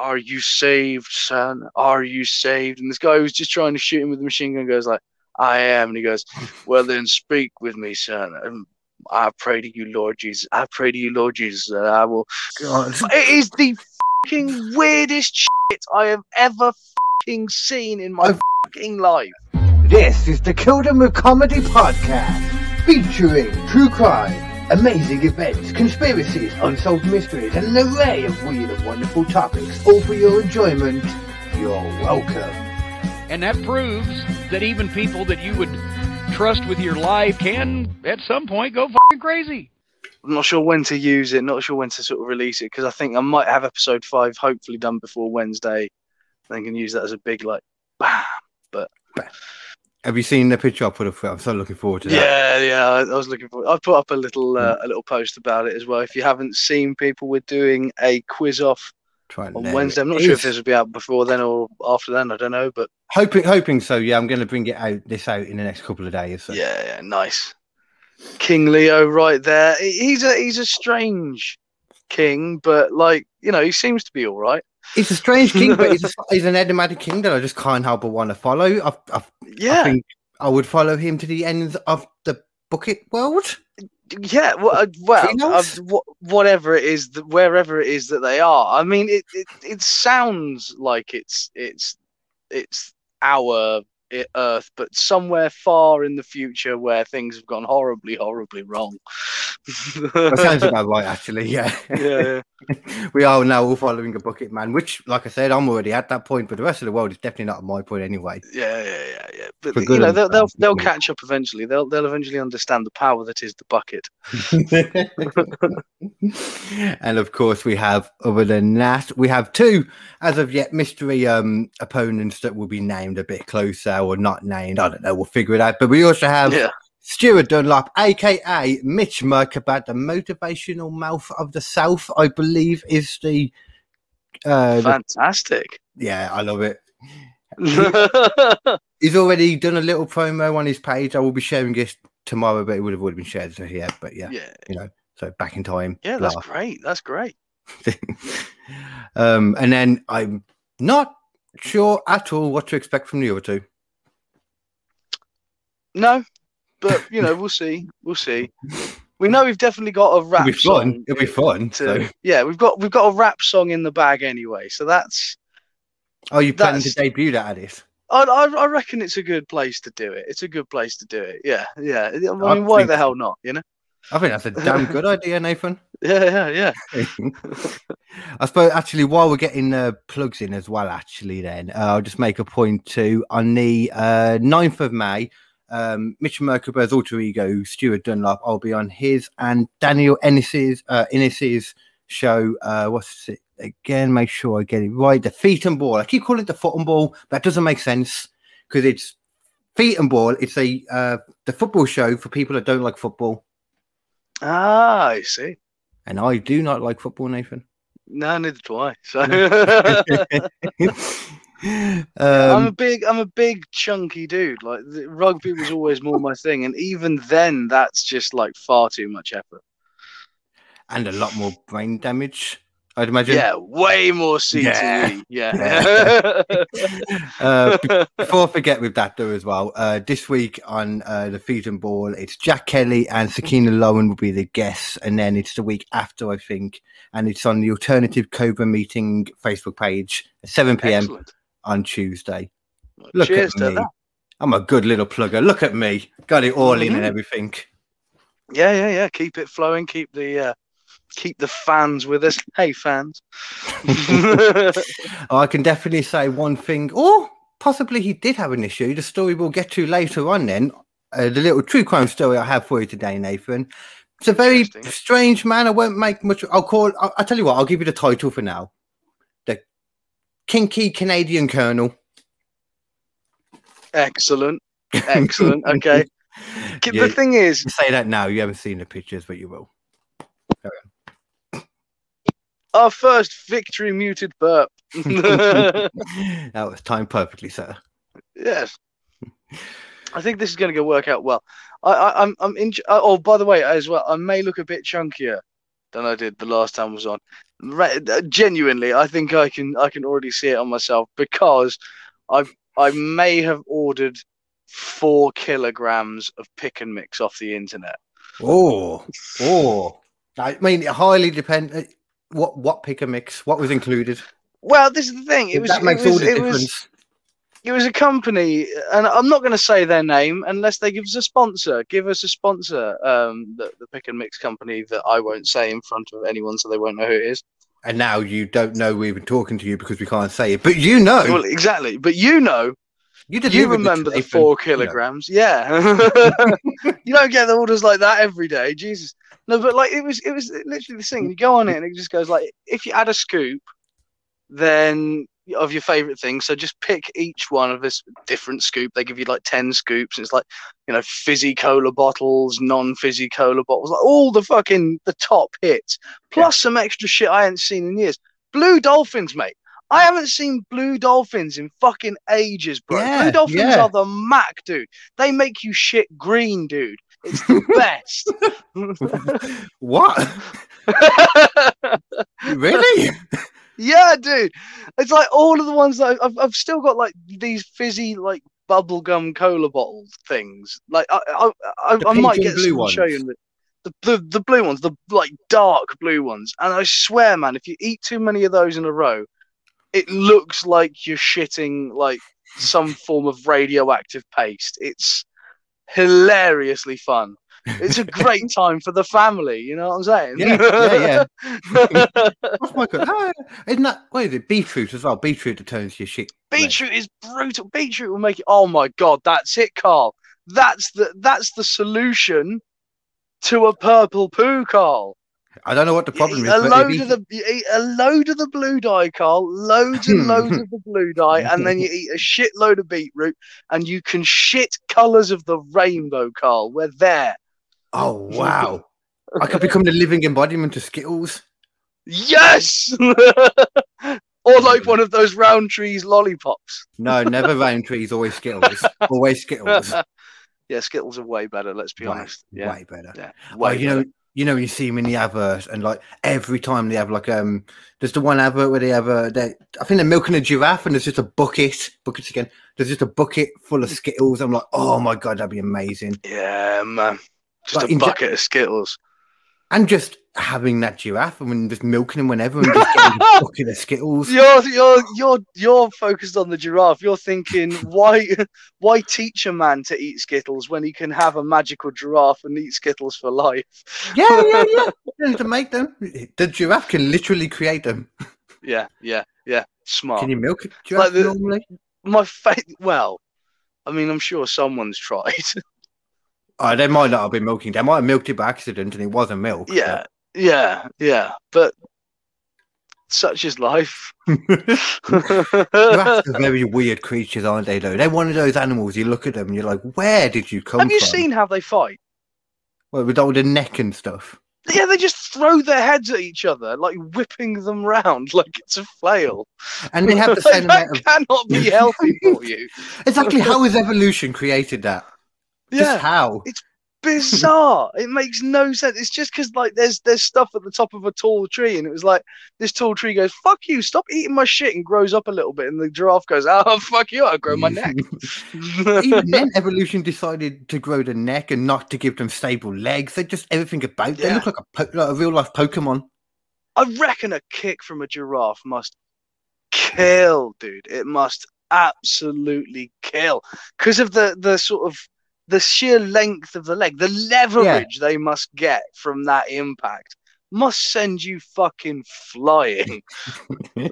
"Are you saved, son? Are you saved?" And this guy who's just trying to shoot him with the machine gun goes like, "I am," and he goes, "Well then, speak with me, son." And I pray to you, Lord Jesus. I pray to you, Lord Jesus, that I will. God. It is the fucking weirdest shit I have ever fucking seen in my I've- fucking life. This is the Kill Them with Comedy podcast, featuring true crime, amazing events, conspiracies, unsolved mysteries, and an array of weird and wonderful topics, all for your enjoyment. You're welcome. And that proves that even people that you would trust with your life can, at some point, go fucking crazy. I'm not sure when to use it, not sure when to sort of release it because I think I might have episode five hopefully done before Wednesday. Then can use that as a big like, bam. Have you seen the picture I put up? I'm so looking forward to that. Yeah, yeah. I, was looking forward. I put up a little uh, a little post about it as well. If you haven't seen, people we're doing a quiz off on Wednesday. I'm not sure if this will be out before then or after then. I don't know, but Hoping, hoping so. Yeah, I'm going to bring it out this out in the next couple of days. So. yeah, yeah, nice. King Leo, right there. He's a he's a strange king, but like you know, he seems to be all right. He's a strange king, but he's, a, he's an enigmatic king that I just can't help but want to follow. I, I, I Yeah, think I would follow him to the ends of the bucket world. Yeah, well, uh, well, uh, wh- whatever it is, that, wherever it is that they are. I mean, it, it it sounds like it's it's it's our i- Earth, but somewhere far in the future where things have gone horribly, horribly wrong. That sounds about right, actually. Yeah. yeah, we are now all following a bucket man, which, like I said, I'm already at that point, but the rest of the world is definitely not at my point anyway. yeah, yeah, yeah, yeah. But For you know, they'll they'll, they'll catch up eventually. They'll they'll eventually understand the power that is the bucket. and of course, we have, other than that, we have two, as of yet, mystery um, opponents that will be named a bit closer or not named. I don't know. We'll figure it out. But we also have Yeah, Stuart Dunlop, aka Mitch Merkabad, the motivational mouth of the South, I believe, is the. Uh, the- fantastic. yeah, I love it. He's already done a little promo on his page. I will be sharing this tomorrow, but it would have already been shared. So yeah, but yeah, yeah, you know, so back in time. yeah, that's great. That's great. um, and then I'm not sure at all what to expect from the other two. No, but you know, we'll see. We'll see. We know we've definitely got a rap It'll be song. It'll be fun. to- So, yeah, we've got we've got a rap song in the bag anyway. So that's oh, you planning to debut that at? I, I I reckon it's a good place to do it. It's a good place to do it. Yeah, yeah. I mean, I why think the hell not? You know? I think that's a damn good idea, Nathan. Yeah, yeah, yeah. I suppose actually, while we're getting uh, plugs in as well, actually, then uh, I'll just make a point too. On the uh, 9th of May, um, Mitch Merkaber's alter ego, Stuart Dunlop, I'll be on his and Daniel Ennis's uh, Ennis's show. Uh, what's it again? Make sure I get it right. The Feet and Ball. I keep calling it the Foot and Ball. That doesn't make sense because it's Feet and Ball. It's a uh, the football show for people that don't like football, Ah, I see. and I do not like football, Nathan. No, neither do I. So um, I'm a big, I'm a big chunky dude. Like the, rugby was always more my thing, and even then, that's just like far too much effort. and a lot more brain damage, I'd imagine. Yeah, way more CTE. Yeah. Uh, before I forget with that though as well, uh, this week on uh, the Feet and Ball, it's Jack Kelly and Sakina Lowen will be the guests, and then it's the week after I think, and it's on the Alternative Cobra Meeting Facebook page at 7 p.m. Excellent. On Tuesday. Well, Look at me. that. I'm a good little plugger. Look at me, got it all in and Mhm. everything. Yeah, yeah, yeah. Keep it flowing. Keep the uh, keep the fans with us. Hey, fans. I can definitely say one thing, or possibly he did have an issue. The story we'll get to later on. Then uh, the little true crime story I have for you today, Nathan. It's a very strange man. I won't make much. I'll call. I'll, I'll tell you what. I'll give you the title for now. Kinky Canadian Colonel. Excellent. Excellent. Okay. Yeah, The thing is, say that now. You haven't seen the pictures, but you will. our first victory muted burp. that was timed perfectly, sir. yes. I think this is going to go work out well. I, I, I'm, I'm in. Oh, by the way, as well, I may look a bit chunkier than I did the last time I was on. Right, uh, genuinely, I think I can I can already see it on myself because I've I may have ordered four kilograms of pick and mix off the internet. Oh, oh. I mean, it highly depend. uh, What what pick and mix? What was included? Well, this is the thing. It was that makes it was, all the it difference. was it was a company, and I'm not going to say their name unless they give us a sponsor. Give us a sponsor, um, the, the pick and mix company that I won't say in front of anyone, so they won't know who it is. And now you don't know we've been talking to you because we can't say it, but you know, Well, exactly, but you know, you you delivered it to remember the four you know. kilograms, yeah. you don't get the orders like that every day, Jesus. No, but like it was, it was literally the thing. You go on it, and it just goes like, if you add a scoop, then of your favorite things. So just pick each one of this different scoop. They give you like ten scoops. And it's like you know fizzy cola bottles, non-fizzy cola bottles, like all the fucking the top hits, plus some extra shit I hadn't seen in years. Blue dolphins, mate. I haven't seen blue dolphins in fucking ages, bro. Yeah, blue dolphins yeah. are the mac, dude. They make you shit green, dude. It's the best. what? really? Yeah, dude. It's like all of the ones that I've, I've still got like these fizzy like bubblegum cola bottle things. Like I I, I, I might get blue some show ones? you the, the the blue ones, the like dark blue ones. And I swear, man, if you eat too many of those in a row, it looks like you're shitting like some form of radioactive paste. It's hilariously fun. It's a great time for the family. You know what I'm saying? Yeah, yeah, Oh my god! Isn't that what is it? Beetroot as well. Beetroot turns your shit. Beetroot is brutal. Beetroot will make it. Oh my god, that's it, Carl. That's the that's the solution to a purple poo, Carl. I don't know what the problem eat is. a load if of you- the eat a load of the blue dye, Carl. Loads and loads of the blue dye, and then you eat a shitload of beetroot, and you can shit colours of the rainbow, Carl. We're there. Oh wow! I could become the living embodiment of Skittles. Yes. or like one of those Rowntree's lollipops. No, never Rowntree's. Always Skittles. Always Skittles. Yeah, Skittles are way better. Let's be Way- honest. Yeah, Way better. yeah. Oh, Way you know, you know, you see them in the advert, and like every time they have like um, there's the one advert where they have a, they, I think they're milking a giraffe, and there's just a bucket, buckets again. There's just a bucket full of Skittles. I'm like, oh my god, that'd be amazing. Yeah, man. Just Like, a in ja- bucket of Skittles. And just having that giraffe and just milking him whenever, and just getting a bucket of Skittles. You're you're you're you're focused on the giraffe. You're thinking why why teach a man to eat Skittles when he can have a magical giraffe and eat Skittles for life? Yeah, yeah, yeah. And to make them, the giraffe can literally create them. Yeah, yeah, yeah. Smart. Can you milk a giraffe Like the- normally? My fate. Well, I mean, I'm sure someone's tried. Oh, they might not have been milking. They might have milked it by accident, and it wasn't milk. but- yeah, yeah, yeah. But such is life. Giraffes are very weird creatures, aren't they? Though they're one of those animals. You look at them, and you're like, "Where did you come Have you from?" seen how they fight? Well, with all the neck and stuff. Yeah, they just throw their heads at each other, like whipping them round like it's a flail. And they have the same amount of cannot be healthy for you. exactly how has evolution created that? Just Yeah, how? It's bizarre. It makes no sense. It's just because like there's there's stuff at the top of a tall tree, and it was like this tall tree goes, "Fuck you, stop eating my shit," and grows up a little bit, and the giraffe goes, "Oh fuck you, I grow my neck." Even then, evolution decided to grow the neck and not to give them stable legs. They just everything about. They Yeah. look like a po- like a real life Pokemon. I reckon a kick from a giraffe must kill, dude. It must absolutely kill because of the the sort of the sheer length of the leg, the leverage they must get from that impact must send you fucking flying.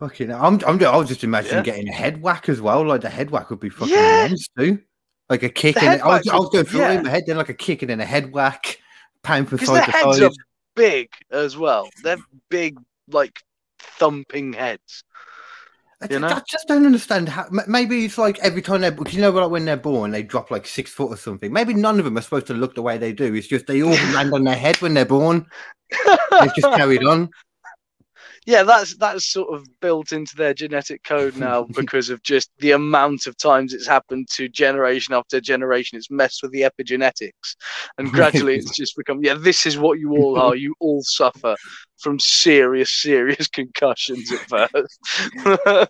Fucking, I'm, I'm, I was just imagining Yeah. getting a head whack as well. Like the head whack would be fucking Yeah. immense too. Like a kick, The and head I was, whack I was going through yeah. in my head, then like a kick and then a head whack, pound for Because side their to heads side. are big as well. They're big, like thumping heads. I, you know? I just don't understand how. Maybe it's like every time they're, you know, like when they're born, they drop like six foot or something. Maybe none of them are supposed to look the way they do. It's just they all land on their head when they're born. They've just carried on. Yeah, that's that's sort of built into their genetic code now because of just the amount of times it's happened to generation after generation. It's messed with the epigenetics, and gradually it's just become yeah. This is what you all are. You all suffer from serious, serious concussions at birth.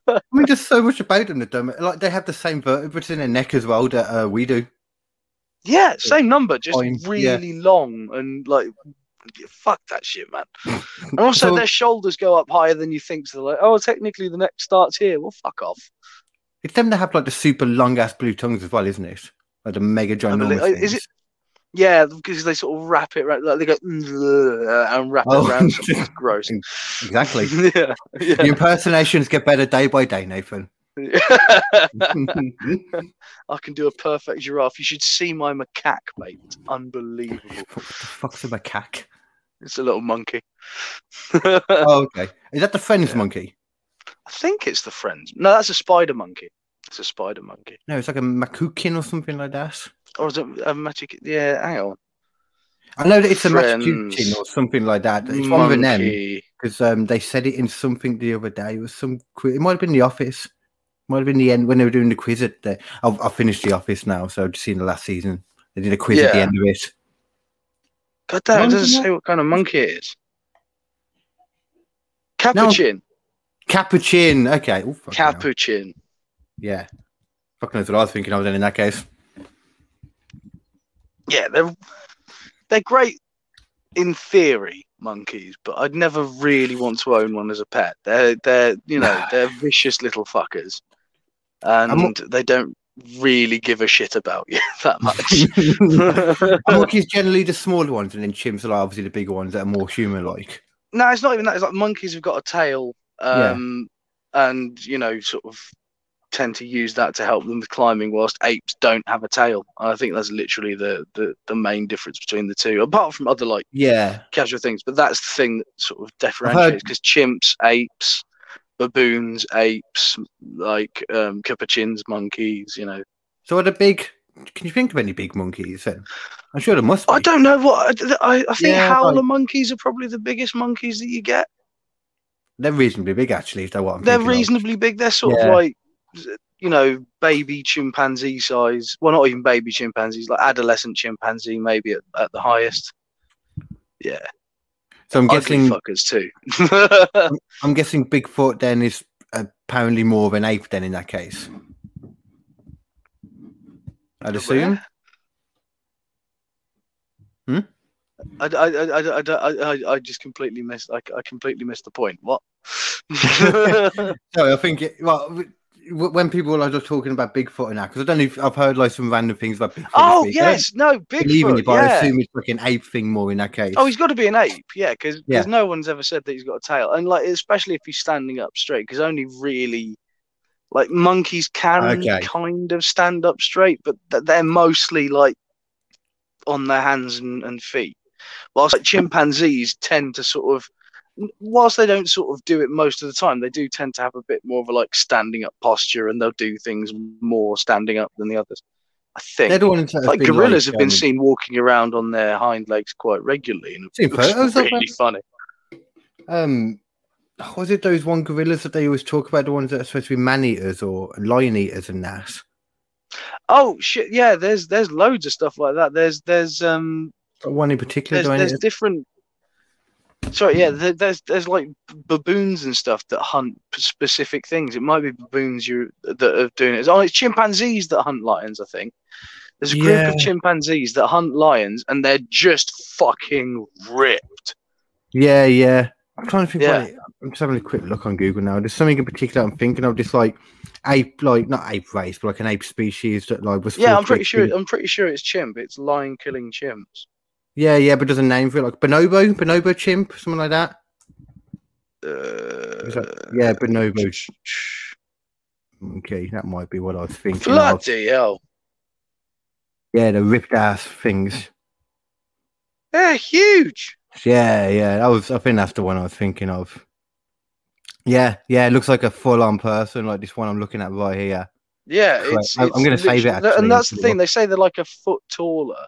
I mean, there's so much about them that don't like they have the same vertebrae in their neck as well that uh, we do. yeah, same number, just Fine, yeah. really long and like. Fuck that shit, man. And also, So- their shoulders go up higher than you think. So they're like, oh, technically the neck starts here. Well, fuck off. It's them that have like the super long ass blue tongues as well, isn't it? Like the mega ginormous. is it- Yeah, because they sort of wrap it around, like they go and wrap Oh. it around something It's gross. Exactly. yeah, The impersonations get better day by day, Nathan. I can do a perfect giraffe. You should see my macaque, mate. It's unbelievable. what the fuck's a macaque? It's a little monkey. Oh, okay. Is that the friend's Yeah. monkey? I think it's the friends. No, that's a spider monkey. It's a spider monkey. No, it's like a makukin or something like that. Or is it a magic? Yeah, hang on. I know that it's a makukin or something like that. It's one of them because um, they said it in something the other day. It was some quiz. It might have been the office. Might have been the end when they were doing the quiz at the. I've, I've finished the office now, so I've just seen the last season. They did a quiz at the end of it. God damn, it doesn't say what kind of monkey it is. Capuchin. Capuchin. Okay. Oh, fucking hell. Capuchin. Yeah. Fucking knows what I was thinking of then in that case. Yeah, they're they're great in theory, monkeys, but I'd never really want to own one as a pet. They're they're you know they're vicious little fuckers, and I'm- they don't really give a shit about you that much. Monkeys generally the smaller ones, and then chimps are obviously the bigger ones that are more human-like. no, it's not even that. It's like monkeys have got a tail, Yeah. um, and you know, sort of tend to use that to help them with climbing, whilst apes don't have a tail. And I think that's literally the, the the main difference between the two, apart from other like Yeah. casual things. But that's the thing that sort of differentiates because chimps, apes, baboons, apes, like um, capuchins, monkeys. You know, So are the big? Can you think of any big monkeys? Then I'm sure there must be. I don't know what I, I, think. Yeah, howler like- monkeys are probably the biggest monkeys that you get. They're reasonably big, actually. Is that what I'm they're thinking of. reasonably big. They're sort Yeah. of like, you know, baby chimpanzee size. Well, not even baby chimpanzees, like adolescent chimpanzee, maybe at, at the highest. Yeah, So I'm guessing. fuckers too. I'm guessing Bigfoot then is apparently more of an ape then in that case. I'd assume. Hmm? I, I, I, I, I, I, just completely missed. I, I completely missed the point. What? So I think it, well, when people are just talking about Bigfoot and that, because I don't know if I've heard like some random things about Bigfoot. oh. Yes, no, Bigfoot. it, but I assume it's like an ape thing more in that case. Oh, he's got to be an ape, yeah, because Yeah. no one's ever said that he's got a tail, and like especially if he's standing up straight, because only really like monkeys can Okay. kind of stand up straight, but they're mostly like on their hands and, and feet, whilst like chimpanzees tend to sort of, whilst they don't sort of do it most of the time, they do tend to have a bit more of a like standing up posture, and they'll do things more standing up than the others. I think. They're the ones that have like gorillas like, have been um, seen walking around on their hind legs quite regularly, and Seen it looks really funny. Um, was it those one gorillas that they always talk about? The ones that are supposed to be man eaters or lion eaters and that. Oh shit! Yeah, there's there's loads of stuff like that. There's there's um One in particular. there's there's different. Sorry, yeah, there's there's like baboons and stuff that hunt specific things. It might be baboons you that are doing it. Oh, it's chimpanzees that hunt lions. I think there's a group Yeah. of chimpanzees that hunt lions, and they're just fucking ripped. Yeah, yeah. I'm trying to think. Yeah. It, I'm just having a quick look on Google now. There's something in particular I'm thinking of. Just like ape, like not ape race, but like an ape species that like was. Yeah, I'm pretty sure. I'm pretty sure it's chimp. It's lion killing chimps. Yeah, yeah, but there's a name for it, like bonobo, bonobo chimp, something like that. Uh, that- yeah, bonobo. Okay, that might be what I was thinking. of. Bloody hell! Yeah, the ripped ass things. They're huge. Yeah, yeah, that was. I think that's the one I was thinking of. Yeah, yeah, it looks like a full-on person, like this one I'm looking at right here. Yeah, Right, it's. I- I'm gonna save it, actually, and that's the thing. They say they're like a foot taller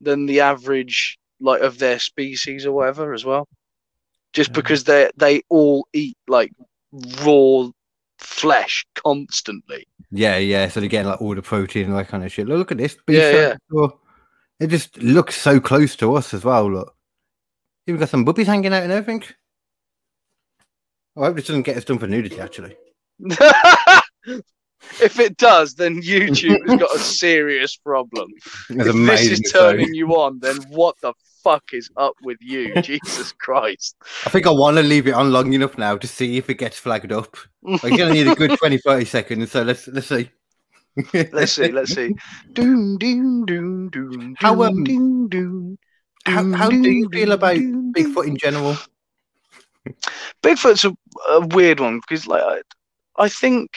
than the average, like of their species or whatever, as well. just Yeah. because they they all eat like raw flesh constantly. Yeah, yeah. So they're getting like all the protein and that kind of shit. Look, look at this. Yeah, yeah. yeah. It just looks so close to us as well. Look, even got some bubbies hanging out and everything. I hope this doesn't get us done for nudity. Actually, if it does, then YouTube has got a serious problem. If this is turning you on, then what the fuck is up with you? Jesus Christ. I think I want to leave it on long enough now to see if it gets flagged up. Like, you're gonna need a good 20, 30 seconds. So let's let's see. Let's see, let's see. Doom, doom, doom, doom, How, um, doom, doom, How, how do you feel about Bigfoot in general? Bigfoot's a, a weird one because, like, I, I think,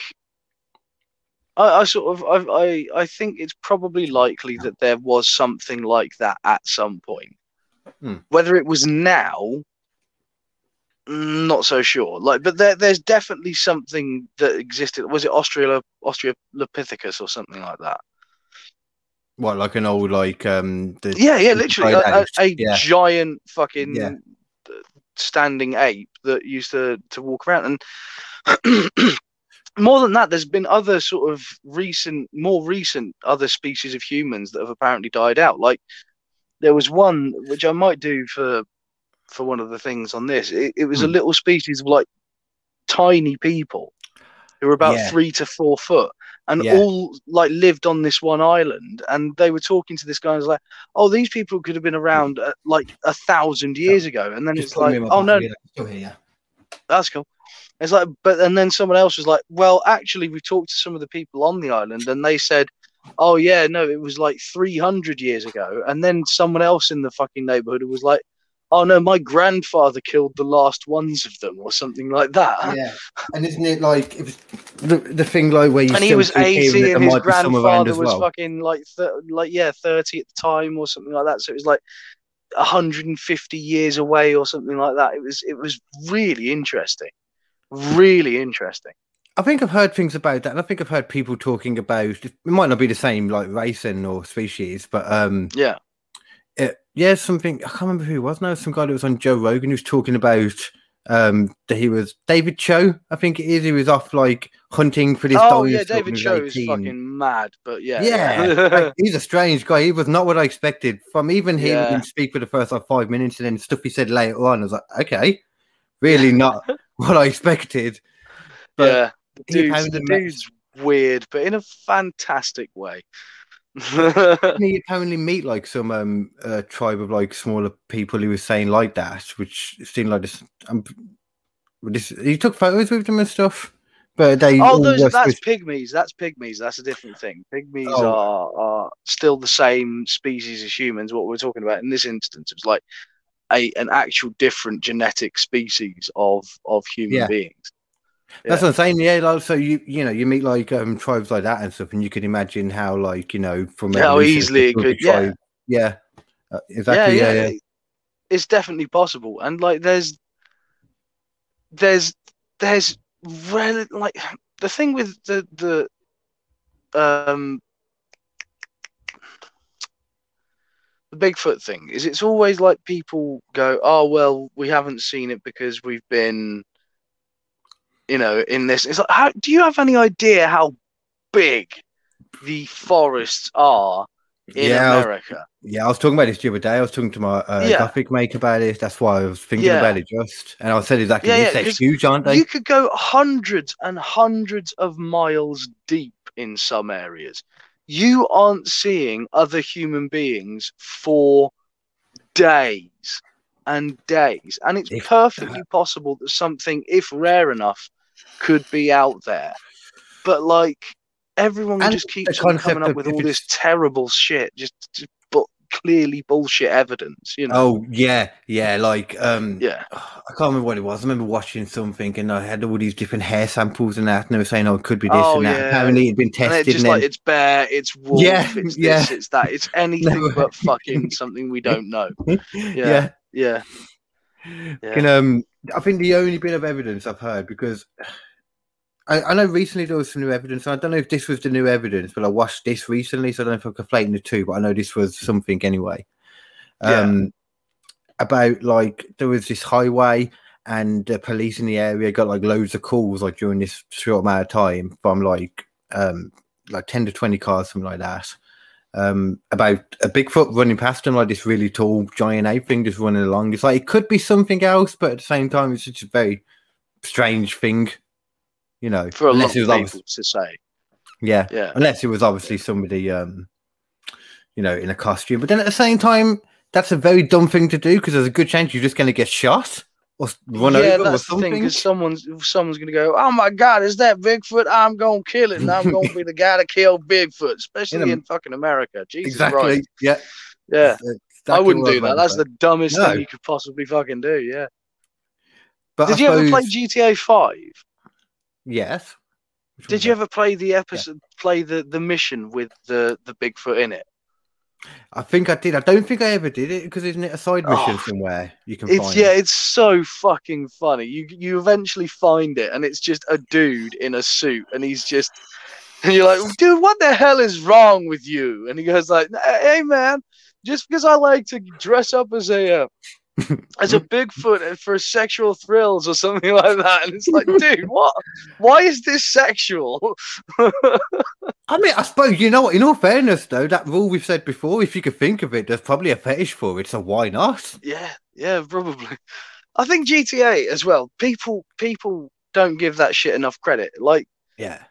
I, I sort of, I, I, I think it's probably likely that there was something like that at some point. Hmm. Whether it was now, not so sure. Like, but there, there's definitely something that existed. Was it Australia, Australopithecus or something like that? What, like an old like um the Yeah, yeah, literally a, a, yeah. giant fucking Yeah. standing ape that used to to walk around and more than that there's been other sort of recent more recent other species of humans that have apparently died out like there was one which i might do for for one of the things on this it, it was a Hmm. little species of like tiny people who were about Yeah. three to four foot and Yeah. all like lived on this one island and they were talking to this guy and was like oh these people could have been around uh, like a thousand years ago and then Just it's like oh no here. that's cool it's like but and then someone else was like well actually we talked to some of the people on the island and they said oh yeah no it was like 300 years ago. And then someone else in the fucking neighborhood was like oh no my grandfather killed the last ones of them or something like that. Yeah, and isn't it like it was the, the thing like where you and he was 80 and his might be some around grandfather was well. fucking like th- like yeah 30 at the time or something like that. So it was like 150 years away or something like that. It was it was really interesting really interesting I think I've heard things about that, and I think I've heard people talking about it might not be the same like racing or species, but um, yeah it, yeah, something I can't remember who it was now. Some guy that was on Joe Rogan who was talking about um that he was David Cho, I think it is. He was off like hunting for this. oh yeah david cho was is fucking mad but yeah Yeah, like, he's a strange guy. He was not what I expected from even hearing Yeah. him speak for the first like five minutes, and then stuff he said later on. I was like, okay, really not what I expected. But yeah the dude's, the dude's weird but in a fantastic way he apparently meet like some um uh, tribe of like smaller people who was saying like that, which seemed like this. Um, this he took photos with them and stuff, but they Oh, all those that's supposed- pygmies. That's pygmies. That's a different thing. Pygmies Oh. are, are still the same species as humans. What we're talking about in this instance, it was like a an actual different genetic species of of human Yeah. beings. That's Yeah. what I'm saying. Yeah, like so you you know you meet like um tribes like that and stuff, and you can imagine how like you know from How easily it could- yeah. yeah, uh, exactly. Yeah, yeah, It's definitely possible, and like there's there's there's rel- like the thing with the the um the Bigfoot thing is it's always like people go, oh well, we haven't seen it because we've been, you know, in this. It's like, how do you have any idea how big the forests are in Yeah, I was- America? yeah. I was talking about this the other day. I was talking to my uh, Yeah. graphic maker about it. That's why I was thinking Yeah. about it just, and I said exactly Yeah, this. yeah, They're huge, aren't they? You could go hundreds and hundreds of miles deep in some areas. You aren't seeing other human beings for days and days. And it's If- perfectly possible that something, if rare enough, could be out there. But like everyone just keeps on coming up with all this terrible shit, just, just clearly bullshit evidence, you know. Oh yeah, yeah. Like um, Yeah. I can't remember what it was. I remember watching something and I had all these different hair samples and that, and they were saying, "Oh, it could be this Oh, and that." yeah. Apparently, it'd been And tested. it's just and like then- it's bear, it's wolf, Yeah, it's yeah. this, it's that, it's anything but fucking something we don't know. yeah. Yeah, Can, um, I think the only bit of evidence I've heard because I, I know recently there was some new evidence. I don't know if this was the new evidence, but I watched this recently, so I don't know if I'm conflating the two. But I know this was something anyway. Yeah. Um, about like there was this highway and the police in the area got like loads of calls like during this short amount of time from like um like 10 to 20 cars something like that um about a bigfoot running past them like this really tall giant ape thing just running along it's like it could be something else but at the same time it's just a very strange thing you know For a lot unless of people to say. yeah Yeah. unless it was obviously somebody um you know in a costume but then at the same time that's a very dumb thing to do because there's a good chance you're just going to get shot or run yeah, over or that's the thing. something Because someone's someone's gonna go, "Oh my God, is that Bigfoot? I'm gonna kill it, and I'm gonna be the guy to kill Bigfoot." Especially In in fucking America. Jesus exactly Christ. yeah Yeah. That's I wouldn't do that. That's the dumbest No. thing you could possibly fucking do. Yeah. But Did I you ever play GTA Five? Yes. Which Did you that? ever play the episode, play the the mission with the the Bigfoot in it? I think I did. I don't think I ever did it because isn't it a side mission Oh, somewhere you can It's find? yeah, it's so fucking funny. You you eventually find it, and it's just a dude in a suit, and he's just, and you're like, dude, what the hell is wrong with you? And he goes like, hey man, just because I like to dress up as a uh, as a Bigfoot for sexual thrills or something like that, and it's like, dude, what? Why is this sexual? I mean, I suppose you know what. In all fairness, though, that rule we've said before, if you could think of it, there's probably a fetish for it. So why not? Yeah, yeah, probably. I think GTA as well. People people don't give that shit enough credit. Like Yeah.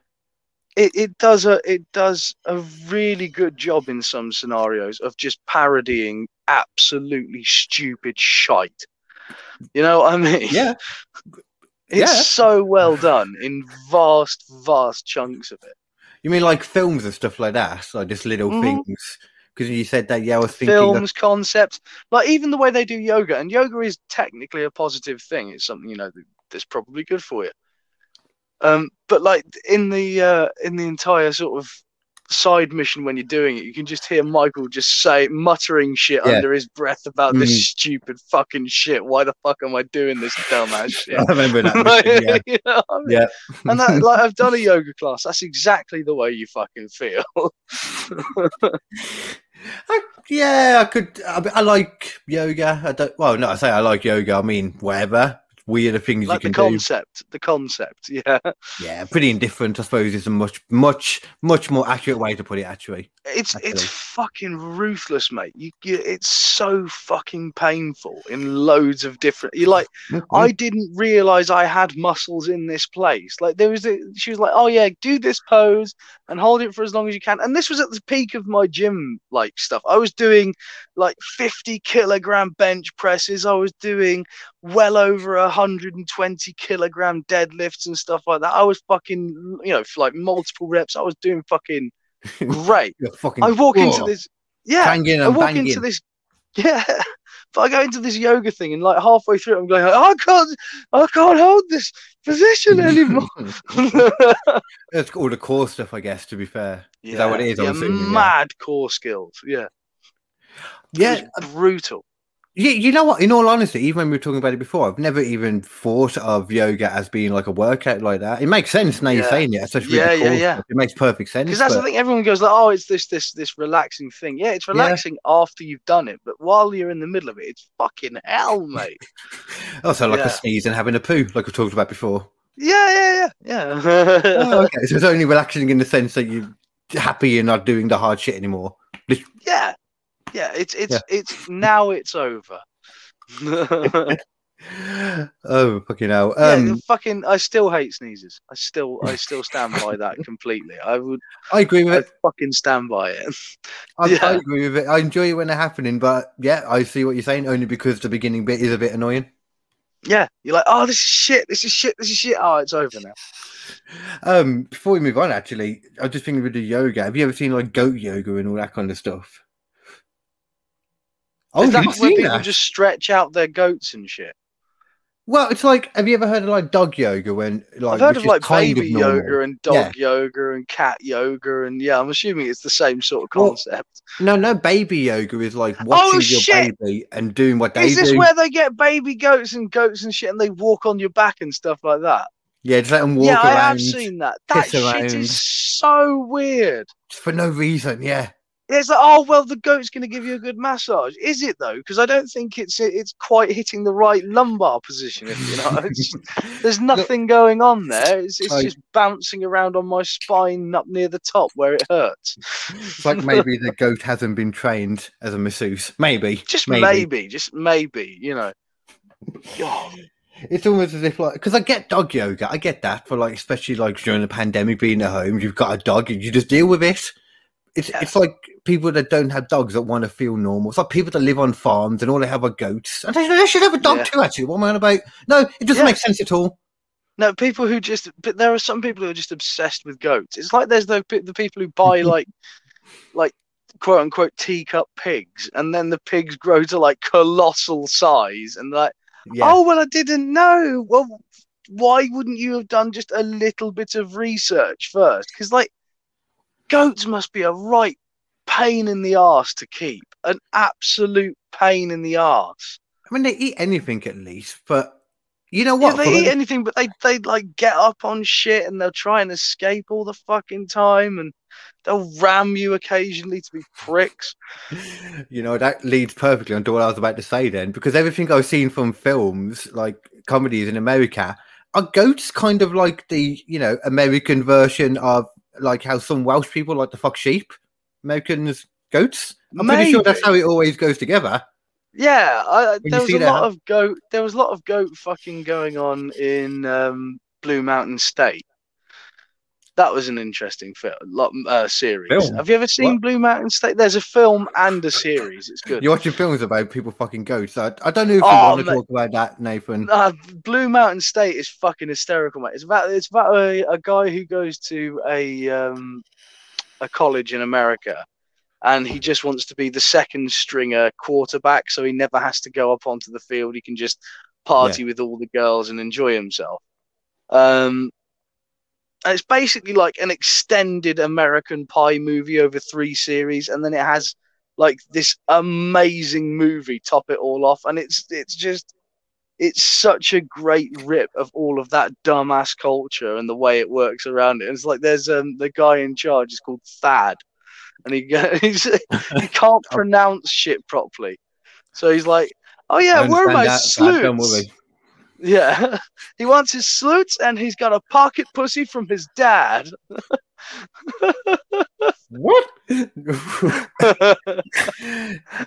it, it does a it does a really good job in some scenarios of just parodying absolutely stupid shite. You know what I mean? Yeah. It's yeah. so well done in vast, vast chunks of it. You mean like films and stuff like that? Like just little Mhm. things? Because you said that, yeah, I was thinking. Films, concepts, like even the way they do yoga, and yoga is technically a positive thing. It's something you know that's probably good for you. Um, but like in the uh, in the entire sort of side mission when you're doing it, you can just hear Michael just say muttering shit Yeah. under his breath about this Mhm. stupid fucking shit. Why the fuck am I doing this dumbass shit? I remember that. Like, mission, yeah. you know I mean? Yeah. And that, like I've done a yoga class. That's exactly the way you fucking feel. I, yeah, I could. I, I like yoga. I don't. Well, no, I say I like yoga. I mean, whatever. Weirder things like you the can do. concept, the concept. Yeah, Yeah, pretty indifferent. I suppose is a much, much, much more accurate way to put it. Actually, it's it's fucking ruthless, mate. You, you it's so fucking painful in loads of different. you're like I didn't realize I had muscles in this place. Like there was, a, she was like, "Oh yeah, do this pose and hold it for as long as you can." And this was at the peak of my gym like stuff. I was doing like 50 kilogram bench presses. I was doing well over 120 kilogram deadlifts and stuff like that. I was fucking, you know, for like multiple reps. I was doing fucking great. Fucking. I walk into this, yeah. banging I walk banging. into this, yeah. But I go into this yoga thing, and like halfway through, I'm going, I can't, I can't hold this position anymore. It's all the core stuff, I guess. To be fair, Is that what it is? Yeah, assuming, yeah. mad core skills. Yeah, yeah, uh, brutal. Yeah, you know what? In all honesty, even when we were talking about it before, I've never even thought of yoga as being like a workout like that. It makes sense now you're Yeah. saying it. Especially Yeah, with the yeah, yeah. stuff. It makes perfect sense. Because that's the but- thing. Everyone goes like, "Oh, it's this, this, this relaxing thing." Yeah, it's relaxing after you've done it, but while you're in the middle of it, it's fucking hell, mate. Also, like Yeah. a sneeze and having a poo, like we talked about before. yeah, yeah, yeah, yeah. Oh, okay, so it's only relaxing in the sense that you're happy you're not doing the hard shit anymore. yeah, yeah. It's it's Yeah. it's now it's over. oh, fucking hell. yeah, Um, fucking. I still hate sneezes. I still, I still stand by that completely. I would, I agree with I it. fucking stand by it. I, yeah. I agree with it. I enjoy it when they're happening, but yeah, I see what you're saying. Only because the beginning bit is a bit annoying. Yeah, you're like, oh, this is shit. This is shit. This is shit. Oh, it's over now. Um, before we move on, actually, I was just thinking with the yoga. Have you ever seen like goat yoga and all that kind of stuff? Oh, is you've that where people that? just stretch out their goats and shit? Well, it's like, have you ever heard of like dog yoga when like I've heard of like baby of yoga and dog yoga and cat yoga and yeah, I'm assuming it's the same sort of Well, concept. No, no, baby yoga is like oh, watching your Oh, shit! baby and doing what they do. Is this do. where they get baby goats and goats and shit and they walk on your back and stuff like that? Yeah, just let them walk yeah, I have seen that. That shit around. is so weird. for no reason. Yeah, it's like, oh well, the goat's going to give you a good massage. Is it though? Because I don't think it's it's quite hitting the right lumbar position. If you know, just, there's nothing going on there. It's, it's just bouncing around on my spine up near the top where it hurts. It's like maybe the goat hasn't been trained as a masseuse. Maybe. Just maybe, just maybe, you know. It's almost as if like because I get dog yoga, I get that for like especially like during the pandemic being at home, you've got a dog and you just deal with it. It's Yeah. it's like people that don't have dogs that want to feel normal. It's like people that live on farms and all they have are goats. And they, they should have a dog Yeah. too. Actually, what am I on about? No, it doesn't Yeah. make sense at all. No, people who just, but there are some people who are just obsessed with goats. It's like there's the, the people who buy like, like quote unquote teacup pigs, and then the pigs grow to like colossal size, and like, Yeah, oh well, I didn't know. Well, why wouldn't you have done just a little bit of research first? Because like, goats must be a right pain in the ass to keep, an absolute pain in the ass. I mean they eat anything at least, but you know Yeah, what? they eat anything, but they they like get up on shit and they'll try and escape all the fucking time, and they'll ram you occasionally to be pricks. you know that leads perfectly onto what I was about to say then, because everything I've seen from films like comedies in America are goats kind of like the you know American version of like how some Welsh people like to fuck sheep. Americans goats. I'm pretty sure that's how it always goes together. Yeah, I, there was a that lot of goat. There was a lot of goat fucking going on in um, Blue Mountain State. That was an interesting film, lot, uh, series. Film? Have you ever seen What? Blue Mountain State? There's a film and a series. It's good. You're watching films about people fucking goats. I, I don't know if you Oh, want to talk about that, Nathan. Uh, Blue Mountain State is fucking hysterical, mate. It's about it's about a, a guy who goes to a um, a college in America, and he just wants to be the second stringer quarterback, so he never has to go up onto the field. He can just party with all the girls and enjoy himself. Um, and it's basically like an extended American Pie movie over three series, and then it has like this amazing movie top it all off, and it's it's just it's such a great rip of all of that dumbass culture and the way it works around it. It's like there's um the guy in charge is called Thad, and he he's, he can't pronounce shit properly, so he's like, "Oh yeah, where are my sleuths?" Yeah, he wants his sleuths, and he's got a pocket pussy from his dad. What?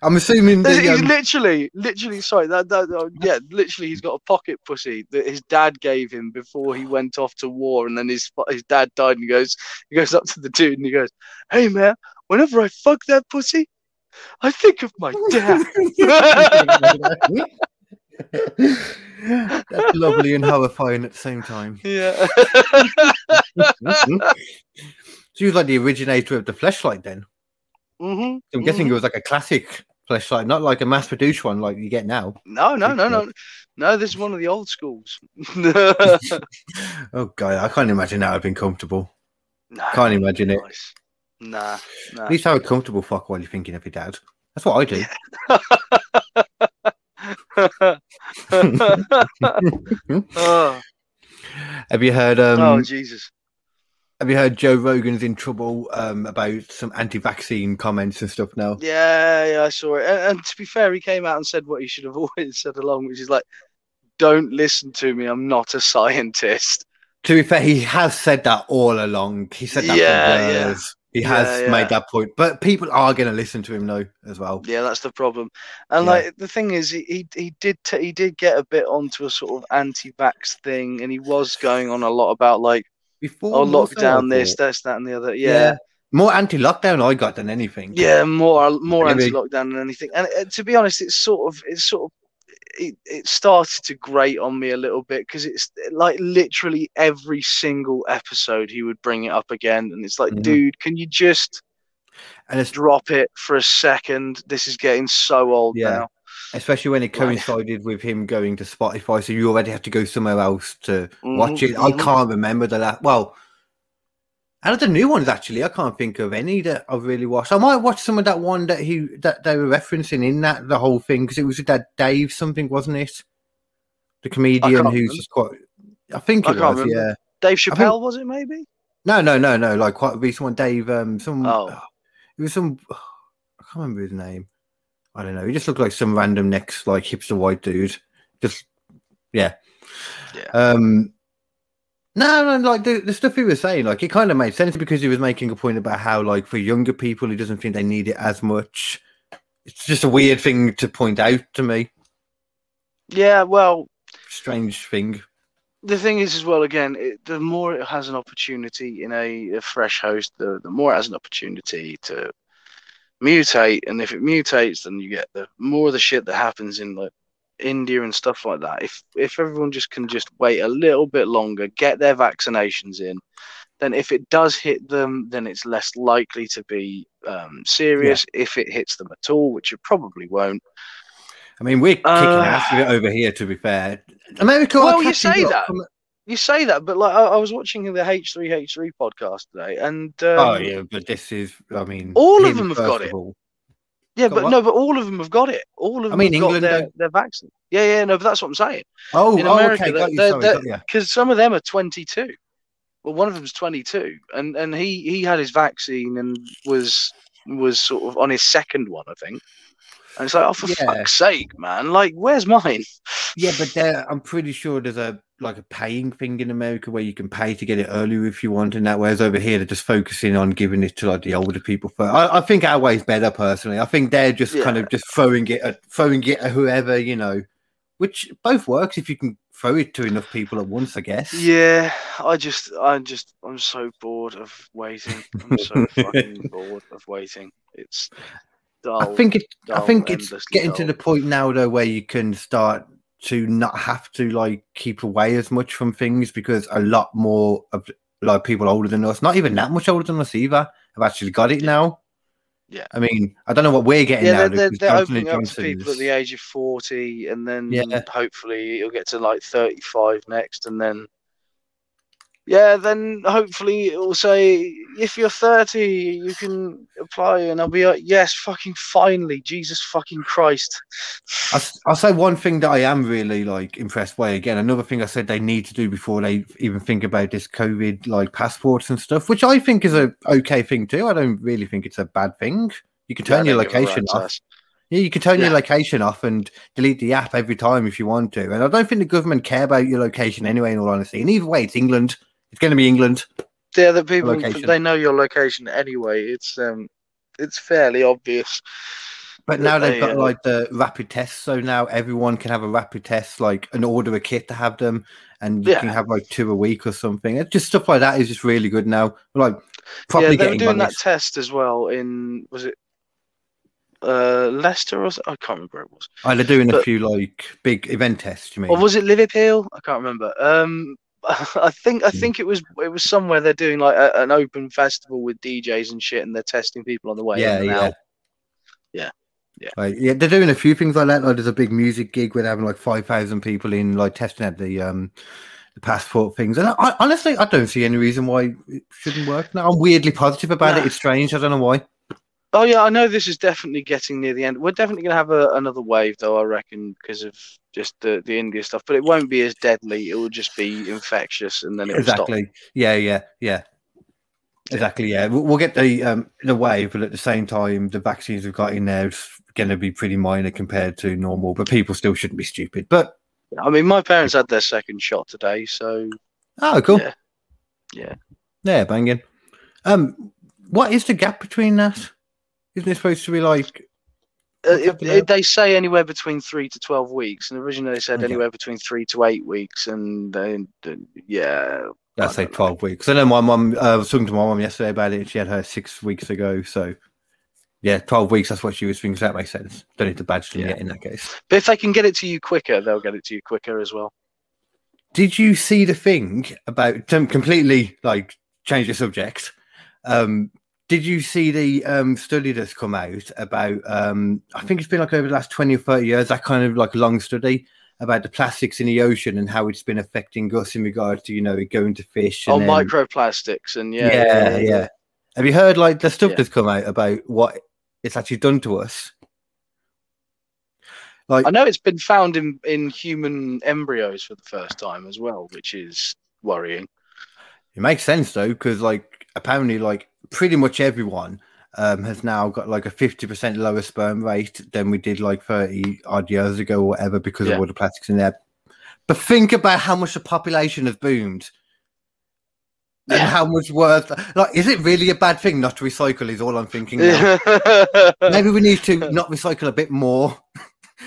I'm assuming the, he's um, literally, literally, sorry, that, that, uh, yeah, literally, he's got a pocket pussy that his dad gave him before he went off to war, and then his his dad died, and he goes, he goes up to the dude, and he goes, "Hey man, whenever I fuck that pussy, I think of my dad." That's lovely and horrifying at the same time. yeah, so he was like the originator of the fleshlight then. hmm I'm guessing it was like a classic fleshlight, not like a mass produced one like you get now. No, no, no, no, no. This is one of the old schools. Oh god, I can't imagine that would have been comfortable. Can't imagine it. nice. Nah, nah. At least have a comfortable fuck while you're thinking of your dad. That's what I do. Oh, have you heard um oh, Jesus. have you heard Joe Rogan's in trouble um about some anti-vaccine comments and stuff now? Yeah, yeah, I saw it. And, and to be fair, he came out and said what he should have always said along, which is like, "Don't listen to me. I'm not a scientist." To be fair, he has said that all along. He said that Yeah, for yeah. years. He has yeah. made that point. But people are going to listen to him now as well. Yeah, that's the problem. And Yeah. like the thing is, he he, did t- he did get a bit onto a sort of anti-vax thing, and he was going on a lot about like, Before "Oh, lockdown, this, this, that, and the other." Yeah, More anti-lockdown I got than anything. yeah, more more Maybe. anti-lockdown than anything. And uh, to be honest, it's sort of it's sort of it, it started to grate on me a little bit because it's like literally every single episode he would bring it up again, and it's like, Mhm. dude, can you just And it's drop it for a second? This is getting so old Yeah. now. especially when it coincided with him going to Spotify, so you already have to go somewhere else to watch Mhm, it. I mhm. can't remember the last. Well, out of the new ones, actually, I can't think of any that I've really watched. I might watch some of that one that he that they were referencing in that the whole thing because it was that Dave something, wasn't it? The comedian who's just quite. I think I it was, remember. yeah. Dave think- Chappelle was it maybe? No, no, no, no. Like quite a recent one. Dave, um, some. Oh. It was some. I can't remember his name. I don't know. He just looked like some random next like hipster white dude. Just yeah. Yeah. Um no, no, like the, the stuff he was saying, like it kind of made sense because he was making a point about how, like, for younger people, he doesn't think they need it as much. It's just a weird thing to point out to me. Yeah, well, Strange thing. the thing is as well again it, the more it has an opportunity in a, a fresh host the, the more it has an opportunity to mutate and if it mutates then you get the more of the shit that happens in like india and stuff like that if if everyone just can just wait a little bit longer get their vaccinations in then if it does hit them then it's less likely to be um, serious if it hits them at all which it probably won't I mean, we're kicking Uh, ass with it over here, to be fair. America, Well, you say that. from- you say that but like i, I was watching the h3h3 podcast today and um, oh, yeah, but this is, I mean, All of them have got it. all. Yeah, Got but what? no, but all of them have got it. All of I them mean, have got their, don't- their vaccine. Yeah, yeah, no, but that's what I'm saying. Oh, In oh America, okay, got you, they're- sorry, they're- got you. Because some of them are 22. Well, one of them's 22, and and he he had his vaccine and was was sort of on his second one, I think. And it's like, oh, for Yeah. fuck's sake, man! Like, where's mine? Yeah, but there, I'm pretty sure there's a like a paying thing in America where you can pay to get it earlier if you want, and that. Whereas over here, they're just focusing on giving it to like the older people. First. I, I think our way's better personally. I think they're just kind of just throwing it at throwing it at whoever you know, which both works if you can throw it to enough people at once. I guess. Yeah, I just, I'm just, I'm so bored of waiting. I'm so fucking bored of waiting. It's dull. I think it. I think it's getting to the point now though where you can start to not have to like keep away as much from things because a lot more of like people older than us, not even that much older than us either, have actually got it now. Yeah. I mean, I don't know what we're getting yeah, now. they're, they're, they're opening up to people at the age of 40, and then Yeah. hopefully you'll get to like 35 next, and then yeah, then hopefully it will say if you're 30, you can apply, and I'll be like, yes, fucking finally, Jesus fucking Christ. I'll, I'll say one thing that I am really like impressed by. Again, another thing I said they need to do before they even think about this COVID like passports and stuff, which I think is a okay thing too. I don't really think it's a bad thing. You can turn Yeah, your don't give a location off. Yeah, you can turn your location off and delete the app every time if you want to. And I don't think the government care about your location anyway, in all honesty. And either way, it's England. It's going to be England. Yeah, the people Location. they know your location anyway. It's um, it's fairly obvious. But now they've they, got uh, like the rapid tests, so now everyone can have a rapid test, like and order a kit to have them, and you Yeah. can have like two a week or something. It's just stuff like that is just really good now. Like yeah, they were doing that test as well in was it uh Leicester or I can't remember it was. Oh, they're doing a few like big event tests. You mean? Or was it Liverpool? I can't remember. Um, I think I Hmm. think it was it was somewhere they're doing like a, an open festival with DJs and shit, and they're testing people on the way. yeah, yeah. out. Yeah, yeah. Like, yeah, they're doing a few things like that. Like there's a big music gig where they're having like five thousand people in, like testing out the um the passport things. And I, I honestly, I don't see any reason why it shouldn't work. Now I'm weirdly positive about Nah. it. It's strange. I don't know why. Oh yeah, I know this is definitely getting near the end. We're definitely gonna have a, another wave, though. I reckon because of just the the India stuff, but it won't be as deadly. It will just be infectious, and then it will stop. Exactly. Yeah, yeah, yeah. Exactly. Yeah, we'll, we'll get the um the wave, but at the same time, the vaccines we've got in there is going to be pretty minor compared to normal. But people still shouldn't be stupid. But I mean, my parents had their second shot today, so oh, cool. Yeah. yeah. Yeah, banging. Um, what is the gap between that? Isn't it supposed to be like? Uh, it, it- they say anywhere between three to twelve weeks, and originally they said Okay. anywhere between three to eight weeks, and yeah, Let's I say don't know. twelve weeks. I know my mum. Uh, I was talking to my mum yesterday about it. and She had her six weeks ago. So yeah, twelve weeks. That's what she was thinking. So that makes sense. Don't need to badge them Yeah. yet in that case. But if they can get it to you quicker, they'll get it to you quicker as well. Did you see the thing about completely like change the subject? Um, did you see the um, study that's come out about? Um, I think it's been like over the last twenty or thirty years. That kind of like long study about the plastics in the ocean and how it's been affecting us in regards to you know going to fish. Oh, and then- microplastics, and yeah, yeah, yeah, Have you heard like the stuff Yeah. that's come out about what it's actually done to us? Like, I know it's been found in in human embryos for the first time as well, which is worrying. It makes sense though, because like apparently, like pretty much everyone um, has now got like a 50% lower sperm rate than we did like 30 odd years ago or whatever because Yeah. of all the plastics in there. But think about how much the population has boomed. And how much worth like is it really a bad thing not to recycle is all I'm thinking now. Maybe we need to not recycle a bit more.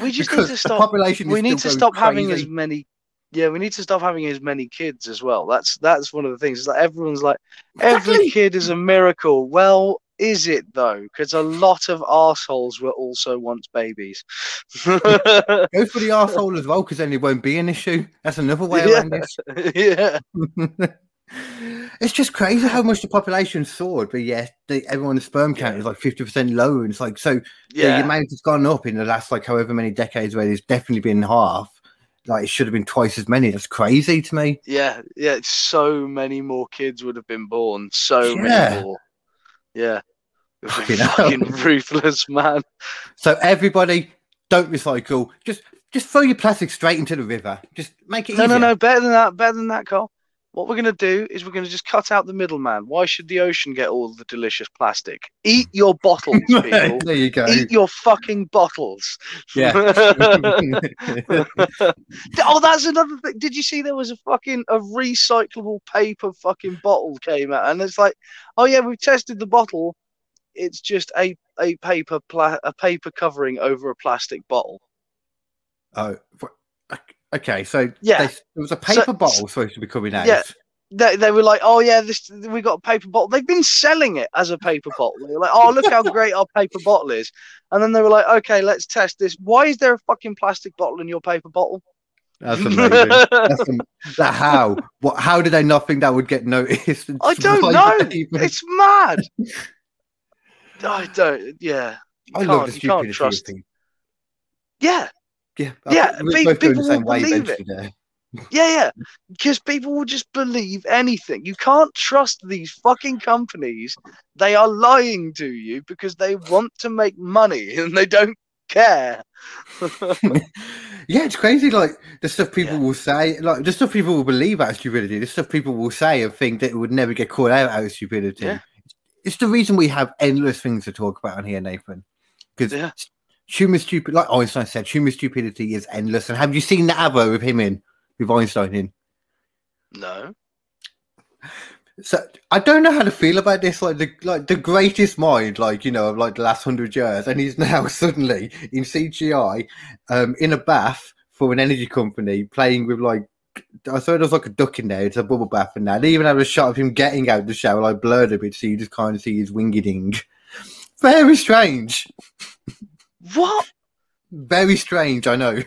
we just need to stop. population We need to stop going having as many. Yeah, we need to stop having as many kids as well. That's that's one of the things. It's like everyone's like every Exactly. kid is a miracle. Well, is it though? Because a lot of assholes were also once babies. Go for the asshole as well, because then it won't be an issue. That's another way Yeah. around this. yeah, it's just crazy how much the population soared, but yet the, everyone's sperm count is like fifty percent lower. And it's like so the yeah, amount has gone up in the last like however many decades where there's definitely been half. Like it should have been twice as many. That's crazy to me. yeah, yeah. So many more kids would have been born. So Yeah. many more. Yeah. Fucking. Fucking ruthless man. So everybody, don't recycle. Just just throw your plastic straight into the river. Just make it No, no, easier. no. Better than that. Better than that, Carl. What we're gonna do is we're gonna just cut out the middleman. Why should the ocean get all the delicious plastic? Eat mm. your bottles, people. there you go. Eat your fucking bottles. Yeah. oh, that's another thing. Did you see there was a fucking a recyclable paper fucking bottle came out, and it's like, oh yeah, we've tested the bottle. It's just a a paper pla- a paper covering over a plastic bottle. Oh, okay. So Yeah. they- there was a paper So- bottle supposed to be coming out. Yeah. They, they were like, oh yeah, this we got a paper bottle. They've been selling it as a paper bottle. They were like, oh look how great our paper bottle is. And then they were like, okay, let's test this. Why is there a fucking plastic bottle in your paper bottle? That's amazing. That's that how? What? How did they not think that would get noticed? I don't know. even- It's mad. I don't. Yeah. I love the stupidity. Yeah. Yeah, Yeah, we're pe- both people same will believe it. Yeah, yeah. Because people will just believe anything. You can't trust these fucking companies. They are lying to you because they want to make money and they don't care. Yeah, it's crazy. Like the stuff people Yeah. will say, like the stuff people will believe out of stupidity, the stuff people will say and think that it would never get caught out out of stupidity. Yeah. It's the reason we have endless things to talk about on here, Nathan. Because Yeah. Human stupid, like Einstein said, human stupidity is endless. And have you seen the Avo with him in, with Einstein in? No. So I don't know how to feel about this. Like the like the greatest mind, like you know, of like the last hundred years, and he's now suddenly in CGI, um, in a bath for an energy company, playing with like I saw it was like a duck in there. It's a bubble bath, and that they even have a shot of him getting out of the shower, like blurred a bit, so you just kind of see his wingy ding. Very strange. What? Very strange. I know.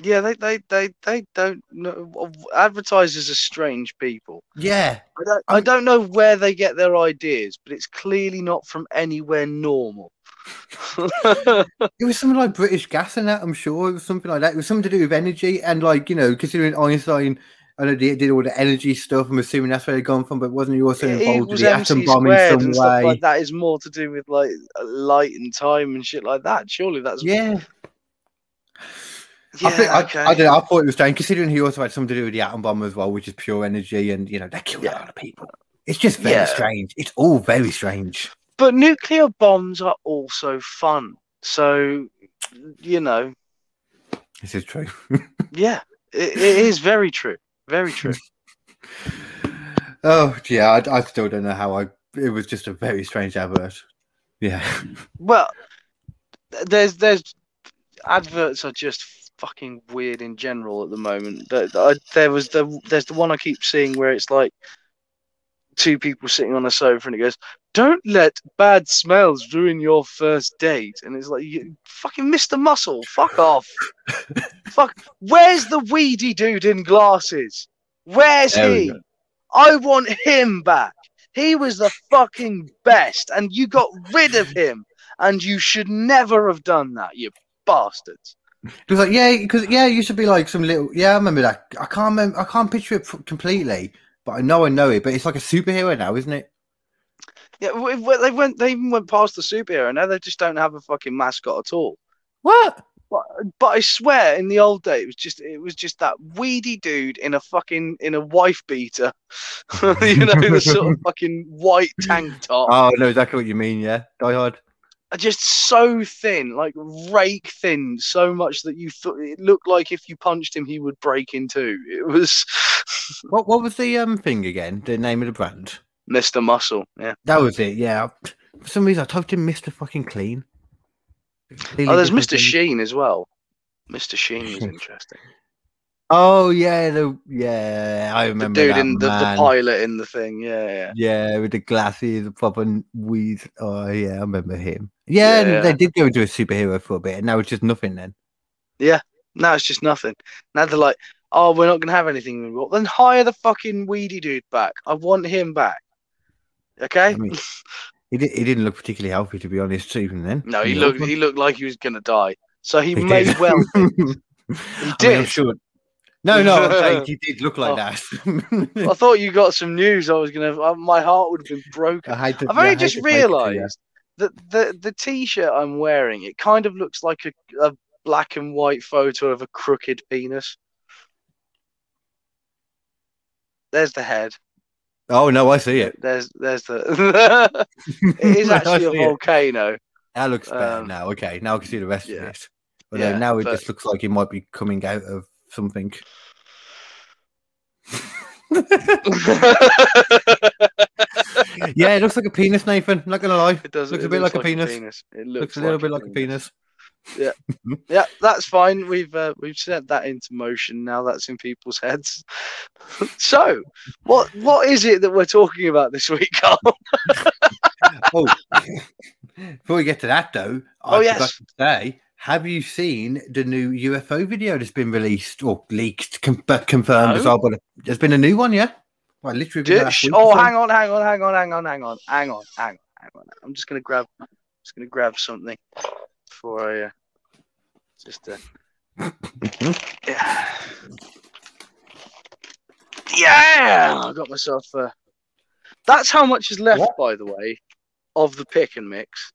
Yeah, they they they, they don't know. Advertisers are strange people. Yeah. I don't, I don't know where they get their ideas, but it's clearly not from anywhere normal. It was something like British gas and that, I'm sure. It was something like that. It was something to do with energy. And, like, you know, considering Einstein, I know they did all the energy stuff, I'm assuming that's where they've gone from, but wasn't he also involved with the atom bomb in some way? like that is more to do with like light and time and shit like that. Surely that's Yeah. yeah I, think, okay. I, I don't know. I thought it was strange, considering he also had something to do with the atom bomb as well, which is pure energy. And, you know, that killed a lot of people. It's just very Yeah. strange. It's all very strange. But nuclear bombs are also fun. So you know, This is true. yeah, it, it is very true. Very true. oh, yeah. I, I still don't know how I. It was just a very strange advert. Yeah. Well, there's there's adverts are just fucking weird in general at the moment. There, I- there was the there's the one I keep seeing where it's like two people sitting on a sofa and it goes, "Don't let bad smells ruin your first date," and it's like, you fucking Mr. Muscle, fuck off, fuck. Where's the weedy dude in glasses? Where's There he? I want him back. He was the fucking best, and you got rid of him, and you should never have done that, you bastards. It was like, yeah, because yeah, used to be like some little. Yeah, I remember that. I can't remember. I can't picture it completely, but I know I know it. But it's like a superhero now, isn't it? Yeah, w- w- they went. They even went past the superhero. Now they just don't have a fucking mascot at all. What? But, but I swear, in the old day, it was just it was just that weedy dude in a fucking in a wife beater, you know, the sort of fucking white tank top, Oh, I know exactly what you mean. Yeah, Die Hard. Just so thin, like rake thin, so much that you thought it looked like if you punched him, he would break in two. It was What What was the um thing again? The name of the brand? Mr. Muscle. Yeah. That was it. Yeah. For some reason, I typed in Mister Fucking Clean. Oh, there's Mr. Sheen as well. Mr. Sheen is interesting. Oh yeah, the yeah, I The remember dude that in the, the pilot in the thing. Yeah, yeah. Yeah, with the glasses, the proper weed. Oh yeah, I remember him. Yeah, Yeah. they did go into a superhero for a bit, and now it's just nothing. Then Yeah, Now it's just nothing. Now they're like, oh, we're not gonna have anything. anymore." Then hire the fucking weedy dude back. I want him back. Okay. I mean, he did, he didn't look particularly healthy, to be honest. Even then, no, he the looked he looked like he was gonna die. So he, He may did. well. I mean, I'm did. sure. No, no, he did look like Oh. that. I thought you got some news. I was gonna. uh, My heart would have been broken. I to, I've only hate just to break it to you. realised that the the t-shirt I'm wearing it kind of looks like a, a black and white photo of a crooked penis. There's the head. Oh no, I see it. There's there's the. it is actually a see it. volcano. That looks better Um, now. Okay, now I can see the rest yeah. of it. Although Yeah, now it but- just looks like it might be coming out of something. yeah, it looks like a penis, Nathan. Not gonna lie. It does. Looks it a bit looks like a penis. It Looks, looks, a little bit like a penis. Yeah, yeah, that's fine. We've uh, we've set that into motion. Now that's in people's heads. so, what what is it that we're talking about this week, Carl? Oh, before we get to that though, Oh, I yes. forgot to say, have you seen the new UFO video that's been released or leaked, com- but confirmed as well? But there's been a new one, yeah. Well, literally. last Sh- oh, hang on, hang on, hang on, hang on, hang on, hang on, hang on, hang on. I'm just gonna grab, just gonna grab something before I uh, just. Uh, yeah. yeah, I got myself. Uh, that's how much is left, by the way, of the pick and mix.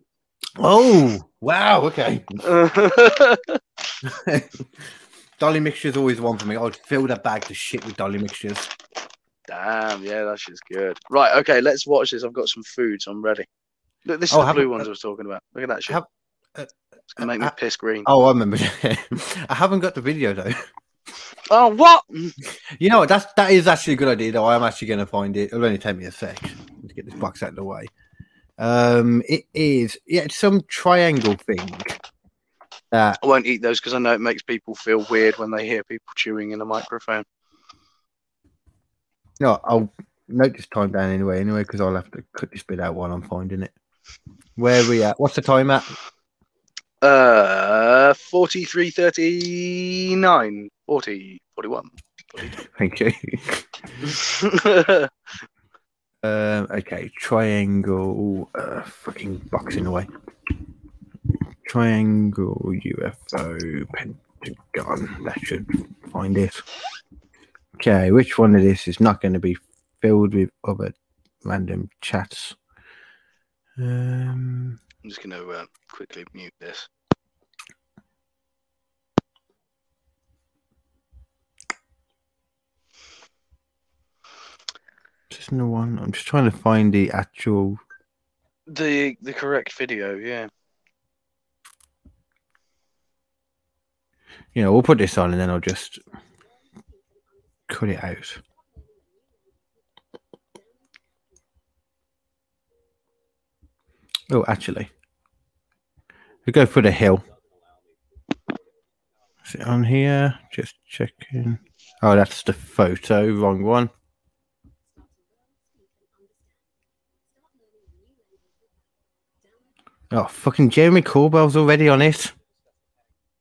Oh, wow. Okay. Dolly mixture's always one for me. I'd fill that bag to shit with dolly mixtures. Damn, yeah, that shit's good. Right, okay, let's watch this. I've got some food, so I'm ready. Look, this is Oh, the have- blue ones I was talking about. Look at that shit. Have- uh, it's gonna make me uh, piss green. Oh, I remember. I haven't got the video though. Oh, what? You know what? That's that is actually a good idea. Though I am actually going to find it. It'll only take me a sec to get this box out of the way. Um, it is yeah, it's some triangle thing. That I won't eat those because I know it makes people feel weird when they hear people chewing in a microphone. no, I'll note this time down anyway. Anyway, because I'll have to cut this bit out while I'm finding it. Where are we at? What's the time at? Uh, 43, 39, 40, 41. Thank you. 42. Um, okay, triangle. Uh, fucking box in the way. Triangle UFO Pentagon. That should find it. Okay, which one of this is not going to be filled with other random chats? Um, I'm just going to uh, quickly mute this. No one. I'm just trying to find the actual. The the correct video, yeah. You know, we'll put this on and then I'll just cut it out. Oh, actually, we go for the hill. Is it on here? Just checking. Oh, that's the photo. Wrong one. Oh, fucking Jeremy Corbell's already on it.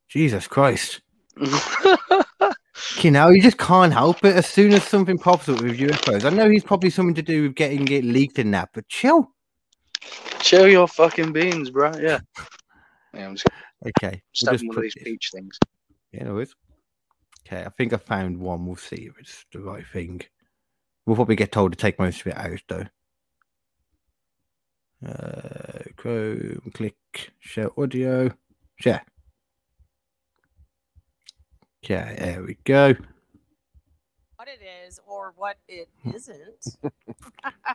Jesus Christ. You know, you just can't help it. As soon as something pops up with UFOs, I know he's probably something to do with getting it leaked and that, but chill. Chill your fucking beans, bro. Yeah. Yeah, I'm just Okay. just we'll one of these peach things. Yeah, no worries. Okay, I think I found one. We'll see if it's the right thing. We'll probably get told to take most of it out, though. Uh, Chrome, click, share audio, share. Okay, there we go. what it is or what it isn't.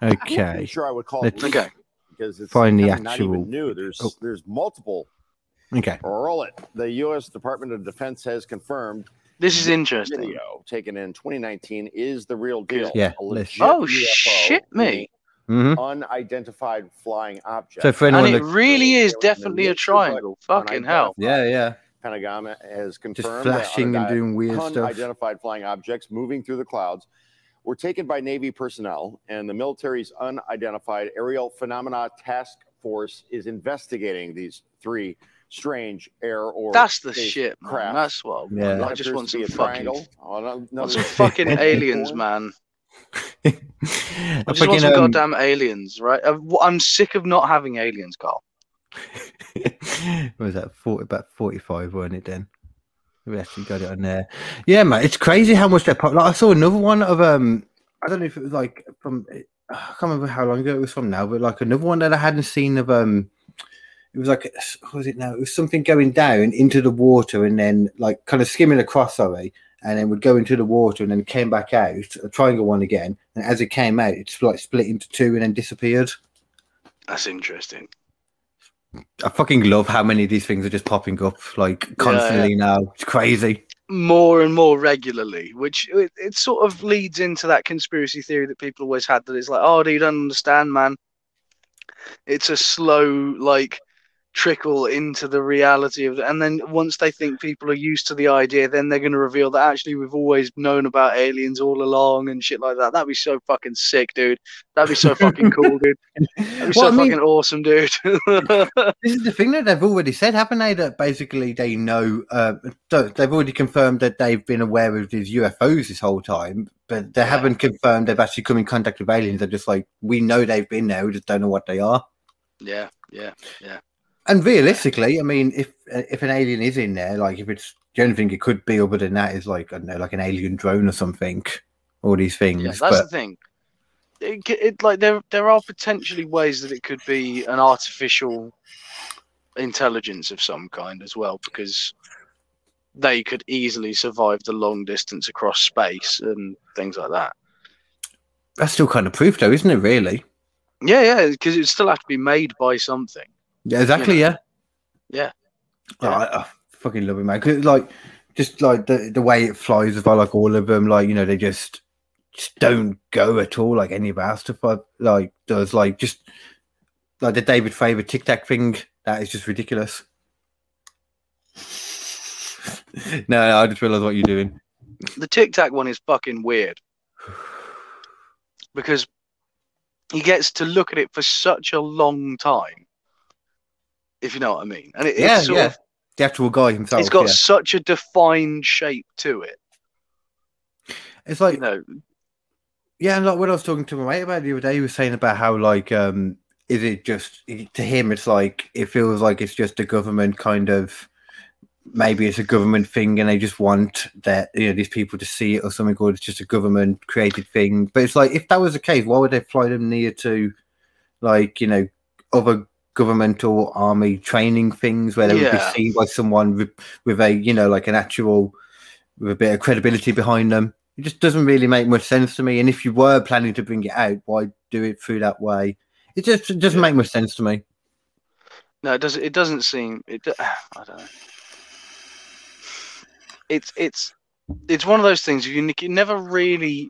Okay. I'm sure I would call Let's it Okay. because it's find the becoming not actual- even new. There's Oh. there's multiple. Okay. Roll it. The U.S. Department of Defense has confirmed This is interesting. video taken in 2019 is the real deal. Yeah, A let's- legit Oh UFO shit me. Hmm Unidentified flying object. So for anyone, And it that, really is There was an definitely a triangle. Fucking hell. yeah, yeah, Pentagon has confirmed just flashing that and doing weird stuff. unidentified flying objects moving through the clouds were taken by Navy personnel, and the military's unidentified aerial phenomena task force is investigating these three strange air or That's the shit, man. craft. That's what Yeah. I just want some fucking, triangle. Oh, no- want some fucking aliens, man. I just want some um, goddamn aliens, right? I'm I'm sick of not having aliens, Carl. what was that? 40, about 45, weren't it then? We actually got it on there. Yeah, man, it's crazy how much they're pop- like. I saw another one of um, I don't know if it was like from I can't remember how long ago it was from now, but like another one that I hadn't seen of um, it was like what was it now? It was something going down into the water and then like kind of skimming across, sorry, and then would go into the water and then came back out, a triangle one again, and as it came out, it's like split into two and then disappeared. That's interesting. I fucking love how many of these things are just popping up like constantly now. It's crazy. More and more regularly, which it, it sort of leads into that conspiracy theory that people always had that it's like, oh, do you don't understand, man. It's a slow, like, trickle into the reality of it. And then once they think people are used to the idea, then they're going to reveal that actually we've always known about aliens all along and shit like that. That'd be so fucking sick, dude. That'd be so fucking cool, dude. That'd be Well, so I mean- fucking awesome, dude. This is the thing that they've already said, haven't they? That basically they know, uh, they've already confirmed that they've been aware of these UFOs this whole time, but they Yeah. haven't confirmed they've actually come in contact with aliens. They're just like, we know they've been there, we just don't know what they are. Yeah, yeah, yeah. And realistically, I mean, if if an alien is in there, like if it's the only thing it could be other than that is like I don't know, like an alien drone or something, all these things. Yeah, that's but the thing. It, it like there there are potentially ways that it could be an artificial intelligence of some kind as well, because they could easily survive the long distance across space and things like that. that's still kind of proof, though, isn't it? Really? Yeah, yeah, because it still have to be made by something. Yeah, exactly. know. Yeah. Yeah. Oh, I, I fucking love it, man. 'Cause, like, just like the the way it flies, as well, like all of them, like you know, they just just don't go at all, like any of our stuff, like, like does, like just like the David Fravor Tic Tac thing. That is just ridiculous. no, no, I just realized what you're doing. The Tic Tac one is fucking weird because he gets to look at it for such a long time, if you know what I mean. And it, yeah, it's sort yeah. of The actual guy himself. it's got yeah. such a defined shape to it. It's like You know, Yeah, and like when I was talking to my mate about the other day, he was saying about how like um is it just to him it's like it feels like it's just a government kind of maybe it's a government thing and they just want that you know these people to see it or something or it's just a government created thing. But it's like if that was the case, why would they fly them near to like, you know, other governmental army training things where they would be seen by someone with, with a you know like an actual with a bit of credibility behind them. It just doesn't really make much sense to me. And if you were planning to bring it out, why do it through that way? It just it doesn't make much sense to me. no, it doesn't. It doesn't seem. It. I don't know. It's it's it's one of those things. You can never really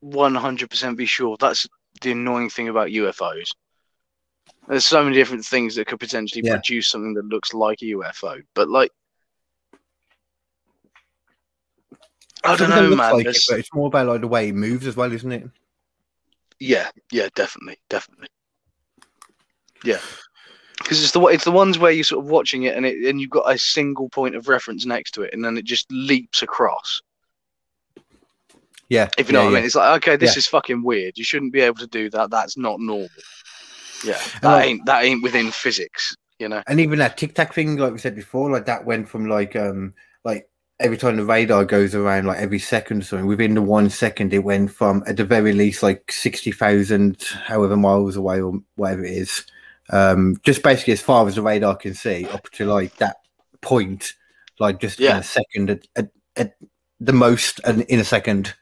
one hundred percent be sure. That's the annoying thing about UFOs. There's so many different things that could potentially Yeah. produce something that looks like a UFO, but like. I don't know, man. like it, but it's more about like the way it moves as well, isn't it? Yeah, yeah, definitely, definitely. Yeah, because it's the it's the ones where you're sort of watching it and it and you've got a single point of reference next to it, and then it just leaps across. Yeah. If you know yeah, what I mean, it's like okay, this Yeah. is fucking weird. You shouldn't be able to do that. That's not normal. Yeah, And, that like- ain't that ain't within physics. You know. And even that tic tac thing, like we said before, like that went from like um like every time the radar goes around, like every second or something, within the one second, it went from at the very least like sixty thousand, however miles away or whatever it is, um, just basically as far as the radar can see, up to like that point, like just in Yeah. a second, a, a, at the most and in a second.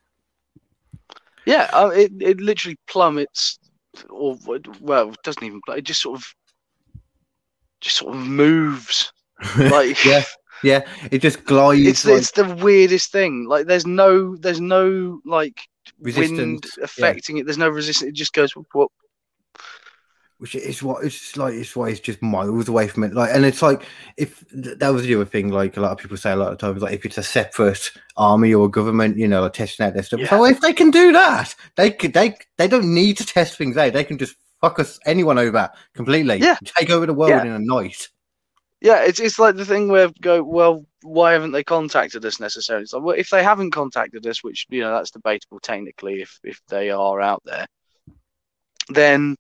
Yeah, uh, it it literally plummets, or well, it doesn't even. It just sort of, just sort of moves. Like Yeah. Yeah, it just glides. it's like- it's the weirdest thing. Like there's no there's no like wind Resistance, yeah. affecting it. There's no resistance. It just goes whoop, whoop. Which is what it's like. It's why it's just miles away from it. Like, and it's like if that was the other thing. Like a lot of people say a lot of times, like if it's a separate army or government, you know, like testing out their stuff. Yeah. So if they can do that, they could. They they don't need to test things out. They can just fuck us anyone over completely. Yeah. take over the world Yeah. in a night. Yeah, it's it's like the thing where go well. Why haven't they contacted us necessarily? It's like, well, if they haven't contacted us, which you know that's debatable technically, if if they are out there, then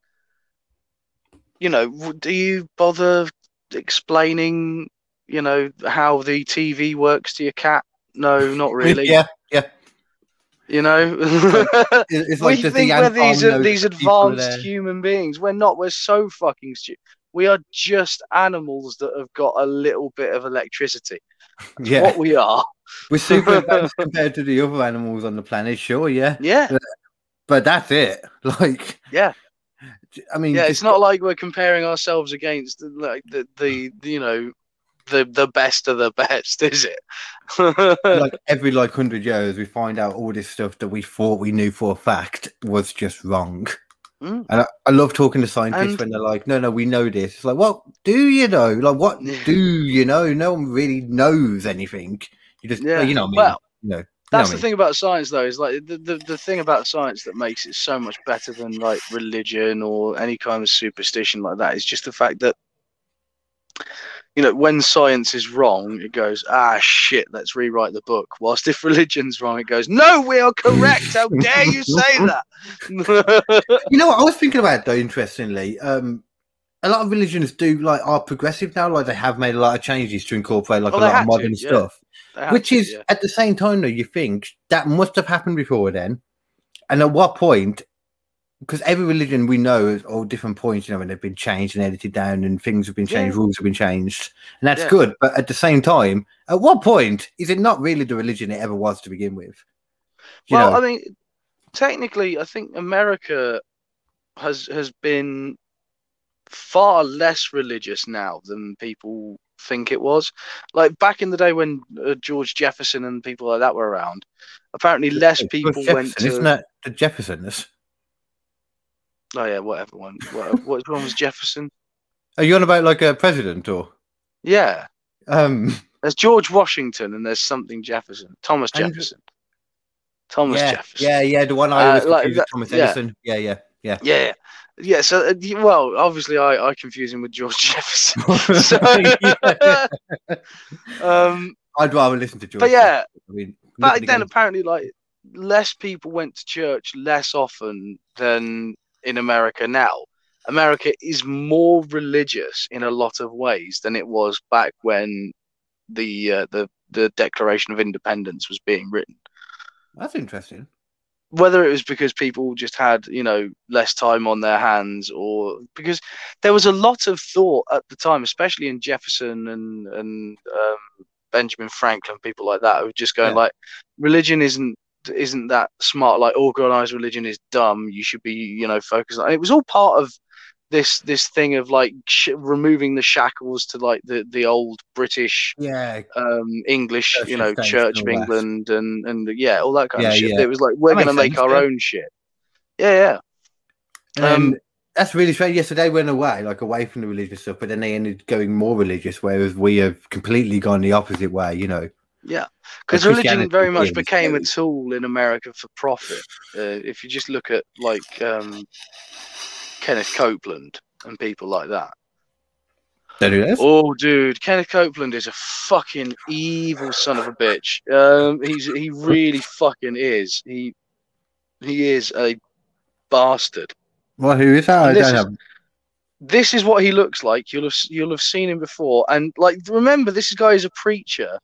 you know, do you bother explaining, you know, how the TV works to your cat? No, not really. yeah, yeah. You know, It's like we think we're these these that people are advanced human beings. We're not. We're so fucking stupid. We are just animals that have got a little bit of electricity. That's Yeah, what we are. we're super advanced compared to the other animals on the planet. Sure, yeah, Yeah, but that's it. Like, yeah, I mean, yeah. It's not like we're comparing ourselves against the- like the the, the you know the the best of the best, is it? like every like hundred years, we find out all this stuff that we thought we knew for a fact was just wrong. Mm. And I, I love talking to scientists And- when they're like, "No, no, we know this." It's like, "Well, do you know? Like, what do you know? No one really knows anything. You just, Yeah. you know, what I mean, Well, you know, you know That's I the thing about science, though, is like the, the, the thing about science that makes it so much better than like religion or any kind of superstition like that is just the fact that, you know, when science is wrong, it goes, ah, shit, let's rewrite the book. Whilst if religion's wrong, it goes, no, we are correct. How dare you say that? You know what? I was thinking about though. Interestingly, um, a lot of religions do like are progressive now. Like they have made a lot of changes to incorporate like Oh, a lot of had to, modern yeah. stuff. Which to, is yeah. at the same time though you think that must have happened before then and at what point because every religion we know is all different points you know when they've been changed and edited down and things have been changed Yeah. rules have been changed and that's Yeah. good but at the same time at what point is it not really the religion it ever was to begin with you well, know I mean, technically, I think America has has been far less religious now than people think it was. Like back in the day when uh, George Jefferson and people like that were around, apparently less people Jefferson, went to. isn't that the jeffersons Oh yeah, whatever one. What, what one was Jefferson? are you on about like a president or Yeah, um there's George Washington and there's something Jefferson. Thomas And- Jefferson. Thomas yeah Jefferson. yeah yeah the one i Uh, was like that- thomas edison yeah yeah yeah Yeah, yeah. Yeah, so, uh, well, obviously, I, I confuse him with George Jefferson. so, Yeah. um, i'd rather listen to george but yeah, I mean, back then against- apparently, like less people went to church less often than in America now. America is more religious in a lot of ways than it was back when the uh, the the Declaration of Independence was being written. that's interesting. Whether it was because people just had you know less time on their hands or because there was a lot of thought at the time especially in jefferson and and um, benjamin franklin people like that who were just going Yeah. like religion isn't isn't that smart like organized religion is dumb you should be you know focused on it was all part of this this thing of like sh- removing the shackles to like the the old british Yeah, um English, Church you know, Church of that. England and and yeah, all that kind Yeah, of shit. yeah. It was like we're gonna make sense, our yeah. own shit. Yeah, yeah. Um, that's really strange. Yes, so they went away, like away from the religious stuff, but then they ended going more religious, whereas we have completely gone the opposite way. You know, Yeah, because religion very much became a tool in America for profit. Uh, if you just look at like um, Kenneth Copeland and people like that. Oh, dude, Kenneth Copeland is a fucking evil son of a bitch. Um, he's he really fucking is. He he is a bastard. Well, who is that? This is- this is what he looks like. You'll have you'll have seen him before, and like remember, this guy is a preacher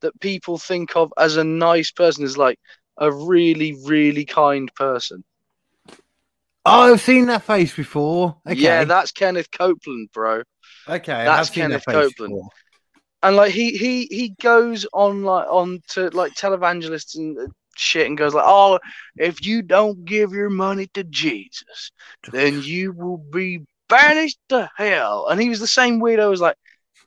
that people think of as a nice person, as like a really really kind person. Oh, I've seen that face before. Okay, Yeah, that's Kenneth Copeland, bro. okay, that's Kenneth that face Copeland. before. and like he he he goes on like on to like televangelists and shit and goes like, oh, if you don't give your money to Jesus, then you will be banished to hell. And he was the same weirdo as like,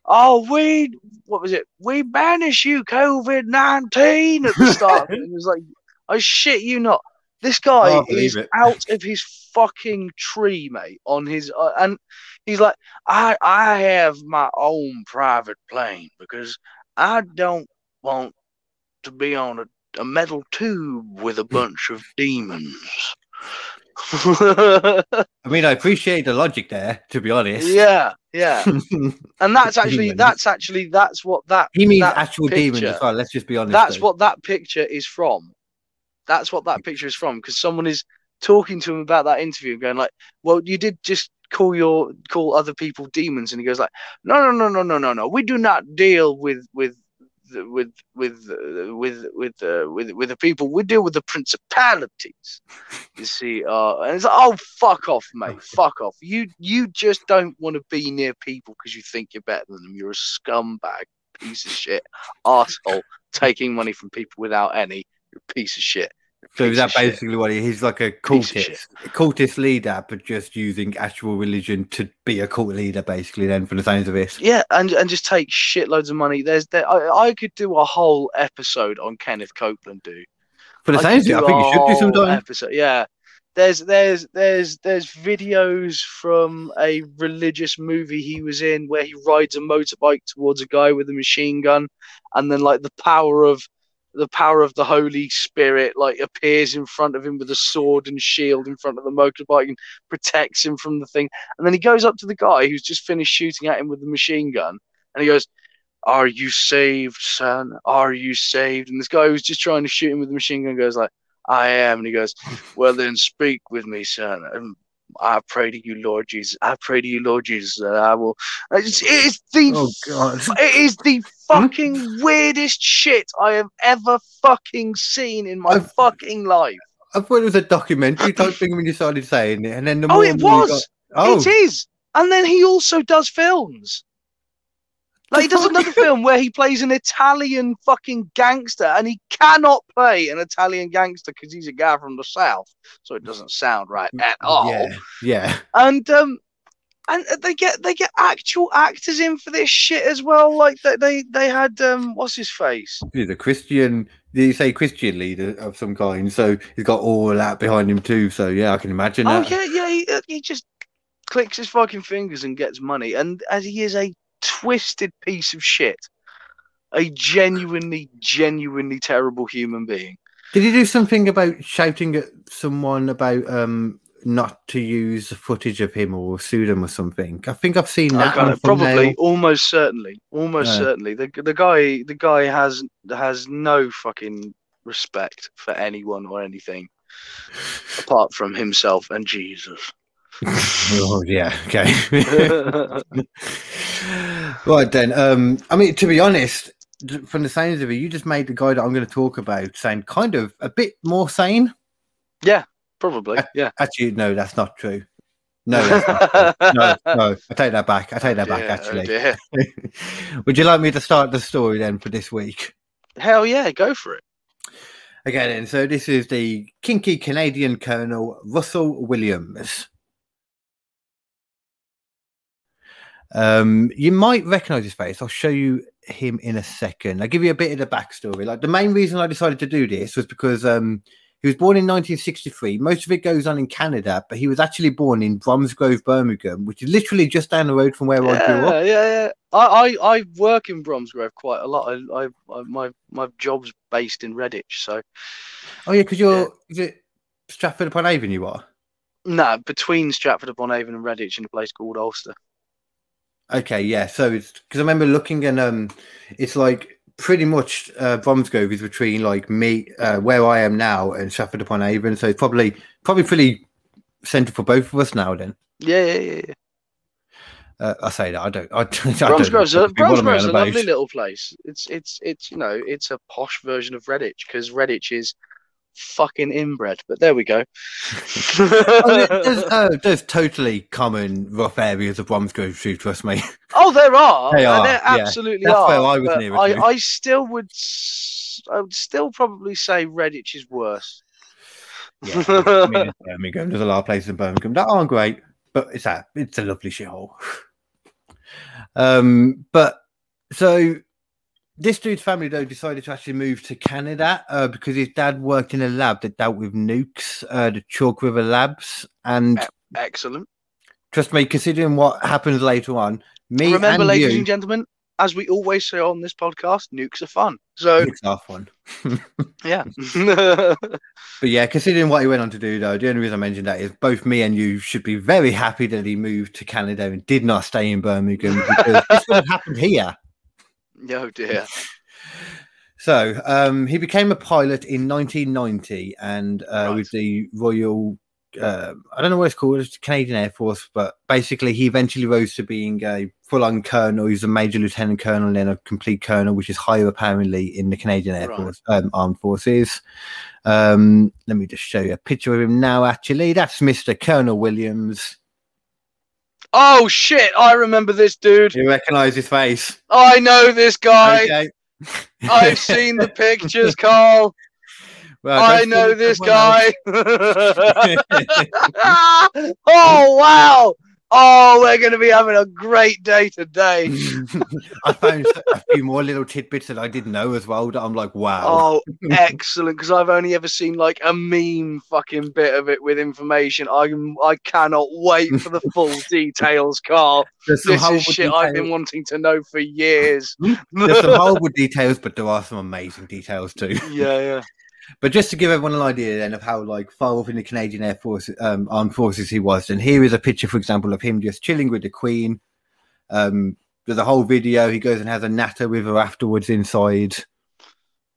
oh, we what was it? We banish you COVID nineteen at the start. and it was like, I shit you not. This guy is it. out of his fucking tree, mate. On his uh, and he's like, I I have my own private plane because I don't want to be on a, a metal tube with a bunch of demons. I mean, I appreciate the logic there, to be honest. yeah, yeah. And that's actually Demons. that's actually that's what that he means that actual demons picture- as well. Let's just be honest. that's though. what that picture is from. That's what that picture is from because someone is talking to him about that interview and going like, "Well, you did just call your call other people demons," and he goes like, "No, no, no, no, no, no, no. We do not deal with with with with uh, with with uh, with with the people. We deal with the principalities." You see, uh, and it's like, "Oh, fuck off, mate. Fuck off. You you just don't want to be near people because you think you're better than them. You're a scumbag, piece of shit, asshole, taking money from people without any." Piece of shit. So is that of shit. basically what he, he's like a cultist, a cultist leader, but just using actual religion to be a cult leader, basically. Then, from the sounds of it, Yeah, and and just take shitloads of money. There's there, I, I could do a whole episode on Kenneth Copeland, dude. for the sounds of it, I think you should do sometime. Episode, yeah. There's there's there's there's videos from a religious movie he was in where he rides a motorbike towards a guy with a machine gun, and then like the power of the power of the Holy Spirit like appears in front of him with a sword and shield in front of the motorbike and protects him from the thing. And then he goes up to the guy who's just finished shooting at him with the machine gun, and he goes, "Are you saved, son? Are you saved?" And this guy who's just trying to shoot him with the machine gun goes like, "I am." And he goes, "Well, then speak with me, son." And I pray to you, Lord Jesus. I pray to you, Lord Jesus, that I will. It's, it's the Oh god! it is the fucking weirdest shit I have ever fucking seen in my I've- fucking life. I thought it was a documentary type thing when you started saying it, and then the Oh, it and more you was. got- oh, It is. And then he also does films. Like he does another film where he plays an Italian fucking gangster, and he cannot play an Italian gangster because he's a guy from the south, so it doesn't sound right at all. yeah, yeah. And um, and they get they get actual actors in for this shit as well. Like they they, they had um, what's his face? He's a Christian. You say Christian leader of some kind? So he's got all that behind him too. So yeah, I can imagine Oh that. yeah, yeah. He, uh, he just clicks his fucking fingers and gets money, and as he is a twisted piece of shit, a genuinely, genuinely terrible human being. Did he do something about shouting at someone about um not to use footage of him or sue them or something? I think I've seen that. a probably, almost certainly, almost Yeah. certainly. The the guy, the guy has has no fucking respect for anyone or anything apart from himself and Jesus. oh yeah, okay. right then. Um, I mean, to be honest, from the sounds of it, you just made the guy that I'm going to talk about sound kind of a bit more sane. Probably, yeah. Actually, no, that's not true. No, that's not true. no, no, I take that back. I take that back. Oh actually, dear. would you like me to start the story then for this week? Hell yeah, go for it. Okay, then. So this is the kinky Canadian Colonel Russell Williams. Um, you might recognize his face. I'll show you him in a second. I'll give you a bit of the backstory. Like the main reason I decided to do this was because um, he was born in 1963. Most of it goes on in Canada, but he was actually born in Bromsgrove, Birmingham, which is literally just down the road from where I grew up. yeah, yeah. I, I, I work in Bromsgrove quite a lot. I, I, I my my job's based in Redditch, so Oh yeah, because you're is it Stratford upon Avon? You are. no, between Stratford upon Avon and Redditch in a place called Alcester. Okay, yeah. So it's because I remember looking and um, it's like pretty much uh, Bromsgrove is between like me, uh, where I am now, and Stratford upon Avon. So it's probably probably pretty central for both of us now. Then Yeah, yeah, yeah. yeah. uh, I say that I don't. I, I don't Bromsgrove's a, what am I on Bromsgrove's a lovely little place. It's it's it's you know it's a posh version of Redditch because Redditch is fucking inbred. But there we go. Oh, there's, uh, there's totally common rough areas of Bromsgrove Street, trust me. Oh, there are. They are, There yeah. absolutely That's are. where I was nearer I, to. I still would. I would still probably say Redditch is worse. Yeah, I mean, Birmingham. There's a lot of places in Birmingham that aren't great, but it's a it's a lovely shithole. Um, but so this dude's family though decided to actually move to Canada uh, because his dad worked in a lab that dealt with nukes, uh, the Chalk River Labs, and Excellent. trust me, considering what happens later on, me Remember, and ladies you, and gentlemen, as we always say on this podcast, nukes are fun. So nukes are fun. yeah. But yeah, considering what he went on to do, though, the only reason I mentioned that is both me and you should be very happy that he moved to Canada and did not stay in Birmingham because this would have happened here. oh dear. So um, he became a pilot in 1990 and uh, Right. with the Royal, uh, I don't know what it's called, it's Canadian Air Force, but basically he eventually rose to being a full on colonel. He's a major lieutenant colonel and then a complete colonel, which is higher apparently in the Canadian Air Right. Force, um, Armed Forces. Um, let me just show you a picture of him now, actually. That's Mr. Colonel Williams. Oh shit! I remember this dude. You recognize his face. I know this guy. Okay. I've seen the pictures, Carl. Well, I know this guy. oh wow! Oh, we're going to be having a great day today. I found a few more little tidbits that I didn't know as well. That I'm like, wow. Oh, excellent! Because I've only ever seen like a meme fucking bit of it with information. I I cannot wait for the full details, Carl. There's This is shit I've been wanting to know for years. There's some horrible details, but there are some amazing details too. yeah, yeah. But just to give everyone an idea then of how like far off in the Canadian Air Force um, armed forces he was, and here is a picture, for example, of him just chilling with the Queen. Um, there's a whole video. He goes and has a natter with her afterwards inside.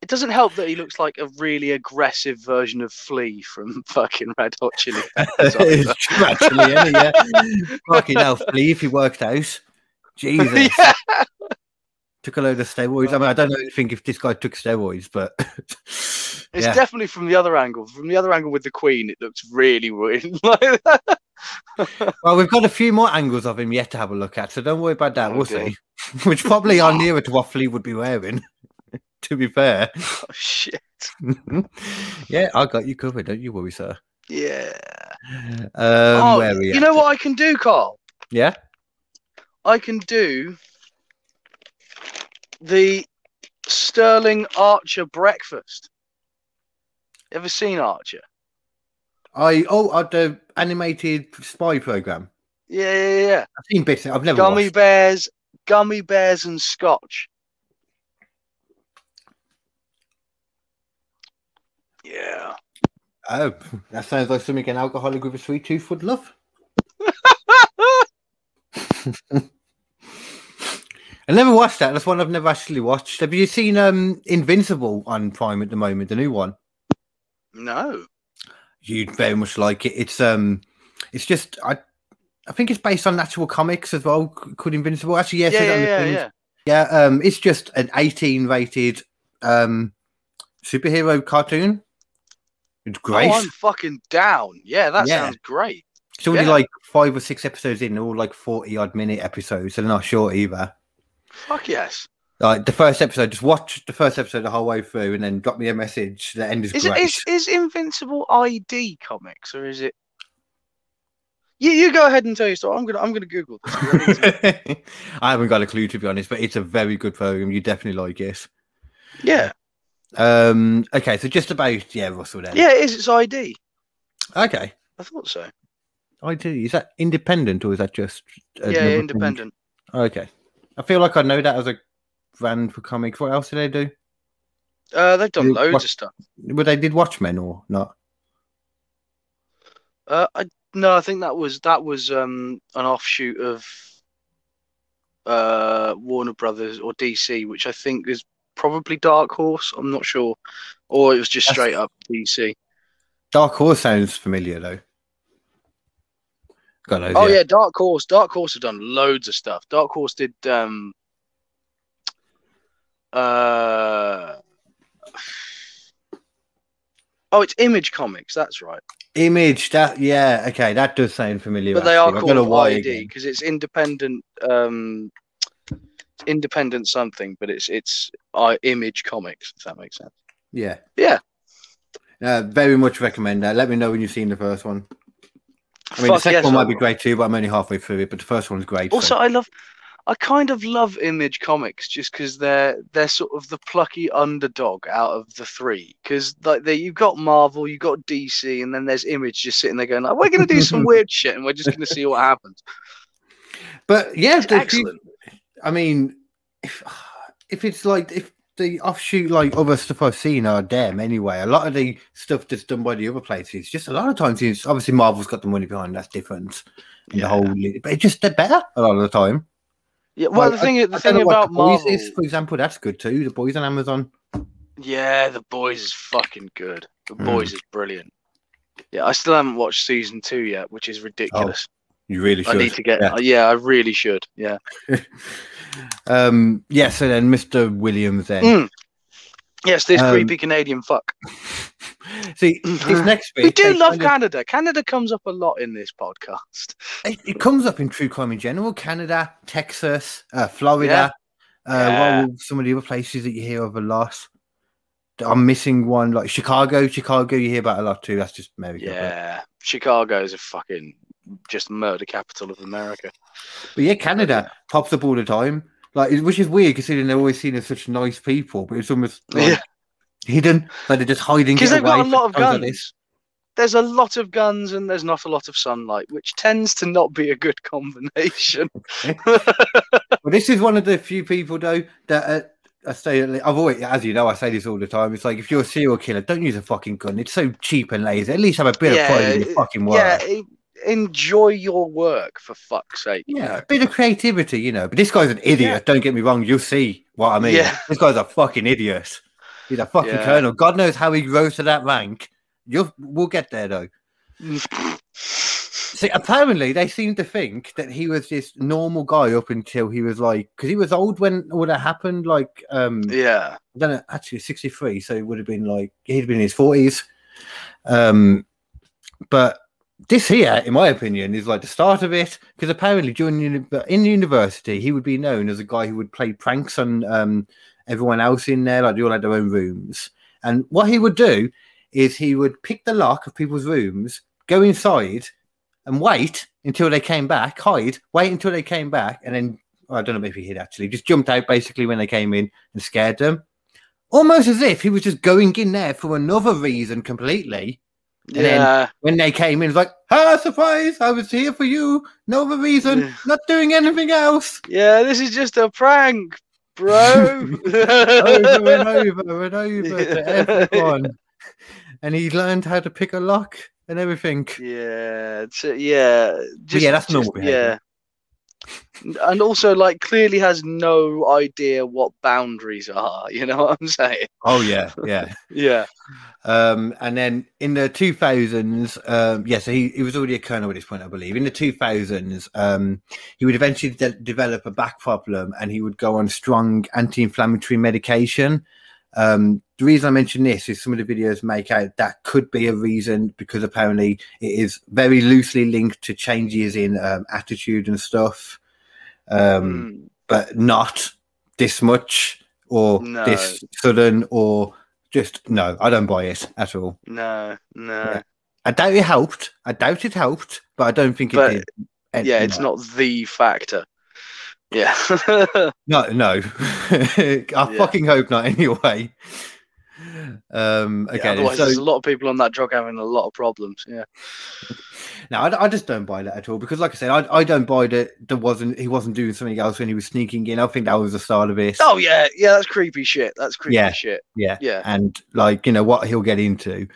It doesn't help that he looks like a really aggressive version of Flea from fucking Red Hot Chili Peppers. either. it's true, actually, isn't yeah. Fucking hell, Flea, if he worked out. Jesus. yeah. Took a load of steroids. I mean, I don't know anything if this guy took steroids, but It's yeah. definitely from the other angle. From the other angle with the Queen, it looks really weird. Well, we've got a few more angles of him yet to have a look at, so don't worry about that. Oh, we'll dear. see. Which probably are nearer to what Flea would be wearing, to be fair. Oh, shit. yeah, I got you covered. Don't you worry, sir. Yeah. Um, oh, where are we you know what I can do, Carl? Yeah. I can do the Sterling Archer breakfast. Ever seen Archer? I oh, uh, the animated spy program. Yeah, yeah, yeah. I've seen bits. I've never Gummy watched. bears, gummy bears, and scotch. Yeah. Oh, that sounds like something an alcoholic with a sweet tooth would love. I never watched that. That's one I've never actually watched. Have you seen um Invincible on Prime at the moment, the new one? No. You'd very much like it. It's um, it's just I, I think it's based on actual comics as well. c- Called Invincible. Actually, yes, Yeah, it yeah, yeah, yeah. yeah. Um, it's just an 18 rated um superhero cartoon. It's great. Oh, I'm fucking down. Yeah, that Yeah. sounds great. It's only Yeah. like five or six episodes in, they're all like 40 odd minute episodes, so they're not short either. Fuck yes. Like the first episode, just watch the first episode the whole way through and then drop me a message. The end is, Is great. is, is Invincible ID comics or is it? You you go ahead and tell your story. I'm gonna I'm gonna Google this. I need to- I haven't got a clue to be honest, but it's a very good program. You definitely like it. yeah, Um, okay, so just about yeah, Russell then. yeah, it is. It's ID. Okay. I thought so. I do. Is that independent or is that just yeah, another thing? independent. Okay. I feel like I know that as a brand for comics. What else do they do? Uh, they've done You- loads what- of stuff. Well, they did Watchmen or not? Uh, I no, I think that was that was um an offshoot of uh Warner Brothers or DC, which I think is probably Dark Horse. I'm not sure, or it was just That's- straight up DC. Dark Horse sounds familiar though. Got those, Oh yeah, Dark Horse. Dark Horse have done loads of stuff. Dark Horse did um uh Oh, it's Image Comics. That's right. Image. That yeah. Okay, that does sound familiar. But they are. I called ID because it's independent. Um, independent something, but it's it's uh, Image Comics. If that makes sense. Yeah. Yeah. Uh, very much recommend that. Let me know when you've seen the first one. I mean, the second yes, one might be great too, but I'm only halfway through it. But the first one's great. Also, so- I love, I kind of love Image Comics just because they're they're sort of the plucky underdog out of the three. Because like they, you've got Marvel, you've got DC, and then there's Image just sitting there going, like, "We're gonna do some weird shit, and we're just gonna see what happens." but yeah, the- excellent. I mean, if if it's like if the offshoot like other stuff I've seen are them anyway. A lot of the stuff that's done by the other places, just a lot of times, it's obviously Marvel's got the money behind. That's different. And the whole, but it's just they're better a lot of the time. Yeah. Well, Like, the thing, I the don't thing about Marvel, is, for example, that's good too. The boys on Amazon. yeah, the boys is fucking good. The Mm. boys is brilliant. Yeah, I still haven't watched season two yet, which is ridiculous. You really should. I need to get. yeah. Yeah. I really should. Yeah. um, yeah. So then, Mr. Williams. Then Mm. Yes, this Um, creepy Canadian fuck. see, next bit. We do love kind of- Canada. Canada comes up a lot in this podcast. It, it comes up in true crime in general. Canada, Texas, uh, Florida. Uh, Yeah. Some of the other places that you hear of a lot? I'm missing one, like Chicago. Chicago, you hear about a lot too. That's just America. Yeah, Chicago is a fucking just murder capital of America. But yeah, Canada pops up all the time. Like, which is weird considering they're always seen as such nice people, but it's almost like Yeah. hidden. Like they're just hiding. Because they've got a lot of like guns. There's a lot of guns and there's not a lot of sunlight, which tends to not be a good combination. Well, this is one of the few people though that uh, I say. I've always, as you know, I say this all the time. It's like if you're a serial killer, don't use a fucking gun. It's so cheap and lazy. At least have a bit of pride in your fucking work. yeah, enjoy your work for fuck's sake. you Yeah, know? a bit of creativity, you know. But this guy's an idiot. Don't get me wrong. You'll see what I mean. Yeah. This guy's a fucking idiot. He's a fucking Yeah. colonel. God knows how he rose to that rank. You'll, we'll get there though. See, apparently they seem to think that he was this normal guy up until he was like, because he was old when all that happened. Like, um, yeah, I don't know, actually 63, so it would have been like he'd been in his 40s. Um, but this here, in my opinion, is like the start of it because apparently during uni- in university he would be known as a guy who would play pranks on um, everyone else in there, like they all had their own rooms. And what he would do is he would pick the lock of people's rooms, go inside, and wait until they came back, hide, wait until they came back, and then I don't know if he hid actually, just jumped out basically when they came in and scared them. Almost as if he was just going in there for another reason completely. And then- yeah. When they came in, it's like, ah, surprise, I was here for you. No other reason, Yeah. not doing anything else. Yeah, this is just a prank, bro. over and over and over to everyone. And he learned how to pick a lock and everything. Yeah, uh, yeah, just, yeah, that's just- normal behaviour. Yeah, and also like clearly has no idea what boundaries are. You know what I'm saying? Oh, yeah, yeah. Yeah, Um, and then in the 2000s, um, yeah, so he, he was already a colonel at this point, I believe. In the 2000s, um, he would eventually de- develop a back problem and he would go on strong anti inflammatory medication. Um, the reason I mention this is some of the videos make out that could be a reason because apparently it is very loosely linked to changes in um, attitude and stuff, um, Mm, but not this much or No. this sudden or just no, I don't buy it at all. no, no. Yeah. I doubt it helped. I doubt it helped, but I don't think it But, did. Yeah, it's not the factor. Yeah, No, no. I fucking hope not. Anyway. Um. Okay. Yeah, otherwise, so there's a lot of people on that drug having a lot of problems. Yeah, Now, I, I just don't buy that at all because, like I said, I, I don't buy that. There wasn't he wasn't doing something else when he was sneaking in. I think that was the start of it. Oh yeah, yeah. That's creepy shit. That's creepy Yeah. shit. Yeah. Yeah. and like you know what he'll get into.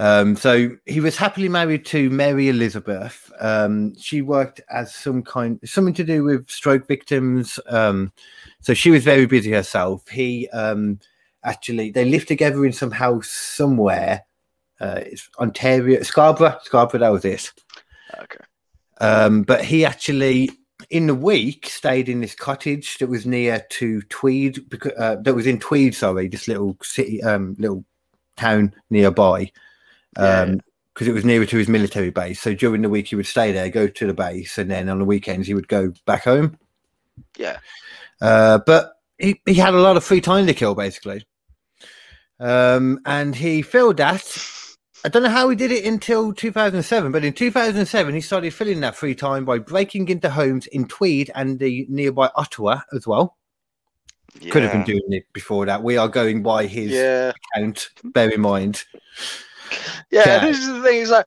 Um, so he was happily married to Mary Elizabeth. Um, she worked as some kind something to do with stroke victims. Um, so she was very busy herself. He um, actually they lived together in some house somewhere. Uh, it's Ontario, Scarborough, Scarborough. That was it. Okay. Um, but he actually, in the week, stayed in this cottage that was near to Tweed, uh, that was in Tweed. Sorry, this little city, um, little town nearby. Yeah. Um, because it was nearer to his military base. So during the week he would stay there, go to the base, and then on the weekends he would go back home. Yeah. Uh, but he, he had a lot of free time to kill, basically. Um, and he filled that. I don't know how he did it until 2007, but in 2007 he started filling that free time by breaking into homes in Tweed and the nearby Ottawa as well. Could have been doing it before that. We are going by his Yeah. account. Bear in mind. Yeah, Yeah. this is the thing. It's like,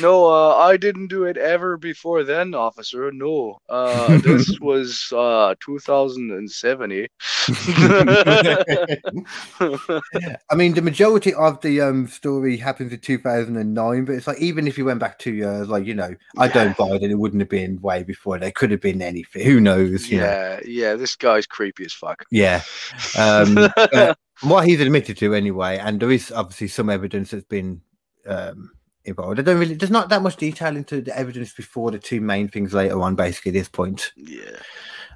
no, uh, I didn't do it ever before then, officer. No, uh, this was uh, 2070. I mean, the majority of the um story happens in 2009, but it's like even if you went back two years, like you know, I don't buy that it wouldn't have been way before. There could have been anything. Who knows? You know? yeah, yeah, this guy's creepy as fuck. Yeah. Um, what he's admitted to anyway, and there is obviously some evidence that's been um involved. I don't really. There's not that much detail into the evidence before the two main things later on. Basically, at this point. yeah.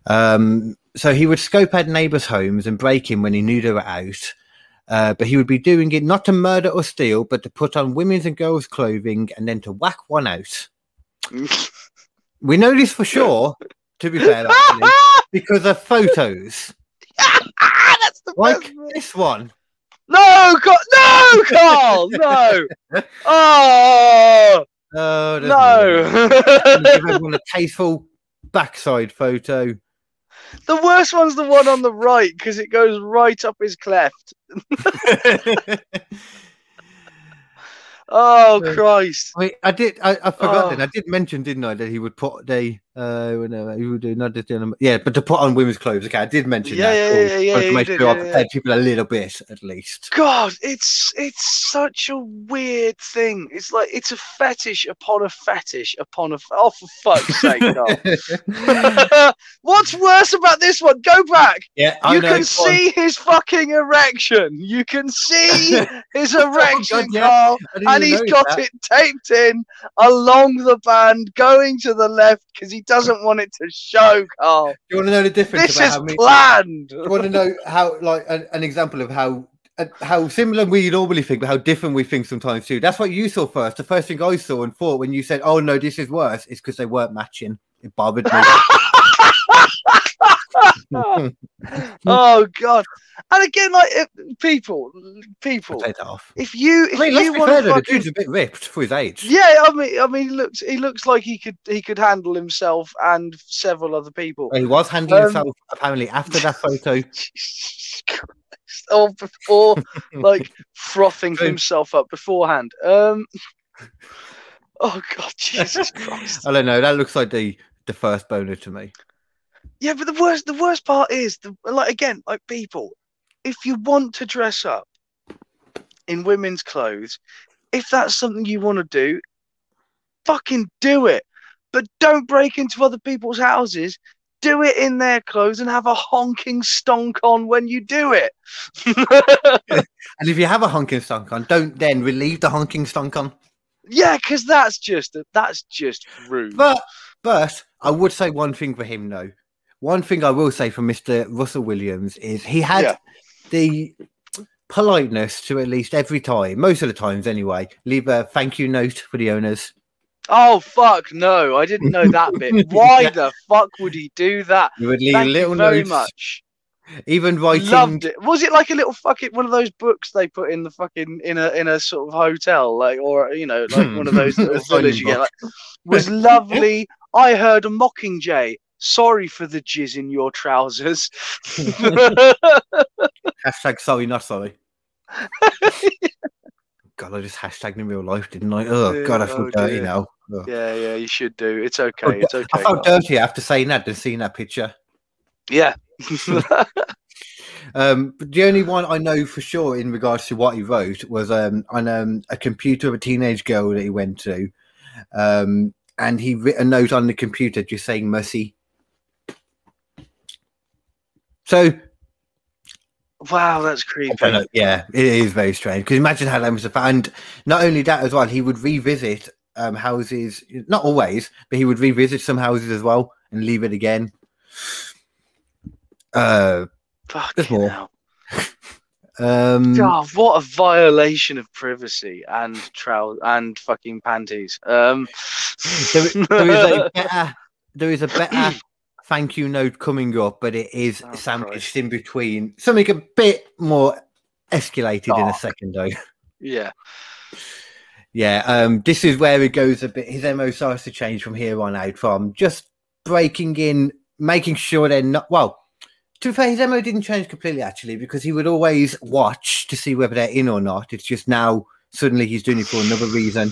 Um, so he would scope out neighbours' homes and break in when he knew they were out. Uh, but he would be doing it not to murder or steal, but to put on women's and girls' clothing and then to whack one out. We know this for sure, to be fair, actually, because of photos the like best. this one. No, Carl, no, Carl, no. Ah! Oh Oh, no. give everyone a tasteful backside photo. the worst one's the one on the right because it goes right up his cleft. Oh. Christ! Wait, I did. I, I forgot. Oh. Then I did mention, didn't I, that he would put the uh, he would do not just the yeah, but to put on women's clothes. Okay, I did mention Yeah, that. yeah, yeah, yeah, you did, sure I yeah, yeah. prepared people a little bit at least. God, it's it's such a weird thing. It's like it's a fetish upon a fetish upon a. F- oh, for fuck's sake! What's worse about this one? Go back. yeah, I you know, can go on. see his fucking erection. You can see his erection, Oh, God. Carl, I and he's got that. it taped in along the band, going to the left because he doesn't want it to show, Carl. Do you want to know the difference This about is many? planned. Do you want to know how, like, an, an example of how uh, how similar we normally think, but how different we think sometimes too. That's what you saw first. The first thing I saw and thought when you said, "Oh no, this is worse," is because they weren't matching. It bothered me. oh God! And again, like people, people. Take that off. If you, if I mean, you want fair to though, the fucking dude's a bit ripped for his age. Yeah, I mean, I mean, he looks he looks like he could he could handle himself and several other people. He was handling Um, himself apparently after that photo. Jesus Or before, like frothing himself up beforehand. Um. Oh God, Jesus Christ! I don't know. That looks like the the first boner to me. Yeah, but the worst the worst part is the like again like people, if you want to dress up in women's clothes, if that's something you want to do, fucking do it. But don't break into other people's houses. Do it in their clothes and have a honking stonk on when you do it. And if you have a honking stunk on, don't then relieve the honking stunk on. yeah, because that's just that's just rude. But but I would say one thing for him though. One thing I will say for Mr. Russell Williams is he had Yeah. the politeness to at least every time, most of the times anyway, leave a thank you note for the owners. Oh fuck no, I didn't know that bit. Why Yeah. the fuck would he do that? You would leave Thank little you very notes, much. even writing. Loved it. Was it like a little fucking one of those books they put in the fucking in a in a sort of hotel, like or you know, like one of those little A signing villas you get? Like, was lovely. I heard a mockingjay. Sorry for the jizz in your trousers. Hashtag sorry, not sorry. God, I just hashtagged in real life, didn't I? Oh Yeah, God, I feel oh dirty dear. now. Ugh. yeah, yeah, you should do. It's okay. Oh, It's okay. I felt dirty after saying that than seeing that picture. Yeah. Um, but the only one I know for sure in regards to what he wrote was um, on um, a computer of a teenage girl that he went to, um, and he wrote a note on the computer just saying mercy. So wow, that's creepy. know, yeah, it is very strange. Because imagine how that must have. And not only that as well, he would revisit um, houses. Not always, but he would revisit some houses as well and leave it again. Uh, Fucking There's more. hell. Um, what a violation of privacy and trousers and fucking panties. Um, there, there is a better, there is a better thank you note coming up, but it is Oh, sandwiched Christ. in between something a bit more escalated in a second, though. yeah, Yeah, um, this is where it goes a bit. His MO starts to change from here on out from just breaking in, making sure they're not. Well, to be fair, his MO didn't change completely actually because he would always watch to see whether they're in or not. It's just now suddenly he's doing it for another reason.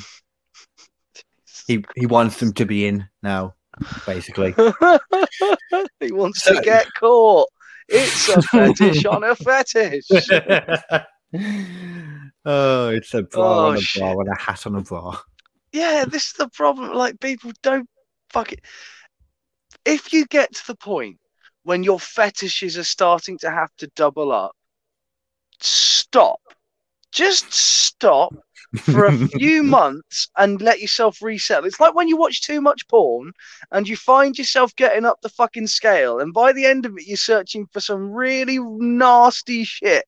He he wants them to be in now, basically. he wants So- to get caught. It's a fetish on a fetish. oh, it's a bra Oh, on a shit. bra and a hat on a bra. Yeah, this is the problem. Like people don't fuck it. If you get to the point when your fetishes are starting to have to double up, stop. Just stop for a few months and let yourself resettle. It's like when you watch too much porn and you find yourself getting up the fucking scale, and by the end of it, you're searching for some really nasty shit.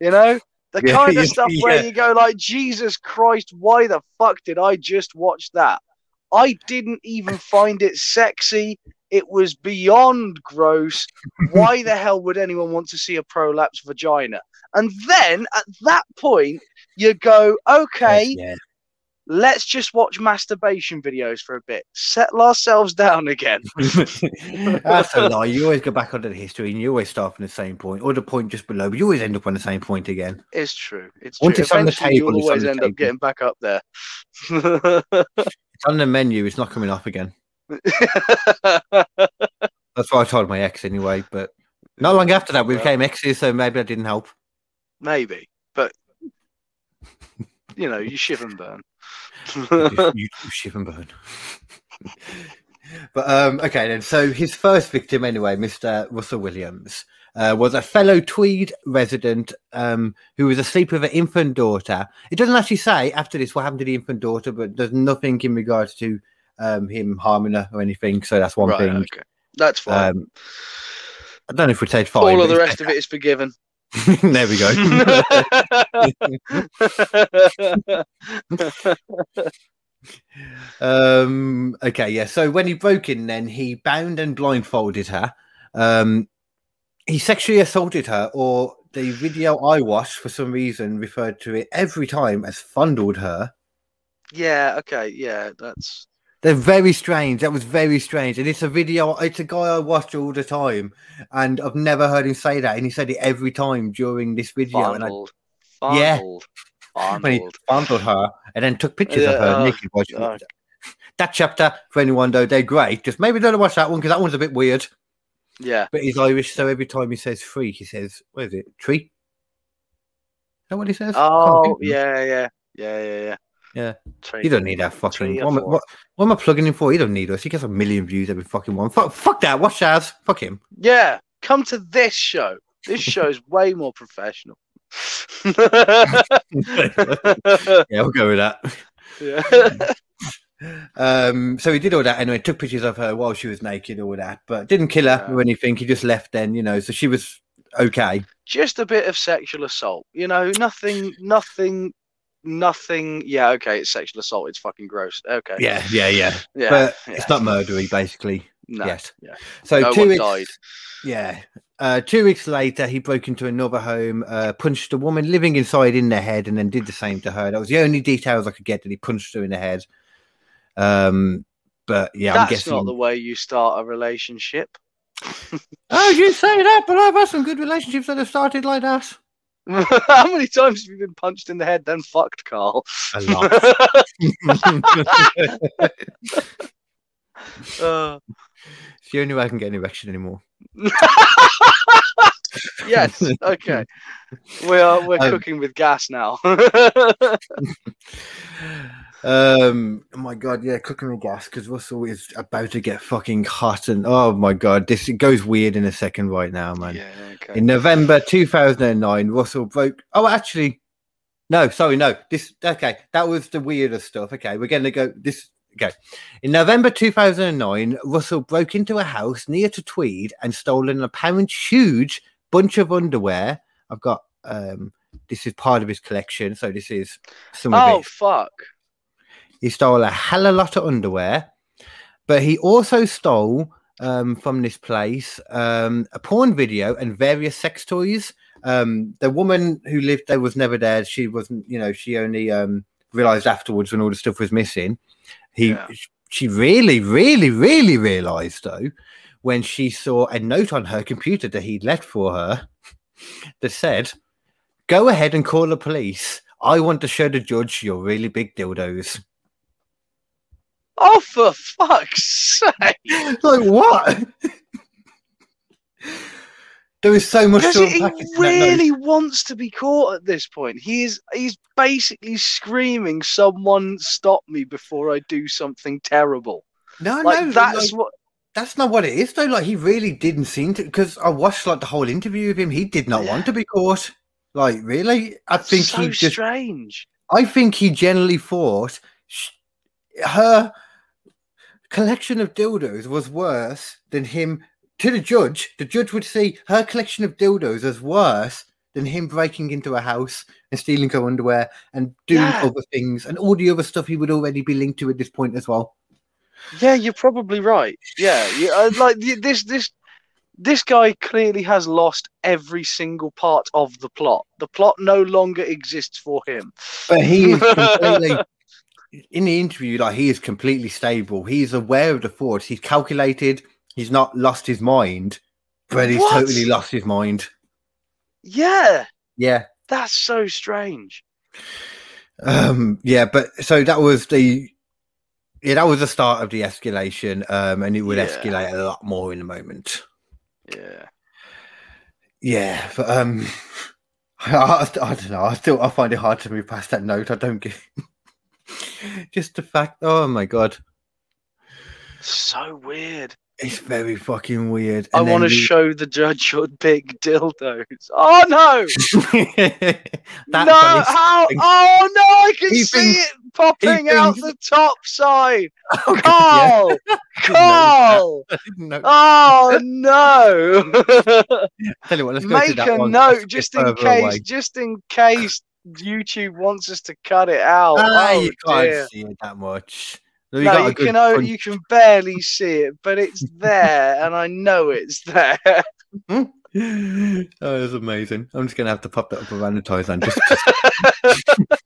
You know, the Yeah, kind of stuff where you go like, Jesus Christ, why the fuck did I just watch that? I didn't even find it sexy. It was beyond gross. Why the hell would anyone want to see a prolapse vagina? And then at that point, you go, okay, Yeah. Let's just watch masturbation videos for a bit. Settle ourselves down again. That's a lie. You always go back onto the history and you always start from the same point or the point just below, but you always end up on the same point again. It's true. It's Once true. it's on the table, you'll always end table. up getting back up there. It's on the menu, it's not coming off again. That's what I told my ex anyway, but not long after that we Well. became exes, so maybe that didn't help. Maybe, but you know, you shiv and burn. you, you, you shiv and burn. but um, okay then. So his first victim, anyway, Mr. Russell Williams, uh, was a fellow Tweed resident um, who was asleep with an infant daughter. It doesn't actually say after this what happened to the infant daughter, but there's nothing in regards to um, him harming her or anything. So that's one right, thing. okay. That's fine. Um, I don't know if we'd say fine. All of the rest of it is forgiven. there we go. um, okay, yeah. So when he broke in, then he bound and blindfolded her. Um, he sexually assaulted her, or the video I watched for some reason referred to it every time as fondled her. yeah, okay, yeah, that's They're very strange. That was very strange. And it's a video, it's a guy I watch all the time. And I've never heard him say that. And he said it every time during this video. And I. Yeah. Fondled. when he Fondled. her and then took pictures of her oh, naked. God. That chapter, for anyone though, they're great. Just maybe don't watch that one because that one's a bit weird. Yeah. But he's Irish, so every time he says free, he says, what is it? Tree? Is that what he says? Oh, yeah, yeah, yeah, yeah, yeah. Yeah. Tree. You don't need that fucking. What, am I- what, what am I plugging him for? He don't need us. He gets a million views every fucking one. Fuck, fuck that. Watch Shaz. Fuck him. Yeah, come to this show. This show is way more professional. yeah, we'll go with that. yeah. Um, so he did all that anyway. Took pictures of her while she was naked, all that, but didn't kill her Yeah. or anything. He just left then, you know. So she was okay. Just a bit of sexual assault. You know, nothing, nothing, nothing. Yeah, okay, it's sexual assault. It's fucking gross. Okay. Yeah, yeah, yeah. Yeah. but yeah. it's not murdery, basically. No. yet. yeah. So No two one weeks, died. yeah. Uh, two weeks later, he broke into another home, uh, punched a woman living inside in the head, and then did the same to her. That was the only details I could get that he punched her in the head. Um, but yeah, I'm That's guessing. not the way you start a relationship. Oh, you say that, but I've had some good relationships that have started like that. How many times have you been punched in the head, then fucked, Carl? A lot. Uh, it's the only way I can get an erection anymore. yes. Okay. We are. We're Um, cooking with gas now. Um, oh my god, yeah, cooking with gas because Russell is about to get fucking hot, and oh my god, this it goes weird in a second right now, man. yeah. Okay. In November 2009, Russell broke. Oh, actually, no, sorry, no. This okay. That was the weirdest stuff. Okay, we're going to go. This okay. In November 2009, Russell broke into a house near to Tweed and stole an apparent huge bunch of underwear. I've got um This is part of his collection, so this is some Oh of it. fuck! He stole a hell of a lot of underwear, but he also stole um, from this place um, a porn video and various sex toys. Um, the woman who lived there was never there. She wasn't, you know, she only um, realized afterwards when all the stuff was missing. He, Yeah. she really, really, really realized though when she saw a note on her computer that he'd left for her that said, "Go ahead and call the police. I want to show the judge your really big dildos." Oh, for fuck's sake! like what? there is so much to he unpack in that really wants to be caught at this point. He is he's basically screaming, Someone stop me before I do something terrible. No, Like no, that's like, what that's not what it is though. Like he really didn't seem to because I watched like the whole interview with him. He did not want to be caught. Like really, I think so he just. strange. I think he generally thought her collection of dildos was worse than him. To the judge, the judge would see her collection of dildos as worse than him breaking into a house and stealing her underwear and doing Yeah. other things and all the other stuff he would already be linked to at this point as well. Yeah, you're probably right. Yeah, yeah uh, like this this this guy clearly has lost every single part of the plot. The plot no longer exists for him. But he is completely in the interview, like he is completely stable. He's aware of the thoughts. He's calculated. He's not lost his mind, but he's What? totally lost his mind. Yeah, Yeah. that's so strange. Um, yeah, but so that was the yeah, that was the start of the escalation. Um, and it would Yeah. escalate a lot more in a moment. Yeah. Yeah, but um I, I don't know. I still I find it hard to move past that note. I don't get just the fact. Oh my god, So weird. it's very fucking weird. I And then want to you- show the judge your big dildos. Oh no! no! How? Oh no! I can He see thinks- it popping out the top side. Oh, God, yeah. Carl! Carl! No, Oh no! tell you what, let's go to Make that a one. Note just in case, away. just in case YouTube wants us to cut it out. Ah, oh you can't dear. see it that much. You No, you can front- you can barely see it, but it's there, and I know it's there. oh, that's amazing. I'm just gonna have to pop that up around the ties and just.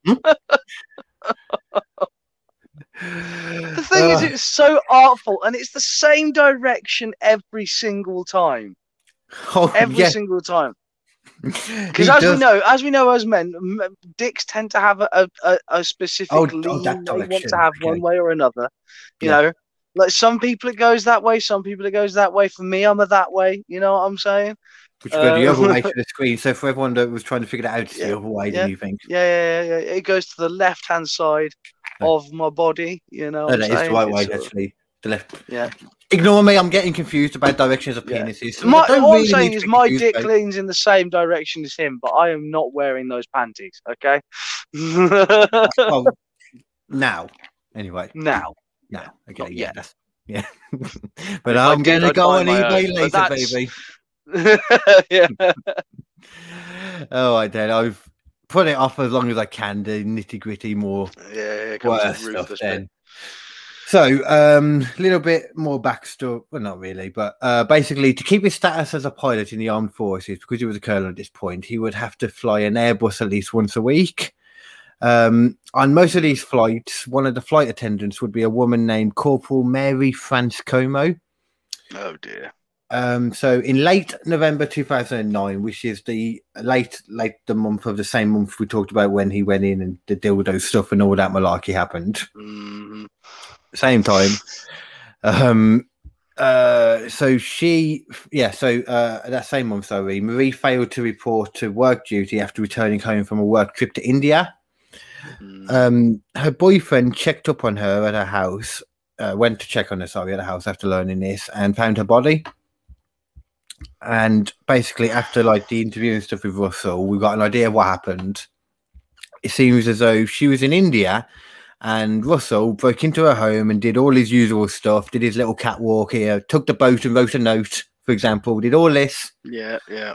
The thing is, it's so artful, and it's the same direction every single time. oh, Every yeah. single time. Because as does- we know, as we know, as men, dicks tend to have a, a, a, specific Oh, lean oh, they want to have okay. one way or another. You Yeah. know, like some people it goes that way, some people it goes that way. For me, I'm a that way. You know what I'm saying? Which go the Uh, other way to the screen. So for everyone that was trying to figure that out, it's Yeah, the other way yeah. than you think. Yeah, yeah, yeah. yeah. It goes to the left hand side Oh. of my body. You know, No, what I'm that is the right It's way, of- actually. The left. Yeah. Ignore me. I'm getting confused about directions of Yeah. penises. So My, all really I'm saying is my dick about- leans in the same direction as him, but I am not wearing those panties. Okay. Well, now, anyway, now, now, okay, Not yeah, yeah. but If I'm did, gonna I'd go on eBay own, later, baby. yeah. oh, I did. I've put it off as long as I can. The nitty gritty, more Yeah, with worse stuff. bit. So, um, a little bit more backstory. Well, not really, but uh, basically, to keep his status as a pilot in the armed forces, because he was a colonel at this point, he would have to fly an Airbus at least once a week. Um, on most of these flights, one of the flight attendants would be a woman named Corporal Mary France Comeau. Oh dear. Um, so in late November 2009, which is the late late the month of the same month we talked about when he went in and the dildo stuff and all that malarkey happened. Mhm. Same time. Um, uh, so she, yeah, so uh, that same month, sorry, Marie failed to report to work duty after returning home from a work trip to India. Mm. Um, her boyfriend checked up on her at her house, uh, went to check on her, sorry, at her house after learning this and found her body. And basically, after like the interview and stuff with Russell, we got an idea of what happened. It seems as though she was in India and Russell broke into her home and did all his usual stuff, did his little catwalk here, took the boat and wrote a note, for example, did all this. Yeah, yeah.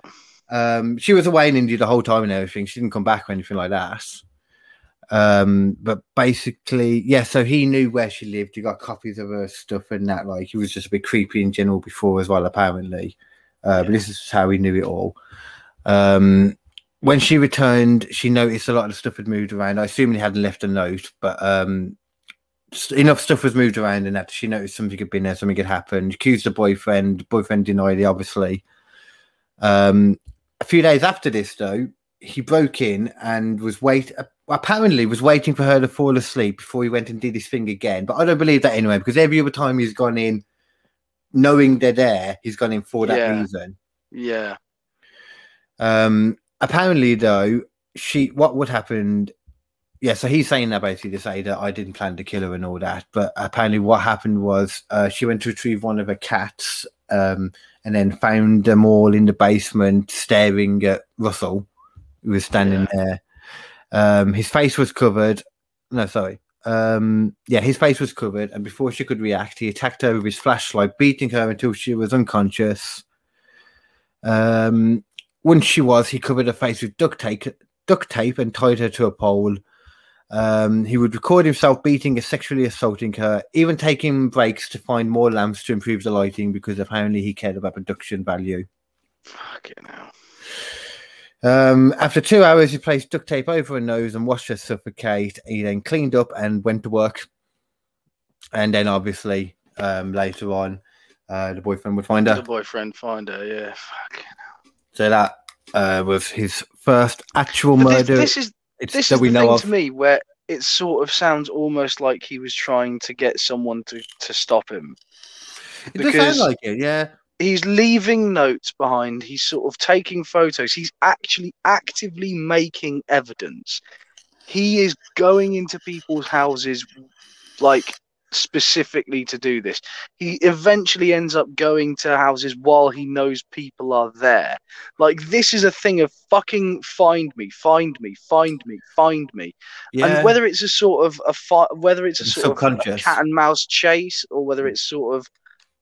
Um, she was away in India the whole time and everything. She didn't come back or anything like that. Um, but basically, yeah. So he knew where she lived. He got copies of her stuff and that. Like he was just a bit creepy in general before as well, apparently. Uh, But this is how he knew it all. Um, when she returned, she noticed a lot of the stuff had moved around. I assume he hadn't left a note, but um, enough stuff was moved around and that she noticed something had been there, something had happened. Accused the boyfriend. Boyfriend denied it, obviously. Um, a few days after this, though, he broke in and was wait. Apparently, was waiting for her to fall asleep before he went and did his thing again. But I don't believe that anyway, because every other time he's gone in, knowing they're there, he's gone in for that Yeah. reason. Yeah. Um, apparently, though, she what would happen? Yeah, so he's saying that basically to say that I didn't plan to kill her and all that. But apparently, what happened was uh, she went to retrieve one of her cats, um, and then found them all in the basement staring at Russell, who was standing there. Um, his face was covered. No, sorry. Um, yeah, his face was covered, and before she could react, he attacked her with his flashlight, beating her until she was unconscious. Um, once she was, he covered her face with duct tape, duct tape, and tied her to a pole. Um, he would record himself beating and sexually assaulting her, even taking breaks to find more lamps to improve the lighting because apparently he cared about production value. Fucking hell. Um, after two hours, he placed duct tape over her nose and watched her suffocate. He then cleaned up and went to work. And then, obviously, um, later on, uh, the boyfriend would find her. The boyfriend find her. Yeah. Fucking. So that uh, was his first actual But murder. this, this is it's this is we the know thing of. to me where it sort of sounds almost like he was trying to get someone to to stop him. It does sound like it, yeah. He's leaving notes behind. He's sort of taking photos. He's actually actively making evidence. He is going into people's houses, like specifically to do this. He eventually ends up going to houses while he knows people are there. Like this is a thing of fucking find me, find me, find me, find me. Yeah. And whether it's a sort of a fi- whether it's a It's sort of a cat and mouse chase, or whether mm. it's sort of,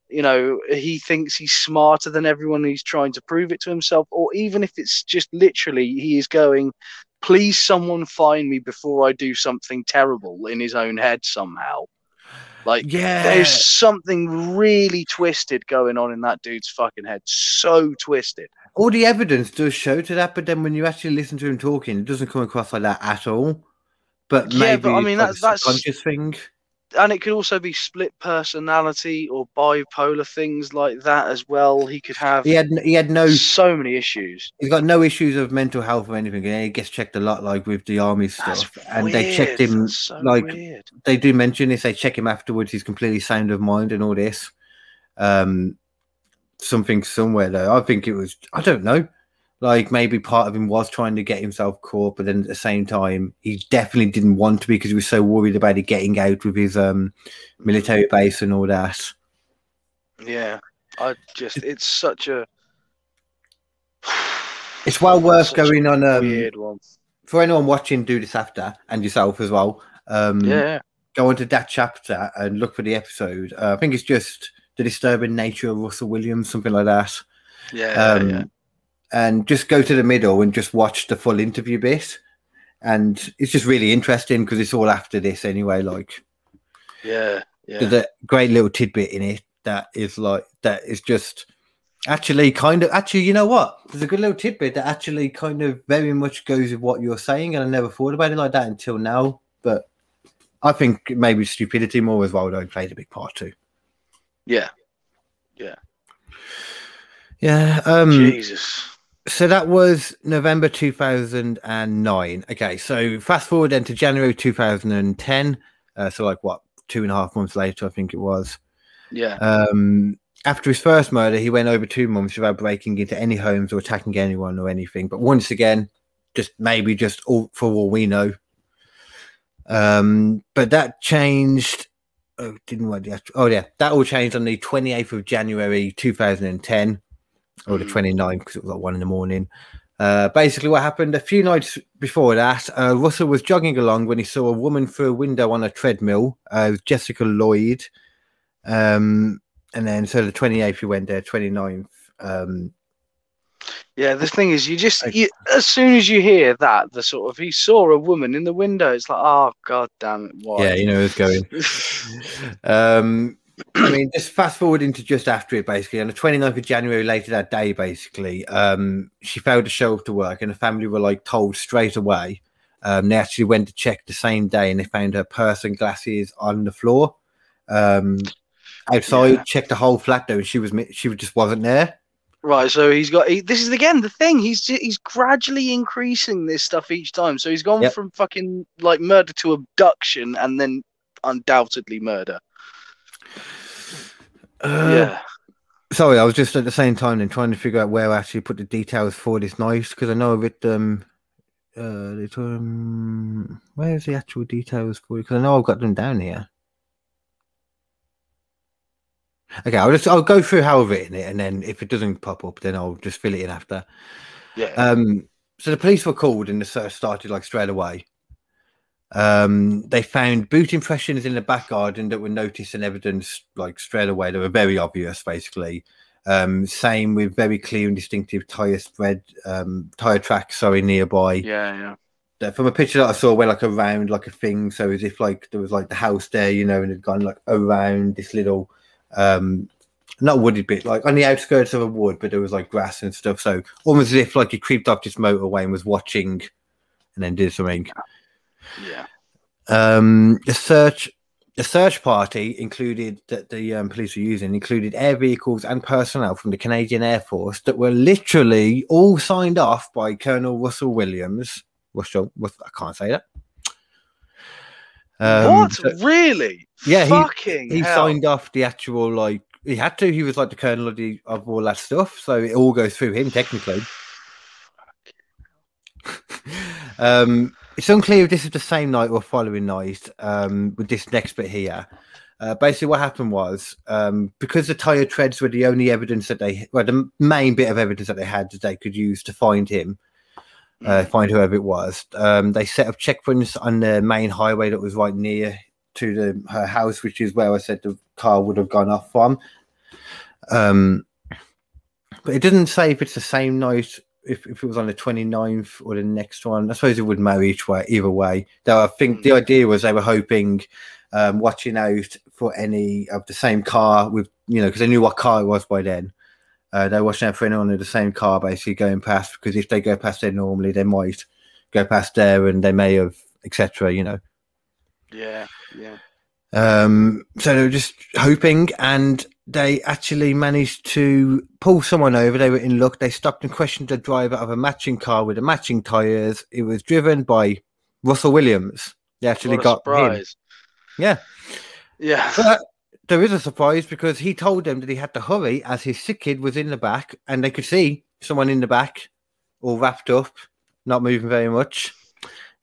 you know, he thinks he's smarter than everyone. He's trying to prove it to himself, or even if it's just literally he is going, please someone find me before I do something terrible in his own head somehow. Like yeah. there's something really twisted going on in that dude's fucking head. So twisted. all the evidence does show to that, but then when you actually listen to him talking, it doesn't come across like that at all. But Yeah, maybe but I mean, that's- that's- subconscious thing. And it could also be split personality or bipolar things like that as well. He could have He had he had no so many issues. he's got no issues of mental health or anything. He gets checked a lot, like with the army That's stuff, and they checked weird. him. That's so like weird. they do mention this. They check him afterwards. He's completely sound of mind and all this. Um, something somewhere though. I think it was. I don't know. Like maybe part of him was trying to get himself caught, but then at the same time, he definitely didn't want to be because he was so worried about it getting out with his um military base and all that. Yeah, I just it's such a. It's well worth such going on. Um, weird one. for anyone watching, do this after and yourself as well. Um, Yeah, go onto that chapter and look for the episode. Uh, I think it's just the disturbing nature of Russell Williams, something like that. yeah, Um, yeah. And just go to the middle and just watch the full interview bit. And it's just really interesting because it's all after this anyway. Like Yeah, yeah. there's a great little tidbit in it that is like that is just actually kind of actually you know what there's a good little tidbit that actually kind of very much goes with what you're saying and i never thought about it like that until now but i think maybe stupidity more as well though played a big part too yeah. yeah Yeah. um Jesus. So that was november 2009 okay so fast forward then to january 2010 uh, so like what two and a half months later i think it was Yeah, Um, after his first murder, he went over two months without breaking into any homes or attacking anyone or anything. But once again, just maybe just all for all we know. Um, but that changed. Oh, didn't want the actual, Oh yeah, that all changed on the 28th of January 2010, or the Mhm. 29th because it was like one in the morning. Uh, basically, what happened a few nights before that, uh, Russell was jogging along when he saw a woman through a window on a treadmill. Uh, it was Jessica Lloyd. Um, and then so the 28th he went there, 29th. Um, Yeah, the thing is, you just you, as soon as you hear that, the sort of he saw a woman in the window. It's like, oh god damn it! Why? Yeah, you know it's going. um, I mean, just fast forward into just after it, basically, on the 29th of January, later that day, basically, um, she failed to show up to work, and the family were like told straight away. Um, they actually went to check the same day, and they found her purse and glasses on the floor. Um, outside, Yeah. checked the whole flat though, and she was she just wasn't there. Right, so he's got. He, this is again the thing. He's he's gradually increasing this stuff each time. So he's gone Yep. from fucking like murder to abduction, and then undoubtedly murder. Uh, yeah, Sorry, I was just at the same time then trying to figure out where I actually put the details for this night because I know it. Um, uh, it, um, where's the actual details for it? Because I know I've got them down here. Okay, I'll just I'll go through how I've written it, and then if it doesn't pop up, then I'll just fill it in after. yeah. Um, so the police were called, and the search started like straight away. Um, they found boot impressions in the back garden that were noticed and evidence like straight away. They were very obvious, basically. Um, same with very clear and distinctive tire spread, um, tire tracks. Sorry, nearby. yeah, yeah. From a picture that I saw, where like around like a thing, so as if like there was like the house there, you know, and it had gone like around this little, um, not wooded bit, like on the outskirts of a wood, but there was like grass and stuff. So almost as if like he creeped up this motorway and was watching, and then did something. Yeah. Um, the search, the search party included that the um, police were using included air vehicles and personnel from the Canadian Air Force that were literally all signed off by Colonel Russell Williams. Russell, Rus- I can't say that. Um, what? really? Yeah, he- he hell. signed off the actual like he had to. He was like the colonel of, the, of all that stuff, so it all goes through him technically. um, it's unclear if this is the same night or following night. Um, with this next bit here, uh, basically what happened was um, because the tire treads were the only evidence that they, well, the main bit of evidence that they had that they could use to find him, uh, find whoever it was. Um, they set up checkpoints on the main highway that was right near to the her house, which is where I said the car would have gone off from. Um, but it doesn't say if it's the same night, if, if it was on the 29th or the next one. I suppose it would matter each way, either way. Though I think the idea was they were hoping, um, watching out for any of the same car with, you know, because they knew what car it was by then. Uh, they were watching out for anyone in the same car basically going past because if they go past there normally, they might go past there and they may have, etc. You know. Yeah, yeah. Um, so they were just hoping, and they actually managed to pull someone over. They were in luck. They stopped and questioned the driver of a matching car with the matching tires. It was driven by Russell Williams. They actually got him. Yeah, Yeah. but there is a surprise because he told them that he had to hurry as his sick kid was in the back, and they could see someone in the back, all wrapped up, not moving very much.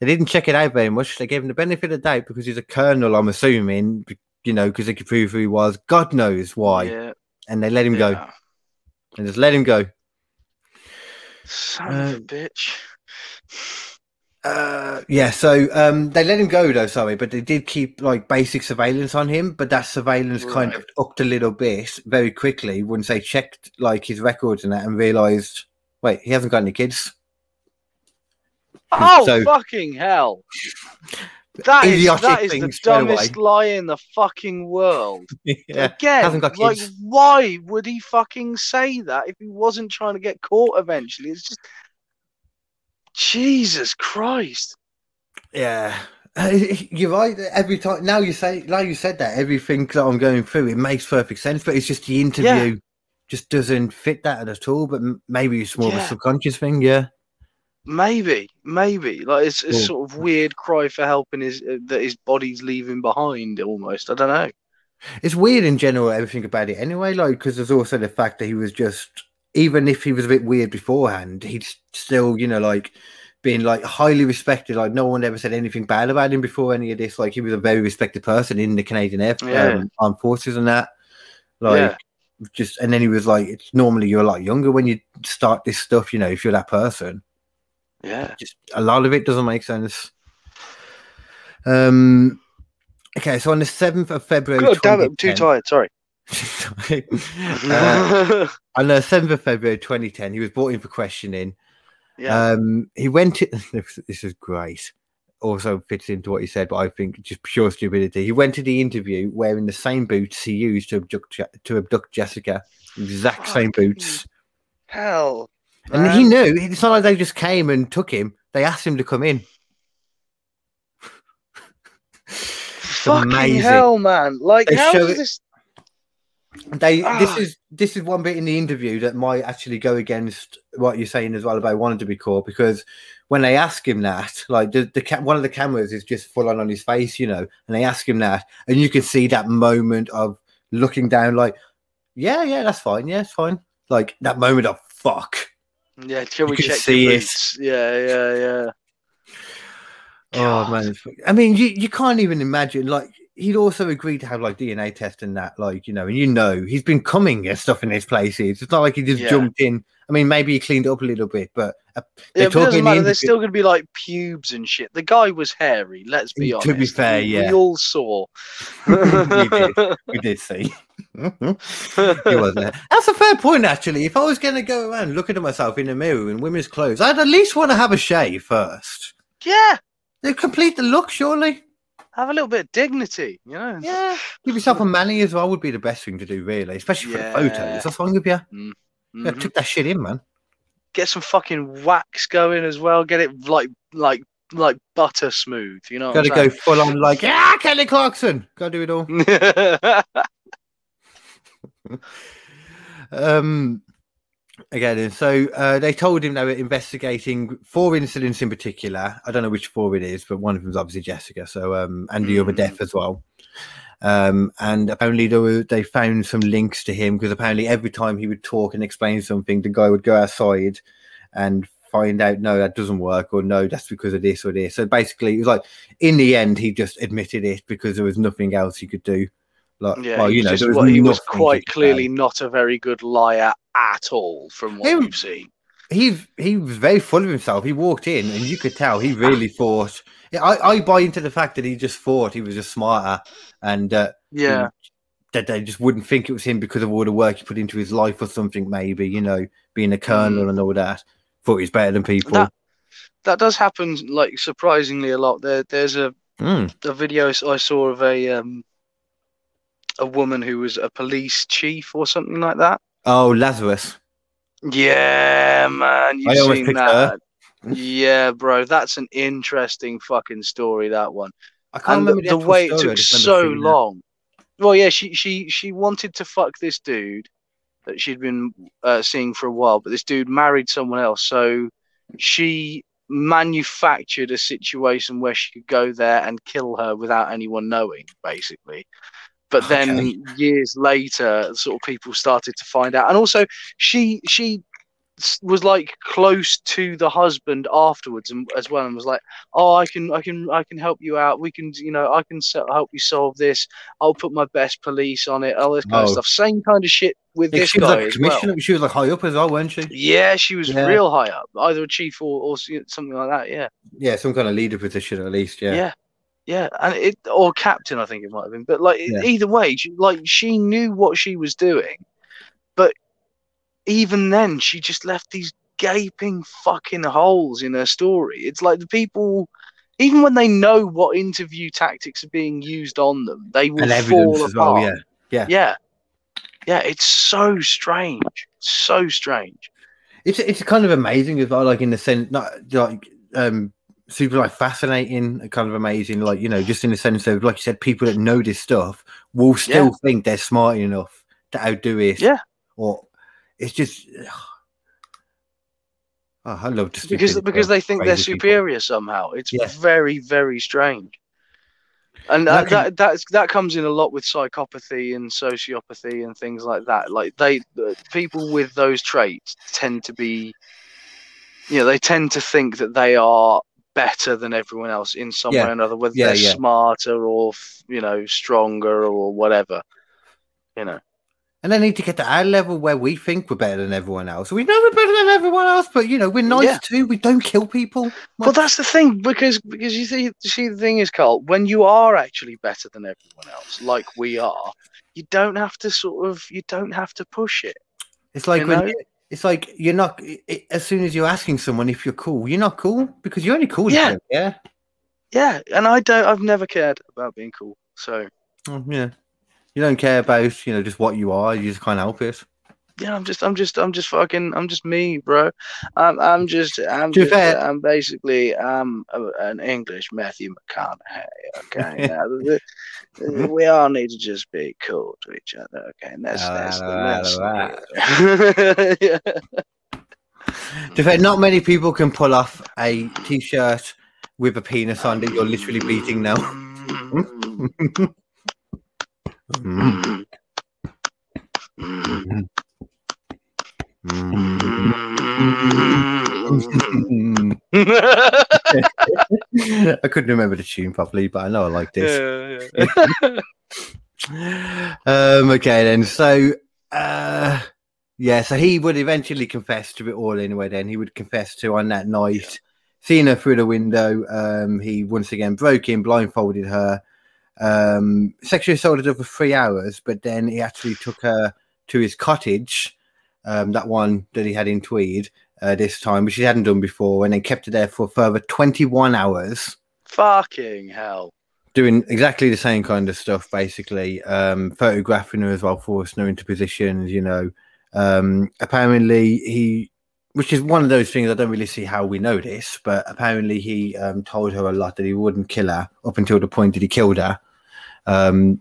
They didn't check it out very much. They gave him the benefit of the doubt because he's a colonel, I'm assuming, you know, because they could prove who he was. God knows why. Yeah. And they let him go and just let him go. Son of Uh, a bitch. Uh, yeah, so um, they let him go though. Sorry, but they did keep like basic surveillance on him. But that surveillance kind of upped a little bit very quickly once they checked like his records and that, and realised, wait, he hasn't got any kids. Oh so- fucking hell! That is, that is the dumbest lie in the fucking world. yeah, Again, hasn't got like, kids. why would he fucking say that if he wasn't trying to get caught eventually? It's just Jesus Christ. yeah. Uh, You're right. Every time now you say, now you said that everything that I'm going through, it makes perfect sense. But it's just the interview just doesn't fit that at all. But maybe it's more of a subconscious thing. Yeah. Maybe, maybe like it's a Cool. sort of weird cry for help in his uh, that his body's leaving behind almost. I don't know. It's weird in general, everything about it anyway, like, because there's also the fact that he was just, even if he was a bit weird beforehand, he'd still, you know, like, being like highly respected. Like, no one ever said anything bad about him before any of this. Like, he was a very respected person in the Canadian Air Yeah. um, Armed Forces and that. Like, Yeah. just, and then he was like, it's normally you're a lot younger when you start this stuff, you know, if you're that person Yeah. just a lot of it doesn't make sense. Um. Okay, so on the seventh of February, God damn it! I'm too tired. Sorry. uh, on the 7th of February 2010, he was brought in for questioning. yeah. Um, he went. To, this, is great. Also fits into what he said, but I think just pure stupidity. He went to the interview wearing the same boots he used to abduct to abduct Jessica, exact same boots. Hell. And man. he knew. It's not like they just came and took him. They asked him to come in. Fucking amazing. hell, man! Like, They how is this? They this Ah. is this is one bit in the interview that might actually go against what you're saying as well about wanting to be caught because when they ask him that, like the, the one of the cameras is just full on on his face, you know, and they ask him that, and you can see that moment of looking down, like, yeah, yeah, that's fine, yeah, it's fine, like that moment of fuck. Yeah, shall we check see the it. Yeah, yeah, yeah. Oh man, I mean, you, you can't even imagine. Like, he'd also agreed to have like DNA test and that, like you know, and you know, he's been coming and stuff in these places. It's not like he just Yeah. jumped in. I mean, maybe he cleaned up a little bit, but uh, Yeah, They're but it doesn't matter. There's still going to be like pubes and shit. The guy was hairy. Let's be honest. To be fair, yeah. we all saw. we did. We did see. he wasn't. That's a fair point, actually. If I was going to go around looking at myself in the mirror in women's clothes, I'd at least want to have a shave first. Yeah, They complete the look, surely. have a little bit of dignity, you know. Yeah, give yourself a manny as well would be the best thing to do, really, especially for Yeah. the photos. That's wrong with you. Yeah, Mhm. took that shit in, man. Get some fucking wax going as well. Get it like like like butter smooth. You know. Got to go full on like, yeah, Kelly Clarkson. Got to do it all. Um, again, so uh, they told him they were investigating four incidents in particular. I don't know which four it is, but one of them is obviously Jessica. So, um, and the other Mm. death as well. Um, and apparently they, were, they found some links to him because apparently every time he would talk and explain something, the guy would go outside and find out no that doesn't work or no that's because of this or this so basically it was like in the end he just admitted it because there was nothing else he could do like Yeah, well he you know just wa- he was quite clearly not a very good liar at all, from what we've seen. he he was very full of himself. He walked in, and you could tell he really thought. I, I buy into the fact that he just thought he was just smarter, and uh, Yeah, that they just wouldn't think it was him because of all the work he put into his life or something. Maybe you know, being a colonel and all that. Thought he was better than people. Mm. That- that does happen like surprisingly a lot. There, there's a Mm. a video I saw of a um a woman who was a police chief or something like that. Oh, Lazarus. Yeah, man, you've I almost seen that. Yeah, bro, that's an interesting fucking story. That one, I can't and the, remember the actual way it story, I took so seeing that. long. Well, yeah, she she she wanted to fuck this dude that she'd been uh, seeing for a while, but this dude married someone else, so she manufactured a situation where she could go there and kill her without anyone knowing, basically. But then Okay. years later, sort of people started to find out, and also she she was like close to the husband afterwards and as well and was like oh i can i can i can help you out we can you know i can help you solve this i'll put my best police on it all this kind of Oh. stuff same kind of shit with Yeah, this she was guy like a as well. She was like high up as well, weren't she? yeah she was Yeah. real high up either a chief or, or something like that yeah Yeah, some kind of leader position at least. Yeah. yeah yeah and it or captain i think it might have been but like Yeah. either way she, like she knew what she was doing but even then she just left these gaping fucking holes in her story it's like the people even when they know what interview tactics are being used on them they will and fall apart well. Yeah. yeah yeah it's so strange so strange It's it's kind of amazing as well, like in the sense, not like um super like fascinating, kind of amazing, like you know, just in the sense of like you said, people that know this stuff will still think they're smart enough to outdo it. Yeah. Or it's just. Oh, I love to speak because because they think they're crazy people. superior somehow. It's Yeah. very very strange, and That that, can- that that's that comes in a lot with psychopathy and sociopathy and things like that. Like they the people with those traits tend to be, you know, they tend to think that they are better than everyone else in some Yeah. way or another, whether Yeah, they're yeah. smarter or you know stronger or whatever. You know, And they need to get to our level where we think we're better than everyone else. We know we're better than everyone else, but you know, we're nice too. We don't kill people. Well, that's the thing because because you see, see the thing is, Carl, when you are actually better than everyone else, like we are, you don't have to sort of you don't have to push it. It's like You when know? It's like you're not i- as soon as you're asking someone if you're cool, you're not cool because you're only cool. Yeah. yeah, Yeah, and I don't. I've never cared about being cool. So Oh, yeah. You don't care about you know just what you are. You just can't help it. Yeah, I'm just, I'm just, I'm just fucking, I'm just me, bro. I'm, I'm just, I'm just, I'm basically, I'm an English Matthew McConaughey. Okay, Now, we all need to just be cool to each other. Okay, and that's Ah, that's the ah, lesson. yeah. To fair, not many people can pull off a t-shirt with a penis on that you're literally beating now. Mm. Mm. I couldn't remember the tune properly, but I know I like this. Yeah, yeah. um, okay, then. So, uh, yeah, so he would eventually confess to it all anyway. Then he would confess to on that night, seeing her through the window. Um, he once again broke in, blindfolded her, um, sexually assaulted her for three hours, but then he actually took her to his cottage, um, that one that he had in Tweed. Uh, this time, which he hadn't done before, and then kept her there for a further 21 hours Fucking hell. doing exactly the same kind of stuff, basically. Um, photographing her as well, forcing her into positions, you know. Um, apparently, he, which is one of those things I don't really see how we know this, but apparently he um, told her a lot that he wouldn't kill her up until the point that he killed her. Um,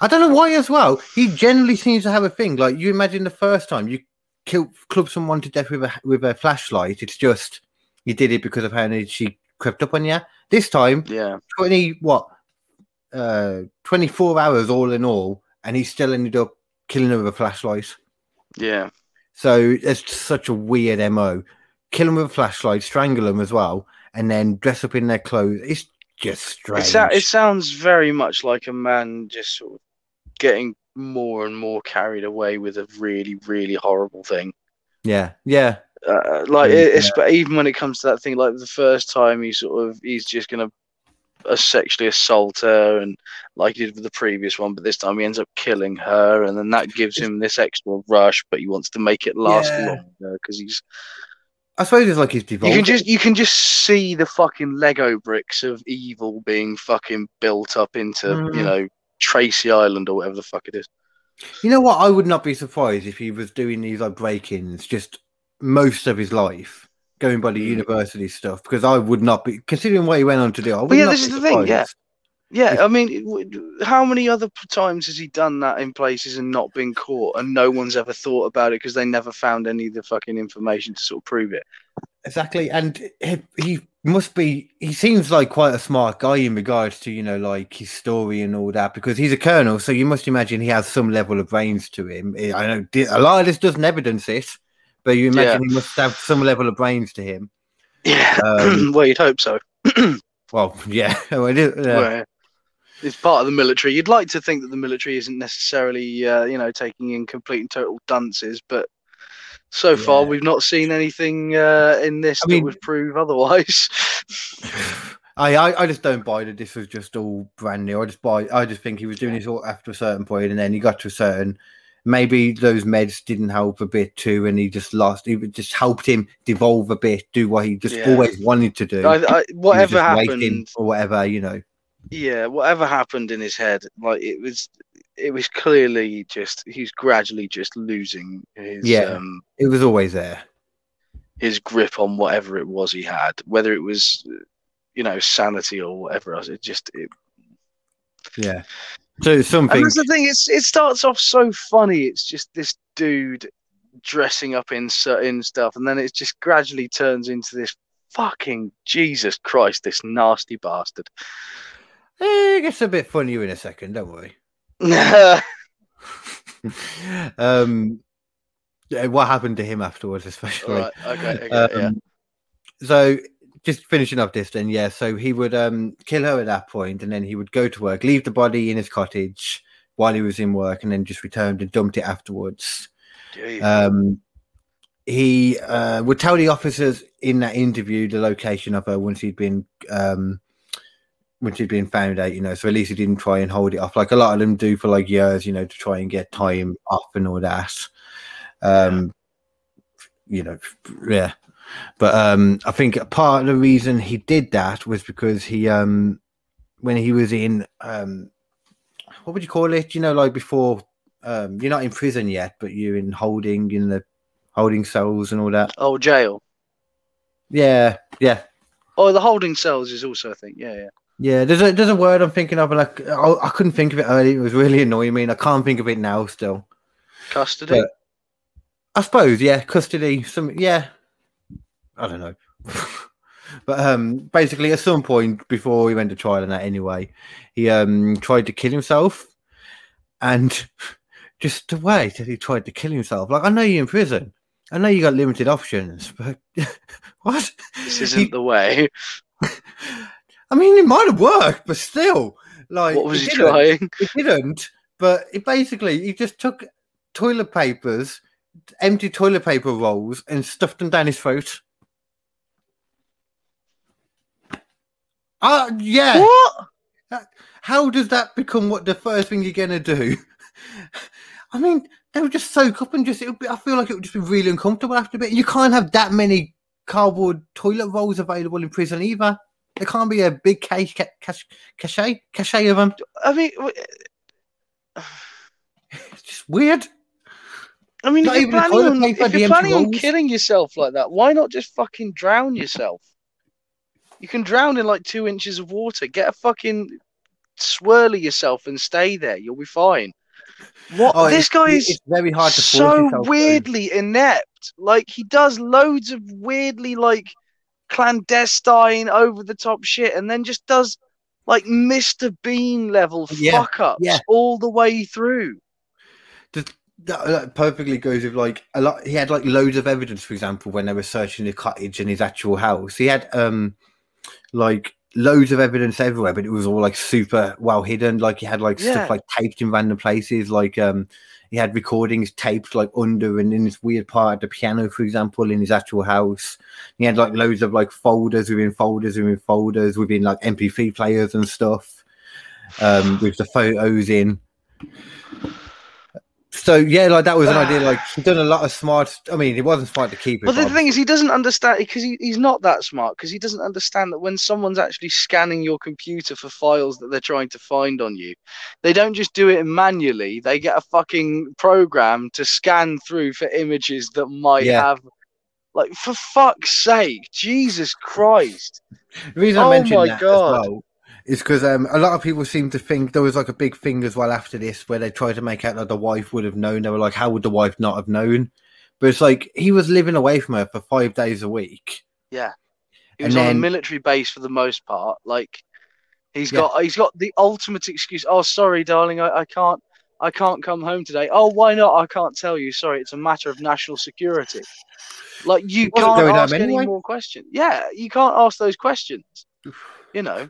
I don't know why as well. He generally seems to have a thing. Like you imagine the first time you kill club someone to death with a with a flashlight, it's just you did it because of how she crept up on you. This time, Yeah. 20 what uh 24 hours all in all and he still ended up killing her with a flashlight Yeah. so it's such a weird mo kill them with a flashlight strangle them as well and then dress up in their clothes it's just It, strange it sounds very much like a man just sort of getting more and more carried away with a really, really horrible thing. yeah yeah Uh, like Yeah. it, it's, but even when it comes to that thing, like the first time he sort of he's just gonna uh, sexually assault her, and like he did with the previous one, but this time he ends up killing her, and then that gives him this extra rush. But he wants to make it last Yeah. longer because he's i suppose it's like he's you can just you can just see the fucking Lego bricks of evil being fucking built up into Mm. you know Tracy Island or whatever the fuck it is. you know what i would not be surprised if he was doing these like break-ins just most of his life going by the Mm. university stuff because i would not be considering what he went on to do I would yeah, this be is the thing, yeah. Yeah, I mean, how many other times has he done that in places and not been caught, and no one's ever thought about it because they never found any of the fucking information to sort of prove it? Exactly, and he, he must be. He seems like quite a smart guy in regards to you know like his story and all that because he's a colonel. So you must imagine he has some level of brains to him. Eh, I know a lot of this doesn't evidence this, but you imagine he must have some level of brains to him. Yeah, Um, well, you'd hope so. Well, yeah, well, it is, uh, Well, it's part of the military. You'd like to think that the military isn't necessarily, uh, you know, taking in complete and total dunces, but so far we've not seen anything uh, in this I that mean- would prove otherwise. I, I I just don't buy that this was just all brand new. I just buy. I just think he was doing this all after a certain point, and then he got to a certain. Maybe those meds didn't help a bit too, and he just lost. It just helped him devolve a bit, do what he just Yeah. always wanted to do. I, I, whatever happened, or whatever, you know. Yeah, whatever happened in his head, like it was, it was clearly just he's gradually just losing his Yeah. um, It was always there. his grip on whatever it was he had, whether it was, you know, sanity or whatever else. It just it, Yeah. So something. And that's the thing. It's it starts off so funny. It's just this dude dressing up in certain stuff, and then it just gradually turns into this fucking Jesus Christ, this nasty bastard. Eh, it gets a bit funnier in a second. Don't worry. um, yeah, what happened to him afterwards, especially. right. Okay. okay yeah. Um, So just finishing up this, then yeah. So he would um kill her at that point, and then he would go to work, leave the body in his cottage while he was in work, and then just returned and dumped it afterwards. Um, he uh, would tell the officers in that interview the location of her once he'd been um, which had been found out, you know, so at least he didn't try and hold it off like a lot of them do for like years, you know, to try and get time off and all that. Um, you know, yeah. But um, I think part of the reason he did that was because he, um, when he was in, um, what would you call it? You know, like before, um, you're not in prison yet, but you're in holding in the holding cells and all that. Oh, jail. Yeah, yeah, Oh, the holding cells is also a thing. Yeah, yeah. Yeah. There's a there's a word I'm thinking of, and like I, I couldn't think of it earlier. It was really annoying me, and I can't think of it now. Still, Custody. But- I suppose, yeah, custody. Some, yeah, I don't know. but um, basically, at some point before he went to trial and that, anyway, he um tried to kill himself, and just the way that he tried to kill himself. Like, I know you're in prison. I know you got limited options, but what? this isn't the way. I mean, it might have worked, but still, like, What was he didn't. trying? It didn't, but it basically he just took toilet papers, empty toilet paper rolls, and stuffed them down his throat. Uh yeah. What? How does that become what the first thing you're gonna do? I mean, they would just soak up and just. It would be, I feel like it would just be really uncomfortable after a bit. You can't have that many cardboard toilet rolls available in prison either. There can't be a big cache, ca- cache, cachet, cachet of them. I mean, It's just weird. I mean, if you're planning on, if you're planning on killing yourself like that, why not just fucking drown yourself? You can drown in like two inches of water. Get a fucking swirly yourself and stay there. You'll be fine. What? Oh, this guy is It's very hard to so weirdly inept. Like he does loads of weirdly like clandestine, over the top shit, and then just does like Mr. Bean level Yeah, fuck ups yeah. all the way through. That, that perfectly goes with like a lot. He had like loads of evidence, for example, when they were searching the cottage and his actual house. He had um like loads of evidence everywhere, but it was all like super well hidden. Like he had like Yeah. stuff like taped in random places. Like um he had recordings taped like under and in this weird part of the piano, for example, in his actual house. He had like loads of like folders within folders within folders within like MP3 players and stuff. Um with the photos in. So yeah, like that was an idea. Like he's done a lot of smart. I mean, it wasn't smart to keep it. But the thing is, he doesn't understand because he, he's not that smart. Because he doesn't understand that when someone's actually scanning your computer for files that they're trying to find on you, they don't just do it manually. They get a fucking program to scan through for images that might Yeah. have, like, for fuck's sake, Jesus Christ! The reason Oh I mentioned that well is because um, a lot of people seem to think there was like a big thing as well after this where they tried to make out that the wife would have known. They were like, how would the wife not have known? But it's like he was living away from her for five days a week. Yeah, he And was on a military base for the most part. Like, he's Yeah. got he's got the ultimate excuse. Oh, sorry, darling, I, I can't. I can't come home today. Oh, why not? I can't tell you. Sorry, it's a matter of national security. Like you can't ask any more questions. Yeah, you can't ask those questions. You know.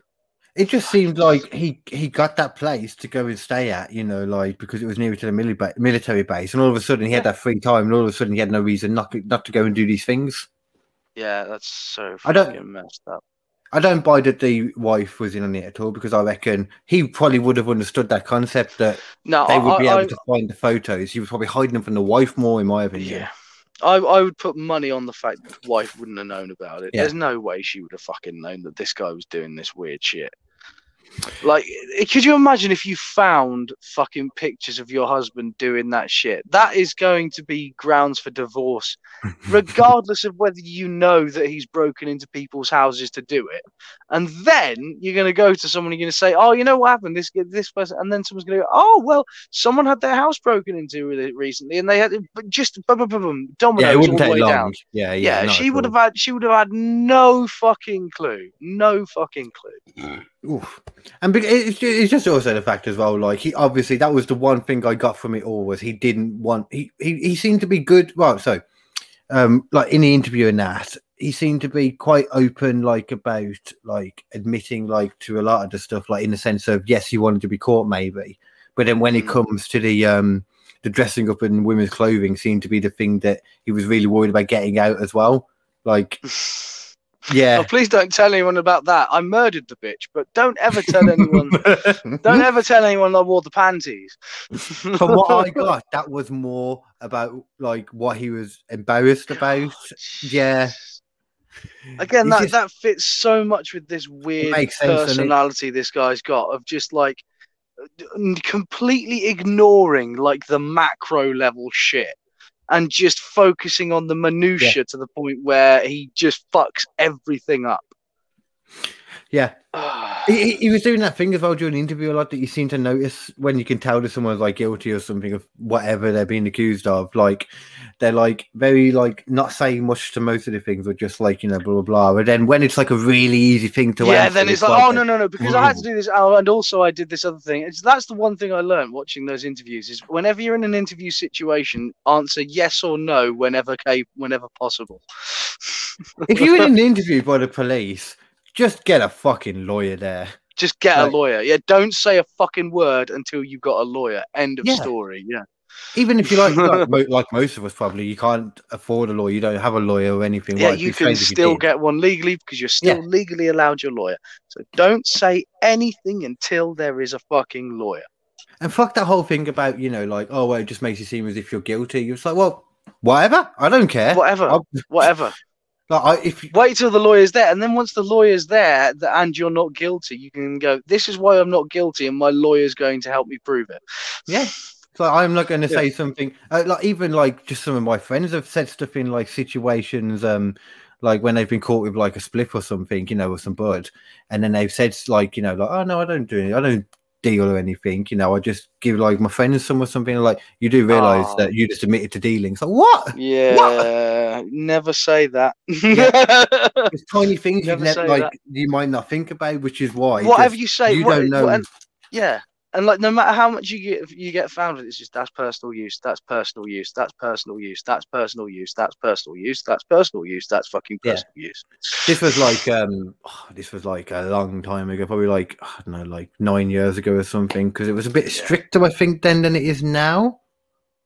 It just seemed like he he got that place to go and stay at, you know, like because it was nearer to the mili- military base, and all of a sudden he had that free time, and all of a sudden he had no reason not to- not to go and do these things. Yeah, that's so I don't- fucking messed up. I don't buy that the wife was in on it at all because I reckon he probably would have understood that concept that No, they would I, be I, able to find the photos. He was probably hiding them from the wife more, in my opinion. Yeah. I, I would put money on the fact that the wife wouldn't have known about it. Yeah. There's no way she would have fucking known that this guy was doing this weird shit. Like, could you imagine if you found fucking pictures of your husband doing that shit? That is going to be grounds for divorce, regardless of whether you know that he's broken into people's houses to do it. And then you're going to go to someone, you're going to say, "Oh, you know what happened? This this person," and then someone's going to go, "Oh, well, someone had their house broken into recently, and they had but just boom, boom, boom, boom, dominoes Yeah, it wouldn't the take way long. down." Yeah, yeah. Yeah, she would all. have had she would have had no fucking clue, no fucking clue. Oof. And it's just also the fact as well. Like he obviously that was the one thing I got from it all was he didn't want he he, he seemed to be good. Well, so um like in the interview and that he seemed to be quite open like about like admitting like to a lot of the stuff like in the sense of yes he wanted to be caught maybe but then when it Mm. comes to the um the dressing up in women's clothing seemed to be the thing that he was really worried about getting out as well like Yeah. Oh, please don't tell anyone about that. I murdered the bitch, but don't ever tell anyone. don't ever tell anyone I wore the panties. From what I got, that was more about like what he was embarrassed about. Yeah. Again, He that, just- that fits so much with this weird makes sense, personality this guy's got of just like uh, completely ignoring like the macro level shit and just focusing on the minutia to the point where he just fucks everything up. Yeah. Ah. He, he- he was doing that thing as well during the interview a lot that you seem to notice when you can tell that someone's like guilty or something of whatever they're being accused of. Like they're like very like not saying much to most of the things or just like, you know, blah blah blah. But then when it's like a really easy thing to answer. yeah, answer, then it's like, oh no, no, no, because I had to do this, oh, and also I did this other thing. It's that's the one thing I learned watching those interviews is whenever you're in an interview situation, answer yes or no whenever whenever possible. if you're in an interview by the police, just get a fucking lawyer there. Just get Right. a lawyer. Yeah, don't say a fucking word until you've got a lawyer. End of Yeah. story. Yeah. Even if you like, like, like most of us probably, you can't afford a lawyer. You don't have a lawyer or anything. Yeah, it'd you can if you still get one legally because you're still Yeah. legally allowed your lawyer. So don't say anything until there is a fucking lawyer. And fuck that whole thing about, you know, like, oh, well, it just makes you seem as if you're guilty. You're just like, well, whatever. I don't care. Whatever. I'll- Whatever. Like, I, if Wait till the lawyer's there, and then once the lawyer's there th- and you're not guilty, you can go. This is why I'm not guilty, and my lawyer's going to help me prove it. yeah, like I'm not going to Yeah. say something. Uh, like even like just some of my friends have said stuff in like situations, um, like when they've been caught with like a spliff or something, you know, or some bud, and then they've said like, you know, like, oh no, I don't do any, I don't deal or anything. You know, I just give like my friends some or something. Like you do realize Oh. that you just admitted to dealing. It's like what? Yeah, never say that. There's tiny things you Never never say like that. you might not think about, which is why Whatever just- you say, you what- don't know. what- yeah, and like no matter how much you get, you get found with, it's just that's personal use, that's personal use, that's personal use, that's personal use, that's personal use, that's personal use, that's fucking Yeah. use. This was like um, this was like a long time ago, probably like I don't know, like nine years ago or something, because it was a bit Yeah. stricter, I think, then than it is now.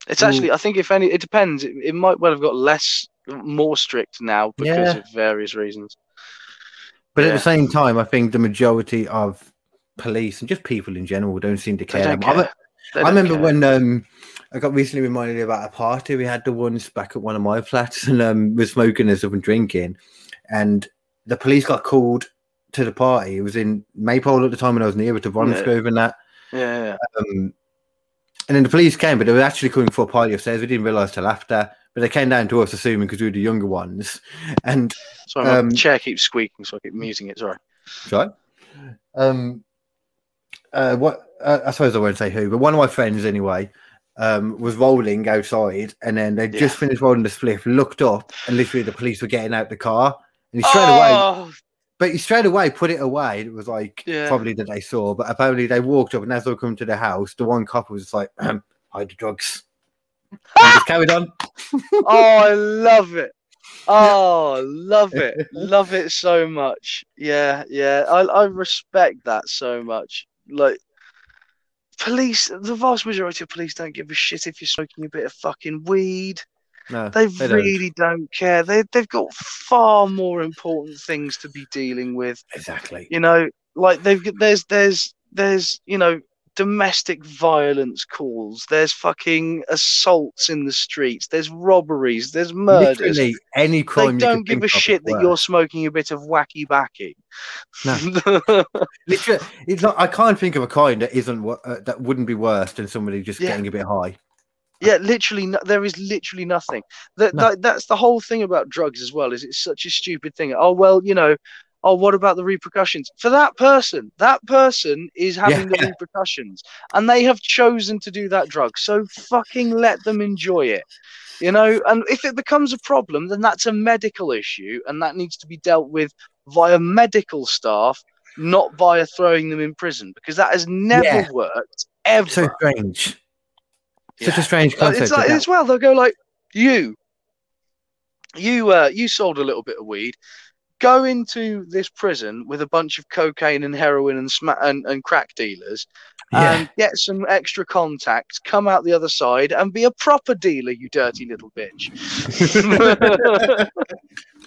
It's actually, I think, if any, it depends. It, it might well have got less, more strict now because Yeah. of various reasons. But at the same time, I think the majority of police and just people in general don't seem to care. care. I remember care. when um, I got recently reminded about a party we had the once back at one of my flats and um, was smoking and stuff and drinking, and the police got called to the party. It was in Maypole at the time when I was near to Bromsgrove and that. Yeah, yeah. Um, and then the police came, but they were actually coming for a party upstairs. We didn't realise till after, but they came down to us, assuming because we were the younger ones. And Sorry, my Um, chair keeps squeaking, so I keep muting it. Sorry. Sorry. Um, uh, what uh, I suppose I won't say who, but one of my friends anyway um, was rolling outside, and then they just Yeah. finished rolling the spliff, looked up, and literally the police were getting out the car, and he straight away, Oh, but he straight away put it away. It was like Yeah. probably that they saw, but apparently they walked up, and as they were coming to the house, the one cop was just like, "Hide the drugs." And just carried on. oh, I love it. Oh, love it. love it so much. Yeah, yeah. I, I respect that so much. Like, police, the vast majority of police don't give a shit if you're smoking a bit of fucking weed. No, They, they don't. really don't. care. They, they've got far more important things to be dealing with. exactly. You know, like they've there's there's there's you know domestic violence calls. There's fucking assaults in the streets. There's robberies. There's murders. Literally any They crime. you don't give a shit that you're smoking a bit of wacky backy. Literally, it's not. I can't think of a crime that isn't uh, that wouldn't be worse than somebody just Yeah. getting a bit high. yeah, literally, no, there is literally nothing. That, No. that that's the whole thing about drugs as well. Is it's such a stupid thing. Oh well, you know. Oh, what about the repercussions for that person? That person is having the repercussions, and they have chosen to do that drug. So fucking let them enjoy it, you know. And if it becomes a problem, then that's a medical issue, and that needs to be dealt with via medical staff, not via throwing them in prison, because that has never Yeah. worked ever. So strange. Such Yeah. a strange concept. It's like as well. They'll go like, you, you, uh, you sold a little bit of weed. Go into this prison with a bunch of cocaine and heroin and sma- and, and crack dealers, yeah. and get some extra contacts. Come out the other side and be a proper dealer, you dirty little bitch.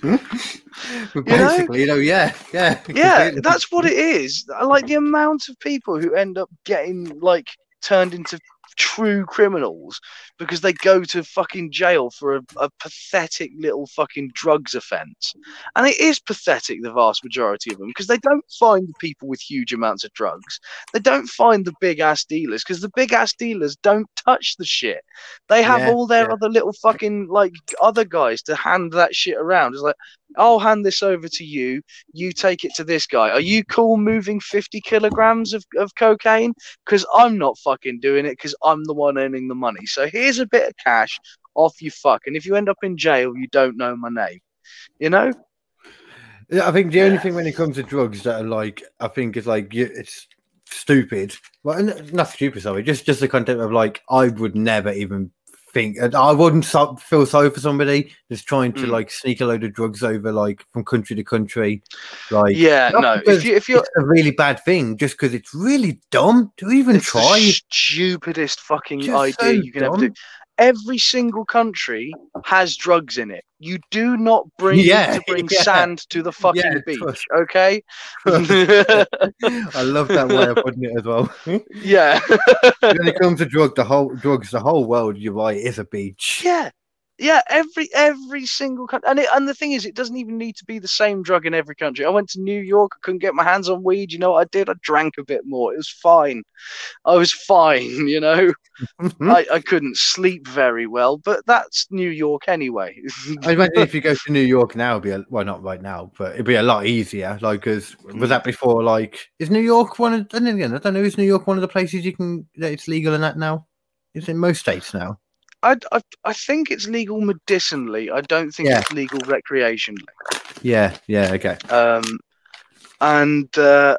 But know? basically, you know, yeah, yeah, Yeah, completely. that's what it is. I Like the amount of people who end up getting like turned into true criminals because they go to fucking jail for a, a pathetic little fucking drugs offense. And it is pathetic, the vast majority of them, because they don't find the people with huge amounts of drugs. They don't find the big ass dealers because the big ass dealers don't touch the shit. They have Yeah, all their yeah. other little fucking like other guys to hand that shit around. It's like, I'll hand this over to you you take it to this guy. Are you cool moving 50 kilograms of, of cocaine? Because I'm not fucking doing it because I'm the one earning the money. So here's a bit of cash off you fuck. And if you end up in jail, you don't know my name. You know? Yeah, I think the only Yeah. thing when it comes to drugs that are like, I think it's like it's stupid. Well, not stupid, sorry. Just just the content of like, I would never even think, and I wouldn't so, feel sorry for somebody just trying to Mm. like sneak a load of drugs over like from country to country. Like, Yeah, no. If you if you're it's a really bad thing, just because it's really dumb to even it's the try. stupidest fucking Just idea so you can ever do. Every single country has drugs in it. You do not bring Yeah, to bring yeah. sand to the fucking Yeah, beach, trust- okay? I love that way of putting it as well. yeah. when it comes to drug, the whole drugs, the whole world, you're right, is a beach. Yeah, yeah. Every every single country, and it, and the thing is, it doesn't even need to be the same drug in every country. I went to New York, I couldn't get my hands on weed. You know what I did? I drank a bit more. It was fine. I was fine. You know, Mhm. I, I couldn't sleep very well, but that's New York anyway. I imagine if you go to New York now, it'd be a, well, not right now, but it'd be a lot easier. Like, cause was that before? Like, is New York one? Of, and again, I don't know. Is New York one of the places you can that it's legal in that now? Is in most states now? I, I I think it's legal medicinally. I don't think Yeah. it's legal recreationally. Yeah, yeah, okay. um, and uh,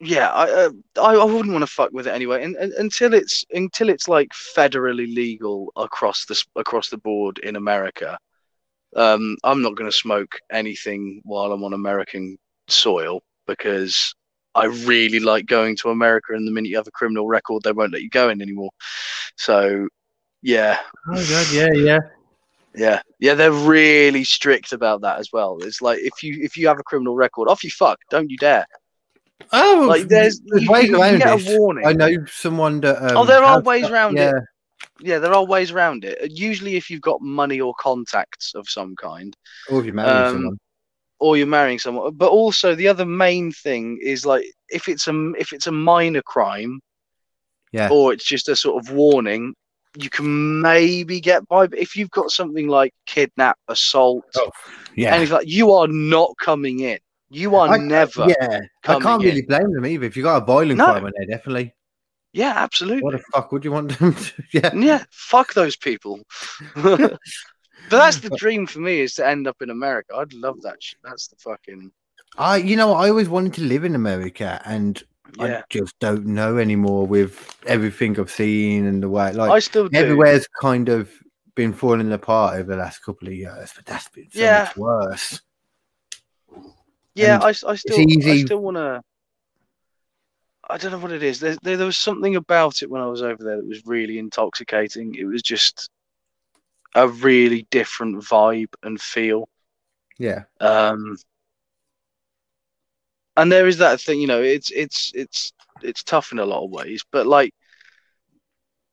yeah, I, uh, I I wouldn't want to fuck with it anyway, and, and, until it's until it's like federally legal across the across the board in America. Um, I'm not going to smoke anything while I'm on American soil because I really like going to America, and the minute you have a criminal record, they won't let you go in anymore. So, yeah, Oh god, yeah, yeah. yeah, yeah, they're really strict about that as well. It's like if you if you have a criminal record, off you fuck, don't you dare. Oh, Like there's, you, ways you, you around get this. a warning. I know someone that. Um, Oh, there are ways that- around yeah. it. Yeah, there are ways around it. Usually, if you've got money or contacts of some kind, Or if you're married Um, someone. Or you're marrying someone. But also, the other main thing is like if it's a if it's a minor crime, Yeah. or it's just a sort of warning, you can maybe get by. But if you've got something like kidnap, assault, Oh, Yeah. anything like, you are not coming in. You are I- never. yeah. I can't in. really blame them either. If you got a violent No. crime in there, definitely. Yeah, absolutely. What the fuck would you want them to? Yeah. Yeah, fuck those people. but that's the dream for me is to end up in America. I'd love that shit. That's the fucking I, you know, I always wanted to live in America, and yeah. I just don't know anymore with everything I've seen and the way, like I still do. everywhere's kind of been falling apart over the last couple of years, but that's been so Yeah. much worse. Yeah, and I, I still I still want to. I don't know what it is. There, there, there was something about it when I was over there that was really intoxicating. It was just a really different vibe and feel. Yeah, Um, and there is that thing, you know, it's it's it's it's tough in a lot of ways, but like,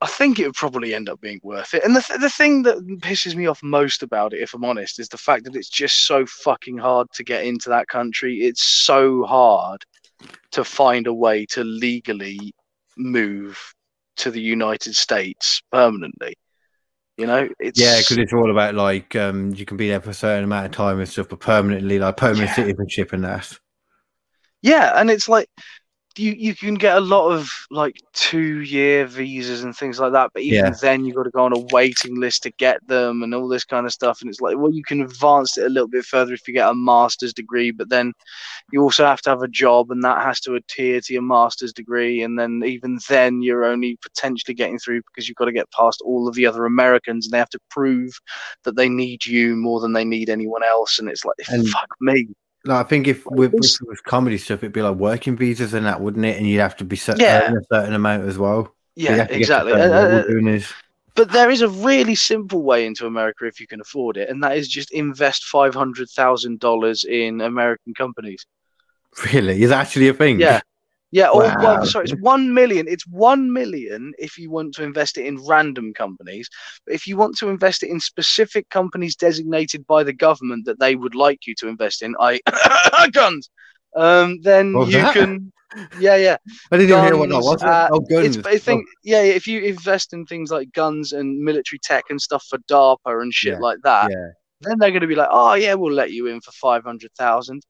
I think it would probably end up being worth it. And the th- the thing that pisses me off most about it, if I'm honest, is the fact that it's just so fucking hard to get into that country. It's so hard to find a way to legally move to the United States permanently. You know, it's yeah, because it's all about like um, you can be there for a certain amount of time and stuff, but permanently, like permanent Yeah. citizenship and that. Yeah, and it's like you you can get a lot of like two year visas and things like that, but even Yeah. then you've got to go on a waiting list to get them and all this kind of stuff. And it's like, well, you can advance it a little bit further if you get a master's degree, but then you also have to have a job and that has to adhere to your master's degree. And then even then you're only potentially getting through because you've got to get past all of the other Americans and they have to prove that they need you more than they need anyone else. And it's like, And- fuck me. No, I think if with, if it was comedy stuff, it'd be like working visas and that, wouldn't it? And you'd have to be cer- Yeah. a certain amount as well. Yeah, have to get to exactly. Uh, uh, level doing this. But there is a really simple way into America if you can afford it, and that is just invest five hundred thousand dollars in American companies. Really, is that actually a thing? Yeah. Yeah, or Wow. well, sorry, it's one million. It's one million if you want to invest it in random companies. But if you want to invest it in specific companies designated by the government that they would like you to invest in, I guns, um, then What you that? can. Yeah, yeah. I didn't even hear what that Guns, was. uh, oh, guns. It's, I think, yeah, yeah, if you invest in things like guns and military tech and stuff for DARPA and shit Yeah, like that, yeah. then they're going to be like, oh yeah, we'll let you in for five hundred thousand.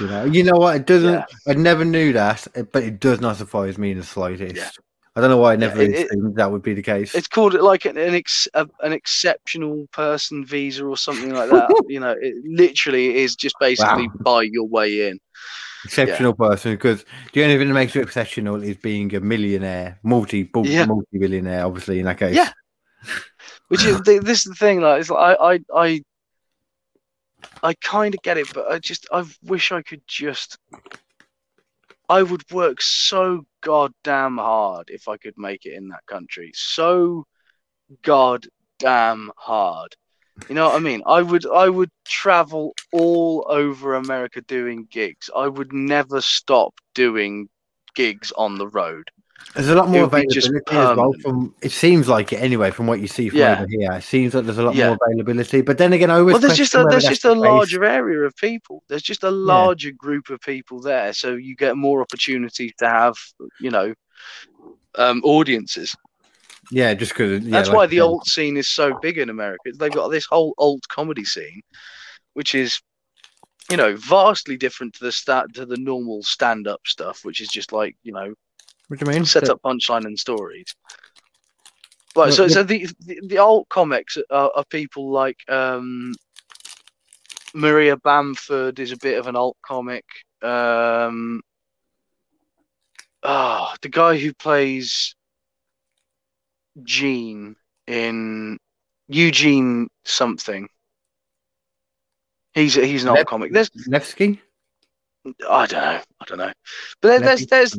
You know. You know what? It doesn't. Yeah. I never knew that, but it does not surprise me in the slightest. Yeah. I don't know why I never it- it- assumed that would be the case. It's called like an an, ex, a, an exceptional person visa or something like that. you know, it literally is just basically Wow. buy your way in. exceptional person because the only thing that makes you exceptional is being a millionaire, multi Yeah. multi billionaire. Obviously, in that case. Yeah. Which is this is the thing, like it's like I I I, I kind of get it, but I just I wish I could just. I would work so goddamn hard if I could make it in that country. So goddamn hard. You know what I mean? I would I would travel all over America doing gigs. I would never stop doing gigs on the road. There's a lot more be just availability as well. From it seems like it anyway, from what you see from Yeah. over here, it seems like there's a lot Yeah. more availability. But then again, I always Well, there's just a there's just a larger area of people. There's just a larger group of people there, so you get more opportunity to have, you know, um, audiences. Yeah, just because yeah, That's like why the alt scene is so big in America. They've got this whole alt comedy scene, which is, you know, vastly different to the stat to the normal stand up stuff, which is just like you know What do you mean? set up punchline and stories. Right, so so the, the the alt comics are, are people like um, Maria Bamford is a bit of an alt comic. Um, oh, the guy who plays Gene in Eugene something. He's he's an alt comic. There's Nevsky. I don't know. I don't know. But there, there's Levy. there's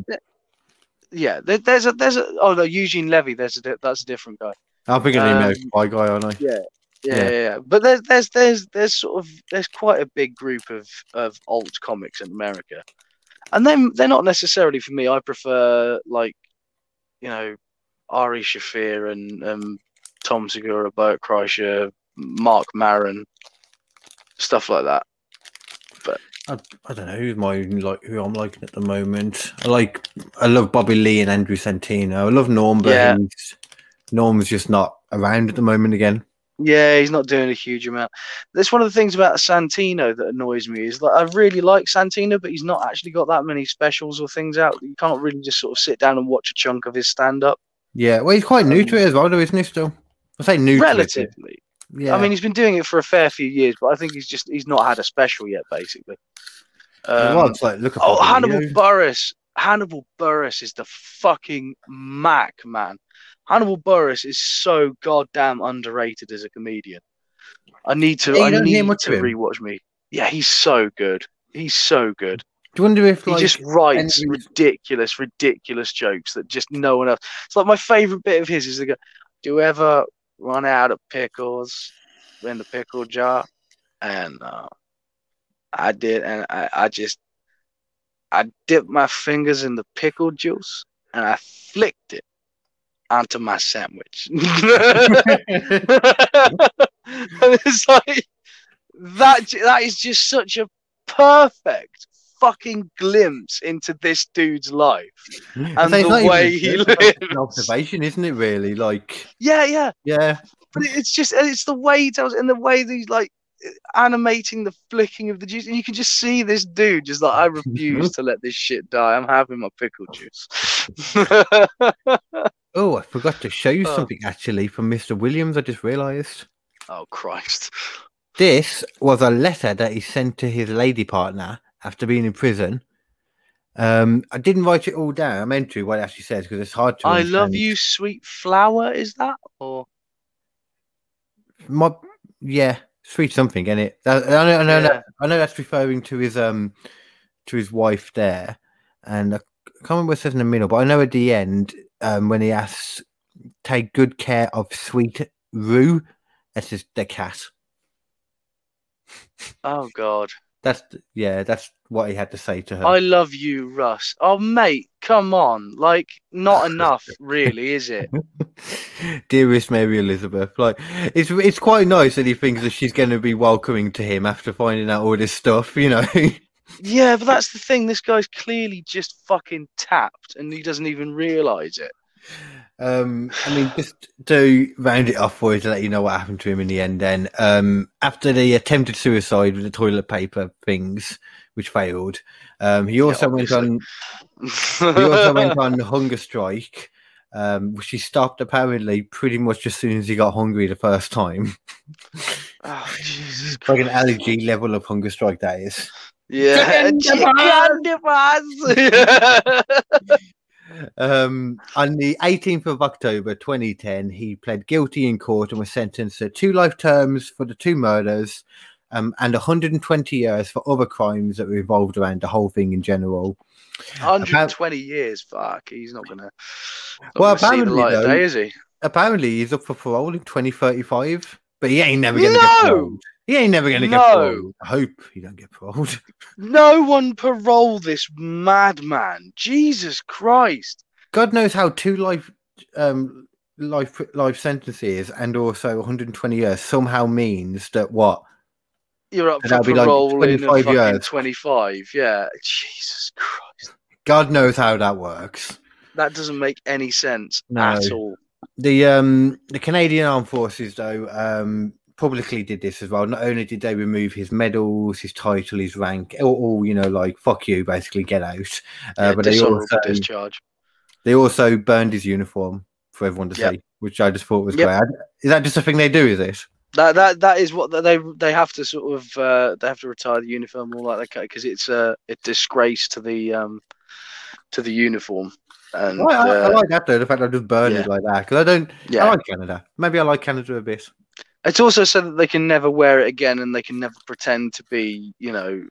yeah there, there's a there's a oh no Eugene Levy. There's a that's a different guy. I'm thinking of Um, American Pie guy, aren't I? know. Yeah, Yeah. yeah, yeah. But there's there's there's there's sort of there's quite a big group of of alt comics in America, and then they're not necessarily for me. I prefer like, you know, Ari Shaffir and um, Tom Segura, Bert Kreischer, Mark Maron, stuff like that. I, I don't know who's my like who I'm liking at the moment. I like I love Bobby Lee and Andrew Santino. I love Norm, but Yeah. he's, Norm's just not around at the moment again. Yeah, he's not doing a huge amount. That's one of the things about Santino that annoys me is that I really like Santino, but he's not actually got that many specials or things out. You can't really just sort of sit down and watch a chunk of his stand up. Yeah, well, he's quite new Um, to it as well, though, isn't he? Still, I say new. To Relatively. it. Yeah, I mean, he's been doing it for a fair few years, but I think he's just he's not had a special yet, basically. Um, well, like look at oh, Hannibal. Buress. Hannibal Buress is the fucking Mac, man. Hannibal Buress is so goddamn underrated as a comedian. I need to. Yeah, I need to rewatch me. Yeah, he's so good. He's so good. Do you wonder if He just writes ridiculous, ridiculous jokes that just no one else. It's like my favorite bit of his is the go, "Do you ever run out of pickles in the pickle jar?" And uh, I did, and I, I just I dipped my fingers in the pickle juice and I flicked it onto my sandwich. and it's like that. That is just such a perfect fucking glimpse into this dude's life. And the way he it's an lives. observation, isn't it? Really, like Yeah, yeah. yeah, But it's just it's the way he tells and the way he's like animating the flicking of the juice, and you can just see this dude just like I refuse to let this shit die. I'm having my pickle juice. Oh, I forgot to show you Oh. something actually from Mr. Williams. I just realised oh Christ! this was a letter that he sent to his lady partner after being in prison. Um, I didn't write it all down. I meant to what it actually says because it's hard to. I love you, sweet flower. Is that or My yeah, sweet something, and it? That, I know, I know, Yeah. that, I know that's referring to his um to his wife there, and I can't remember what it says in the middle, but I know at the end um when he asks take good care of Sweet Rue. That's just the cat. Oh God. That's yeah, that's what he had to say to her. I love you, Russ. Oh mate, come on. Like, not enough, really, is it? Dearest Mary Elizabeth, like it's it's quite nice that he thinks that she's going to be welcoming to him after finding out all this stuff, you know. Yeah, but that's the thing. This guy's clearly just fucking tapped and he doesn't even realise it. Um, I mean, just to round it off for you to let you know what happened to him in the end. Then, um, after the attempted suicide with the toilet paper things, which failed, um, he also went on. He also went on hunger strike, um, which he stopped apparently pretty much as soon as he got hungry the first time. oh, Jesus like an allergy level of hunger strike that is. Yeah. Chicken Chicken bars. Um, on the 18th of October 2010, he pled guilty in court and was sentenced to two life terms for the two murders um, and 120 years for other crimes that were involved around the whole thing in general. 120 years. Fuck. He's not gonna. Not Well, gonna apparently, though- day, is he? Apparently, he's up for parole in 2035, but he ain't never to No! get paroled. He ain't never going to get No! paroled. I hope he don't get paroled. No one parole this madman. Jesus Christ. God knows how two life um life life sentences and also 120 years somehow means that what You're up And for like parole in a 25 fucking years. 25. Yeah. Jesus Christ. God knows how that works. That doesn't make any sense No. at all. The um the Canadian Armed Forces though um publicly did this as well. Not only did they remove his medals, his title, his rank, all, all you know, like fuck you, basically get out. Uh, Yeah, but they also discharge. they also burned his uniform for everyone to Yep. see, which I just thought was Yep. great. Is that just a thing they do? Is it? That that that is what they they have to sort of uh, they have to retire the uniform all like that because it's a a disgrace to the um to the uniform and I, I, I uh, like that though. The fact I just burned yeah. it like that because I don't. yeah I like Canada. Maybe I like Canada a bit. It's also so that they can never wear it again and they can never pretend to be you know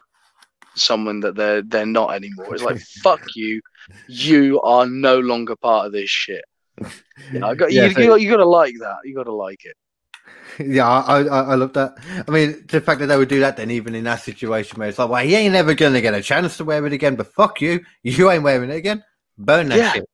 someone that they're they're not anymore. It's like fuck you, you are no longer part of this shit. You know, got, Yeah, you, so- you, you got to like that. You got to like it. Yeah, I, I I love that. I mean, the fact that they would do that then, even in that situation where it's like, well, he ain't never gonna get a chance to wear it again. But fuck you, you ain't wearing it again. Burn that Yeah. shit.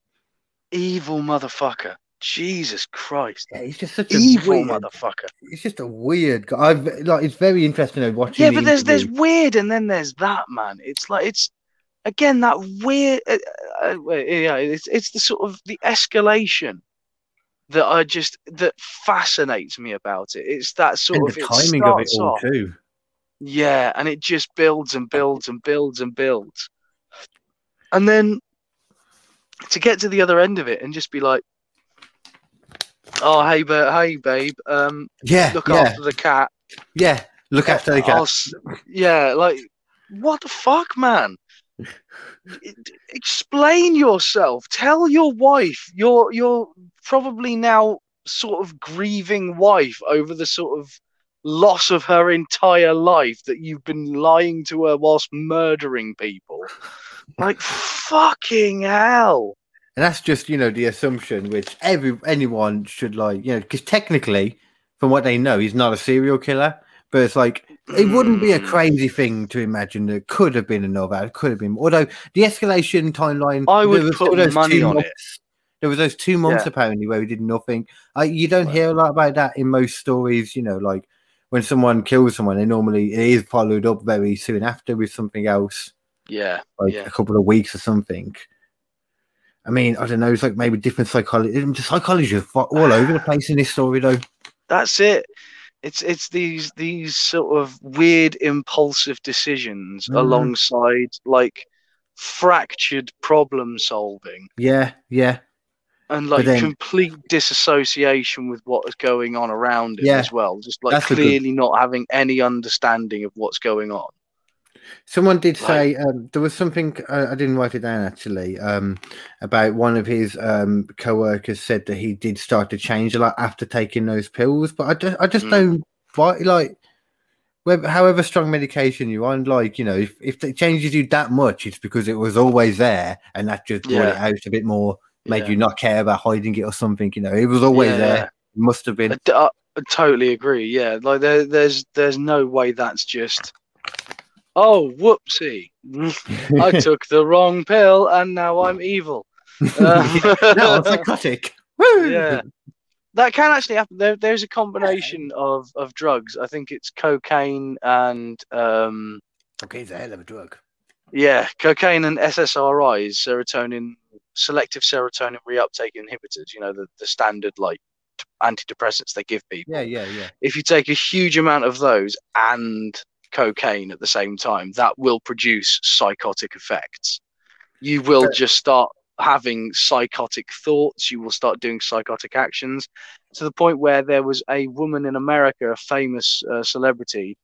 Evil motherfucker. Jesus Christ. Yeah, he's just such a Evil weird, motherfucker. He's just a weird guy. I've, like, it's very interesting though, watching. Yeah, but there's there's interview. weird, and then there's that man. It's like it's again that weird. Uh, uh, uh, yeah, it's it's the sort of the escalation that I just that fascinates me about it. It's that sort and of the timing of it all off- too. Yeah, and it just builds and builds and builds and builds, and then to get to the other end of it and just be like, "Oh, hey, ba- hey, babe, um, Yeah, look yeah, after the cat." yeah. Look after the cat. yeah, like what the fuck, man? Explain yourself. Tell your wife. Your your probably now sort of grieving wife over the sort of loss of her entire life that you've been lying to her whilst murdering people. Like fucking hell. And that's just you know the assumption which every anyone should like you know because technically, from what they know, he's not a serial killer. But it's like it wouldn't be a Mm. crazy thing to imagine there could have been another. It could have been. Although the escalation timeline, I would there was put those money two on it. months- There was those two months Yeah. apparently where we did nothing. Uh, you don't hear a lot about that in most stories. You know, like when someone kills someone, they normally it is followed up very soon after with something else Yeah. like Yeah. a couple of weeks or something. I mean, I don't know. It's like maybe different psychology. Psychology is all over the place in this story, though. that's it it's it's these these sort of weird impulsive decisions Mhm. alongside like fractured problem solving Yeah, yeah, and like then- complete disassociation with what is going on around it Yeah, as well just like a good- clearly not having any understanding of what's going on Someone did Like- say um, there was something uh, I didn't write it down actually um, about one of his um, co-workers said that he did start to change a lot after taking those pills, but I just I just Mm. don't like. whether- However strong medication you're on, like you know, if, if it changes you that much, it's because it was always there, and that just brought it out a bit more made Yeah. you not care about hiding it or something. You know, it was always Yeah, there. It must have been. I totally agree. Yeah, like there, there's there's no way that's just. Oh, whoopsie! I took the wrong pill and now I'm evil. Uh, no, I'm psychotic. Woo! yeah, that can actually happen. There, there's a combination of of drugs. I think it's cocaine and um, Cocaine's a hell of a drug. yeah, cocaine and SSRIs, serotonin, selective serotonin reuptake inhibitors. You know the the standard like antidepressants they give people. Yeah, yeah, yeah. if you take a huge amount of those and cocaine at the same time, that will produce psychotic effects. You will just start having psychotic thoughts. You will start doing psychotic actions to the point where there was a woman in America, a famous uh, celebrity,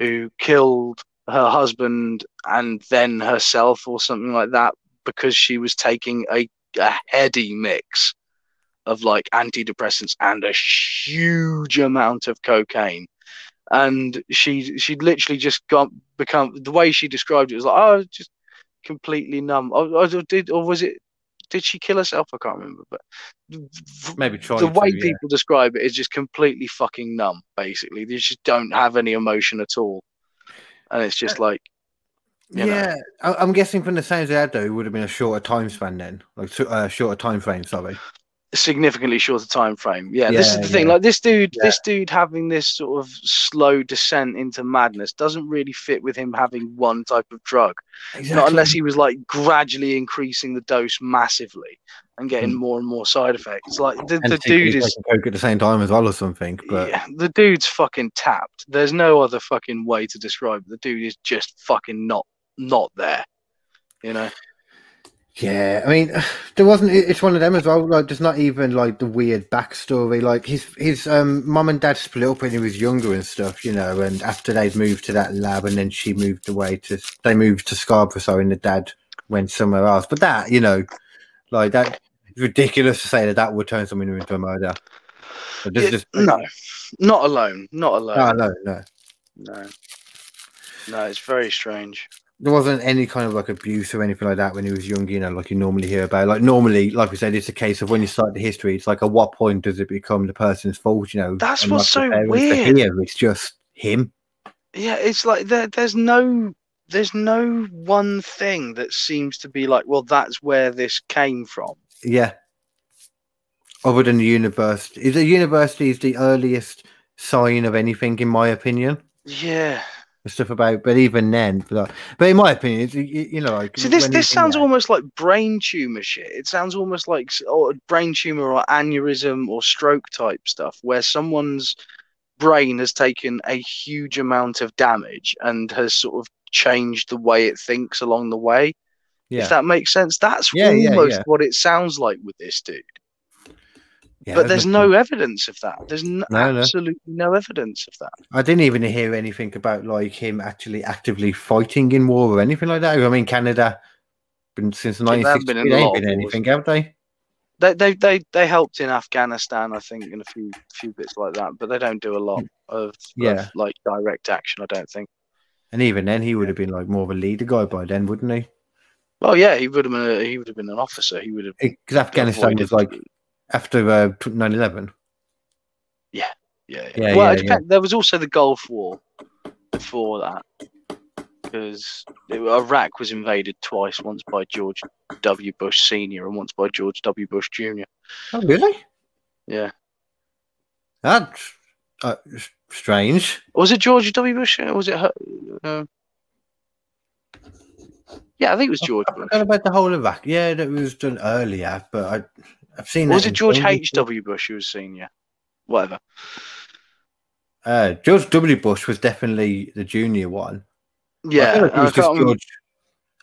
who killed her husband and then herself or something like that because she was taking a, a heady mix of like antidepressants and a huge amount of cocaine and she she'd literally just got become the way she described it was like oh just completely numb oh, oh, did or was it did she kill herself i can't remember but Maybe try the way to, yeah. people describe it is just completely fucking numb basically they just don't have any emotion at all and it's just like you yeah, I, I'm guessing from the sounds of that though, it would have been a shorter time span then, like a uh, shorter time frame. Sorry. Significantly shorter time frame. Yeah, this is Yeah, the thing. yeah. Like this dude, Yeah. this dude having this sort of slow descent into madness doesn't really fit with him having one type of drug. Not unless he was like gradually increasing the dose massively and getting Mm. more and more side effects. Like the, the dude is coke at the same time as well or something. But yeah, the dude's fucking tapped. There's no other fucking way to describe it. The dude is just fucking not not there. You know? Yeah, I mean, there wasn't. It's one of them as well. Like, there's not even like the weird backstory. Like his his um mom and dad split up when he was younger and stuff, you know. And after they'd moved to that lab, and then she moved away to they moved to Scarborough, so and the dad went somewhere else. But that, you know, like that, it's ridiculous to say that that would turn someone into a murder. But this Yeah, just no, not alone. Not alone. no, no, no. no. No, it's very strange. There wasn't any kind of like abuse or anything like that when he was young, you know, like you normally hear about. Like normally, like we said, it's a case of when you start the history, it's like at what point does it become the person's fault, you know? That's and what's so weird. Here, it's just him. Yeah, it's like there, there's no there's no one thing that seems to be like, well, that's where this came from. Yeah. Other than the university, is the university is the earliest sign of anything, in my opinion. Yeah. Stuff about, but even then, but, but in my opinion, it's, you, you know, like So this this sounds yeah. almost like brain tumor shit. It sounds almost like or brain tumor or aneurysm or stroke type stuff, where someone's brain has taken a huge amount of damage and has sort of changed the way it thinks along the way. yeah, If that makes sense, that's yeah, almost yeah. what it sounds like with this dude. Yeah, but there's no evidence of that. There's n- No, no. absolutely no evidence of that. I didn't even hear anything about like him actually actively fighting in war or anything like that. I mean, Canada been since the they have 1960s. been They in lot been anything, have they? They they they they helped in Afghanistan, I think, in a few few bits like that, but they don't do a lot of, Yeah. of like direct action. I don't think. And even then, he would have been like more of a leader guy by then, wouldn't he? Well, yeah, he would have been a, he would have been an officer. He would have Because Afghanistan was like after uh, 9 11. yeah, yeah. Yeah, well, yeah, it depend- there was also the Gulf War before that because Iraq was invaded twice, once by George W. Bush Senior and once by George W. Bush Junior. Oh, really? Yeah, That's uh, strange. was it George W. Bush? Or was it her? Uh, yeah, I think it was George I Bush. forgot about the whole Iraq. Yeah, that was done earlier, but I, I've seen Or was it George H. W. H. before. W. Bush who was senior? Whatever. Uh, George W. Bush was definitely the junior one. Yeah, like was just George.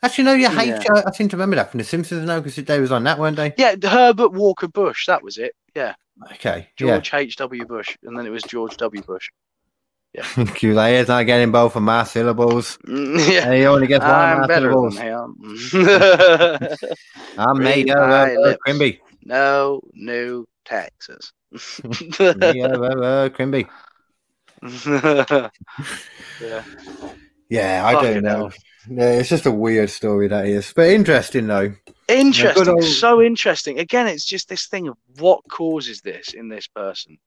Actually, no, yeah, H. Yeah. I I seem to remember that from The Simpsons now because they was on that, weren't they? Yeah, Herbert Walker Bush. That was it. Yeah, Okay, George H. W. Bush, and then it was George W. Bush. yeah. QA not getting both of my syllables. Mm, yeah, He only gets one I'm my syllables. than him. I'm my of uh. Quimby. No new taxes. Uh, Quimby. yeah. Yeah, I don't know. Yeah, it's just a weird story that is, but interesting though. Interesting, old- so interesting. Again, it's just this thing of what causes this in this person.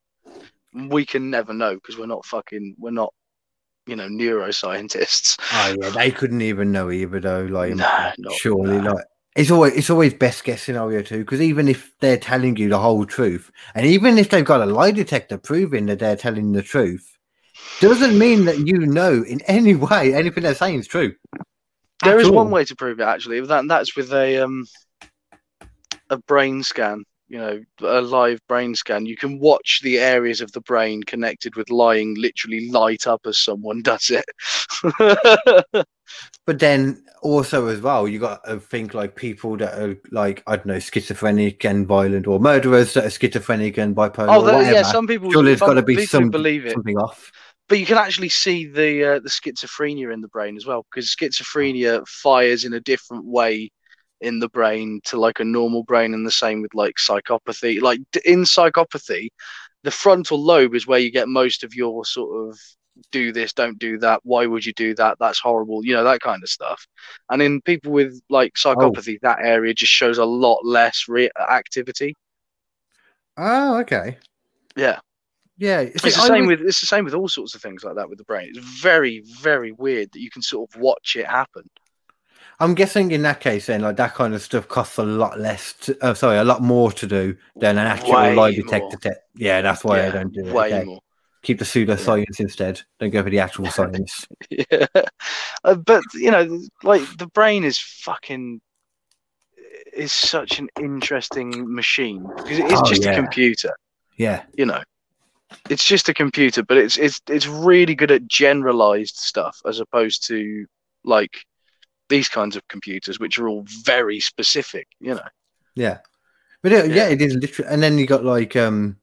We can never know because we're not fucking, we're not, you know, neuroscientists. Oh yeah, they couldn't even know either though. Like, No, not- surely, no. like it's always it's always best guess scenario too. Because even if they're telling you the whole truth, and even if they've got a lie detector proving that they're telling the truth, doesn't mean that you know in any way anything they're saying is true. There At is one way to prove it actually. That and that's with a um a brain scan. You know, a live brain scan. You can watch the areas of the brain connected with lying literally light up as someone does it. But then also as well, you got to think like people that are like I don't know schizophrenic and violent, or murderers that are schizophrenic and bipolar. oh, whatever. yeah. Some people. Surely there's got to be some believe it. something off. but you can actually see the uh, the schizophrenia in the brain as well because schizophrenia fires in a different way in the brain to like a normal brain and the same with like psychopathy like in psychopathy the frontal lobe is where you get most of your sort of do this don't do that why would you do that that's horrible you know that kind of stuff and in people with like psychopathy that area just shows a lot less re- activity Oh, okay. yeah Yeah, it's the same with it's the same with all sorts of things like that with the brain it's very very weird that you can sort of watch it happen I'm guessing in that case, then, like that kind of stuff costs a lot less. To, uh, sorry, a lot more to do than an actual Way lie detector. Te- yeah, that's why I don't do it. way okay. more Keep the pseudoscience instead. Don't go for the actual science. yeah. Uh, but you know, like the brain is fucking is such an interesting machine because it is Oh, just yeah. a computer. Yeah, You know, it's just a computer, but it's it's it's really good at generalized stuff as opposed to like these kinds of computers, which are all very specific. You know, yeah, but it, yeah. Yeah. it is literally. And then you got like um,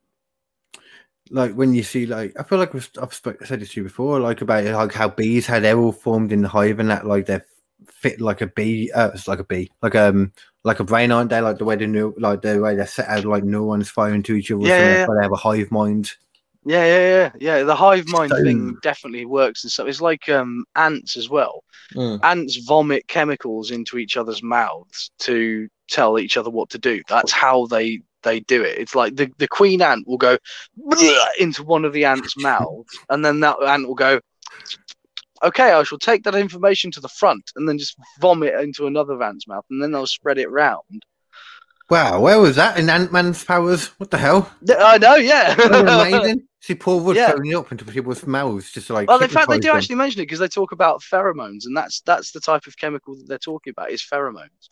like when you see like I feel like we've, I've spoke, said this to you before, like about like how bees how they're all formed in the hive and that like they're fit like a bee. Uh, it's like a bee, like um. Like a brain, aren't they? Like the way they neu- like the way they're set out, like neurons firing to each other. Yeah, so yeah, that's they have a hive mind. yeah, yeah, yeah, yeah. The hive mind So- thing definitely works and stuff. It's like um ants as well. ants vomit chemicals into each other's mouths to tell each other what to do. That's how they they do it. It's like the, the queen ant will go into one of the ants' mouths, and then that ant will go, okay, I shall take that information to the front, and then just vomit into another ant's mouth, and then they'll spread it round. Wow, where was that in Ant Man's powers? What the hell? I know, yeah. Amazing. See Paul Rudd Yeah. throwing it up into people's mouths, just like. Well, in fact, they do them. actually mention it because they talk about pheromones, and that's that's the type of chemical that they're talking about is pheromones.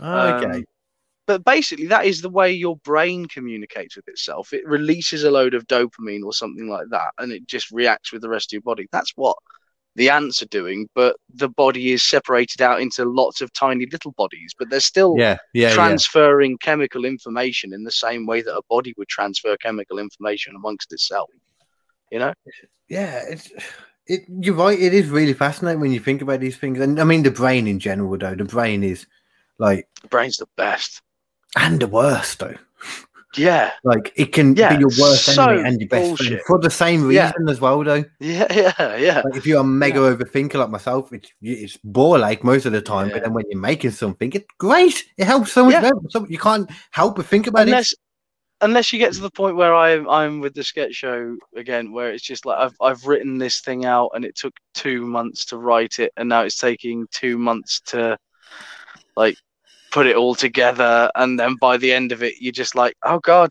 Oh, okay. Um, but basically, that is the way your brain communicates with itself. It releases a load of dopamine or something like that, and it just reacts with the rest of your body. That's what the ants are doing, but the body is separated out into lots of tiny little bodies, but they're still yeah, yeah, yeah. transferring chemical information in the same way that a body would transfer chemical information amongst itself. You know? Yeah, it's it. You're right. It is really fascinating when you think about these things, and I mean the brain in general. Though the brain is like, The brain's the best. And the worst though. Yeah, Like it can Yeah, be your worst so enemy and your best friend for the same Yeah. reason as well. Though, yeah, yeah, yeah. like if you're a mega overthinker like myself, it's it's bore like most of the time. Yeah. But then when you're making something, it's great. It helps so much. Yeah. you can't help but think about it. unless unless you get to the point where I'm I'm with the sketch show again, where it's just like I've I've written this thing out and it took two months to write it, and now it's taking two months to like put it all together, and then by the end of it, you're just like, oh god,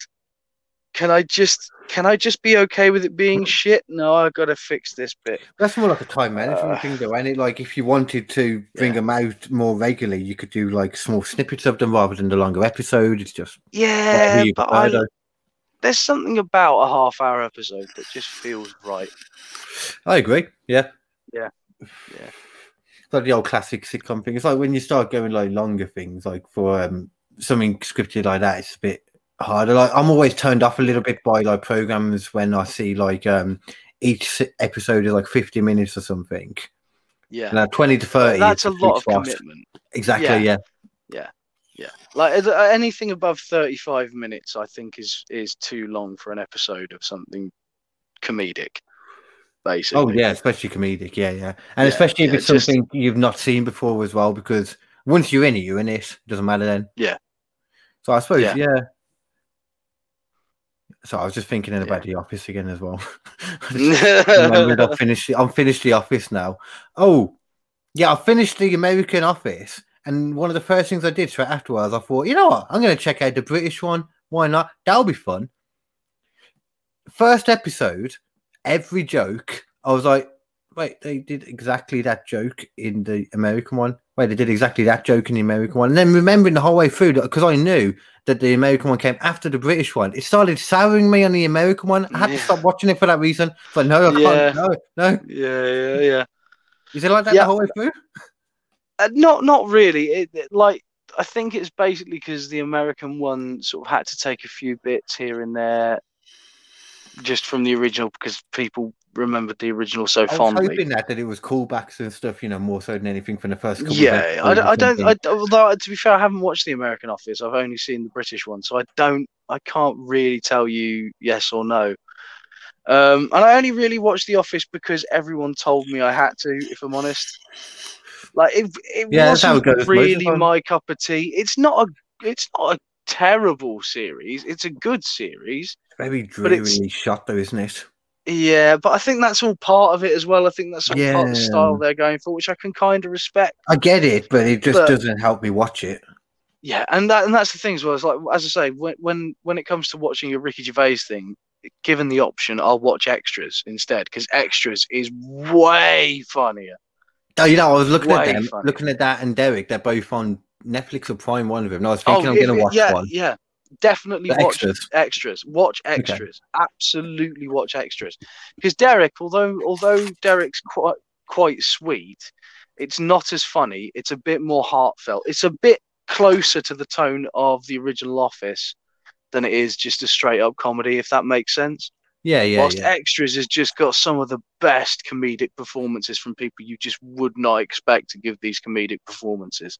can I just can I just be okay with it being shit? No, I gotta fix this bit. That's more like a time management Uh, thing, though. And it like if you wanted to bring Yeah. them out more regularly, you could do like small snippets of them rather than the longer episode. It's just Yeah, but I, there's something about a half hour episode that just feels right. I agree. Yeah. Yeah. Yeah. Like the old classic sitcom thing. It's like when you start going like longer things, like for um something scripted like that, it's a bit harder. Like I'm always turned off a little bit by like programs when I see like um each episode is like 50 minutes or something. Yeah. Now 20 to 30. That's a lot of spot. commitment. Exactly. Yeah. Yeah. Yeah, like uh, anything above thirty-five minutes, I think is is too long for an episode of something comedic. Basically. Oh yeah, especially comedic. Yeah, yeah, and Yeah, especially if yeah, it's just- something you've not seen before as well, because once you're in it, you're in it. Doesn't matter then. Yeah. So I suppose Yeah. yeah. So I was just thinking about the office again as well. I finished. I'm finished the office now. Oh, yeah, I finished the American Office, and one of the first things I did straight afterwards, I thought, you know what, I'm going to check out the British one. Why not? That'll be fun. First episode, every joke, I was like, wait, they did exactly that joke in the American one. Wait, they did exactly that joke in the American one. And then remembering the whole way through, because I knew that the American one came after the British one, it started souring me on the American one. I had to stop watching it for that reason. But no, I can't. No, no. yeah, yeah, yeah. Is it like that Yeah. the whole way through? Uh, not not really. It, it- like I think it's basically because the American one sort of had to take a few bits here and there, just from the original because people remembered the original so fondly. I was fondly. hoping that that it was callbacks and stuff, you know, more so than anything from the first couple. of Yeah, I, don't- I don't. I, although to be fair, I haven't watched the American Office. I've only seen the British one, so I don't. I can't really tell you yes or no. Um, and I only really watched The Office because everyone told me I had to. If I'm honest, like it, it Yeah, wasn't it goes most of the really my cup of tea. It's not a. It's not a terrible series. It's a good series. very it's- drearily shot, though, isn't it? Yeah, but I think that's all part of it as well. I think that's all part of the Yeah. style they're going for, which I can kind of respect. I get it, but it just But- doesn't help me watch it. Yeah, and that and that's the thing as well. It's like as I say, when when when it comes to watching a Ricky Gervais thing, given the option, I'll watch extras instead because extras is way funnier. Oh, you know, I was looking at them, funny. looking at that and Derek. They're both on Netflix or Prime. One of them. And I was thinking oh, I'm going to watch yeah, one. yeah, definitely The watch extras. extras. Watch extras. Absolutely watch extras. Because Derek, although although Derek's quite quite sweet, it's not as funny. It's a bit more heartfelt. It's a bit closer to the tone of the original Office than it is just a straight up comedy. If that makes sense. Yeah, yeah, Whilst yeah. extras has just got some of the best comedic performances from people you just would not expect to give these comedic performances.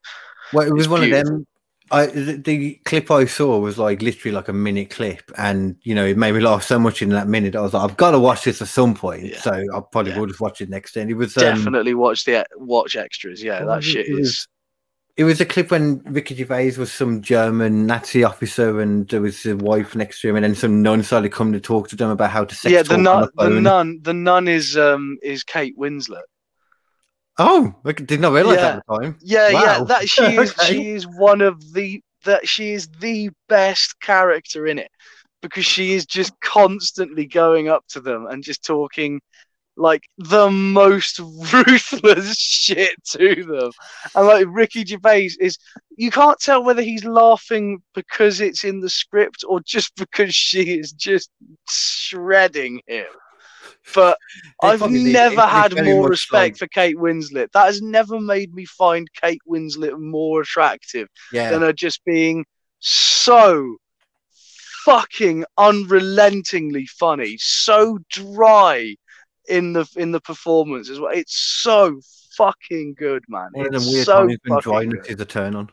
Well, it was it's one of them. I the, the clip I saw was like literally like a minute clip, and you know it made me laugh so much in that minute. I was like, I've got to watch this at some point, Yeah. so I probably Yeah. will just watch it next. And it was um, Definitely watch the watch extras. Yeah, that shit It is. It was a clip when Ricky Gervais was some German Nazi officer, and there was a wife next to him, and then some nun started coming to talk to them about how to sex yeah, the nun, the the nun, the nun is um is Kate Winslet. Oh, I did not realize Yeah. that at the time. Yeah, yeah, that she is Okay. she is one of the that she is the best character in it because she is just constantly going up to them and just talking like the most ruthless shit to them. And like Ricky Gervais is you can't tell whether he's laughing because it's in the script or just because she is just shredding him. But They I've never had more respect for Kate Winslet. That has never made me find Kate Winslet more attractive Yeah, than her just being so fucking unrelentingly funny, so dry in the in the performance as well. It's so fucking good, man. one of It's them weird so times when dryness is a turn on.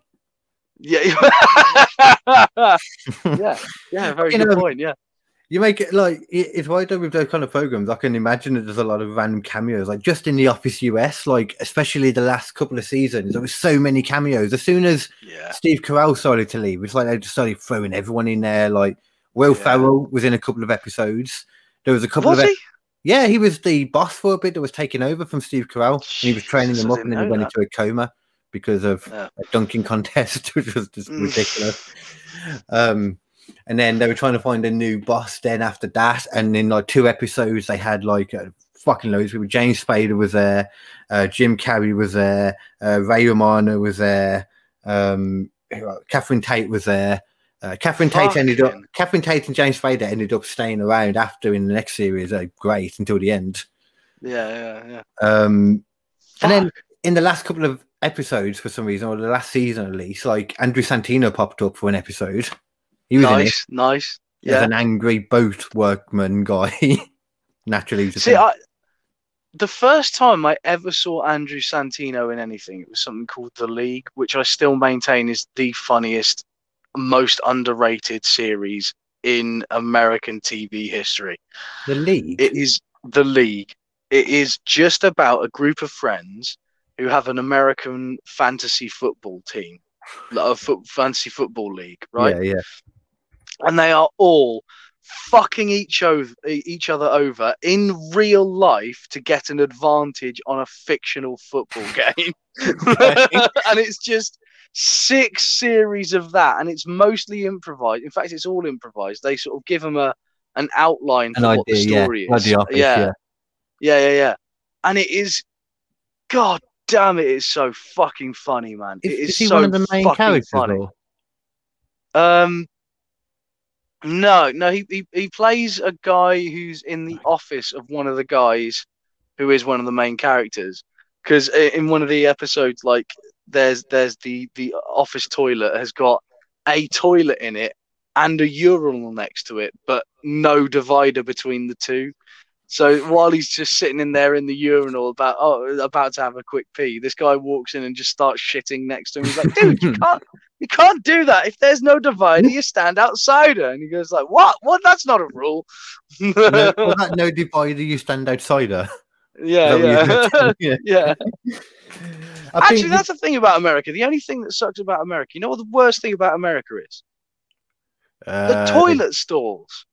Yeah, yeah, yeah. Very You good know, point. Yeah. You make it like it- it's right though with those kind of programs. I can imagine that there's a lot of random cameos, like just in the Office US, like especially the last couple of seasons. There was so many cameos. As soon as Yeah. Steve Carell started to leave, it's like they just started throwing everyone in there. Like Will Yeah. Ferrell was in a couple of episodes. There was a couple Was of he? Yeah, he was the boss for a bit that was taking over from Steve Carell, and he was training them up, and then he went know into a coma because of Yeah. a dunking contest, which was just Mm. ridiculous. um, and then they were trying to find a new boss. Then after that, and in like two episodes, they had like uh, fucking loads of people. James Spader was there, uh, Jim Carrey was there, uh, Ray Romano was there, um. Catherine Tate was there. Uh, Catherine Tate ended up. Catherine Tate and James Spader ended up staying around after in the next series. Uh, great until the end. Yeah, yeah, yeah. Um, and then in the last couple of episodes, for some reason, or the last season at least, like Andrew Santino popped up for an episode. He was nice, nice. Yeah. an angry boat workman guy. Naturally, he was a See. I, the first time I ever saw Andrew Santino in anything, it was something called The League, which I still maintain is the funniest, most underrated series in American TV history. the league. It is The League. It is just about a group of friends who have an American fantasy football team, like a foot, fantasy football league, right? Yeah, yeah. and they are all fucking each over each other over in real life to get an advantage on a fictional football game and it's just six series of that and it's mostly improvised in fact it's all improvised they sort of give them a an outline An for what the idea, yeah. story is The Office, yeah. yeah. yeah yeah yeah and it is god damn it is so fucking funny man Is, it is, is he so one of the main characters? funny. Or? Um, no, no, he, he he plays a guy who's in the office of one of the guys who is one of the main characters. Because in one of the episodes, like there's there's the the office toilet has got a toilet in it and a urinal next to it, but no divider between the two. So while he's just sitting in there in the urinal about oh about to have a quick pee, this guy walks in and just starts shitting next to him. He's like, dude, you can't you can't do that. If there's no divider, you stand outside her. And he goes like, what? What? That's not a rule. no, well, that no divider, you stand outside her. yeah, Is that what yeah, yeah. yeah. I Actually, that's the thing about America. The only thing that sucks about America, you know what the worst thing about America is? The uh, toilet stalls.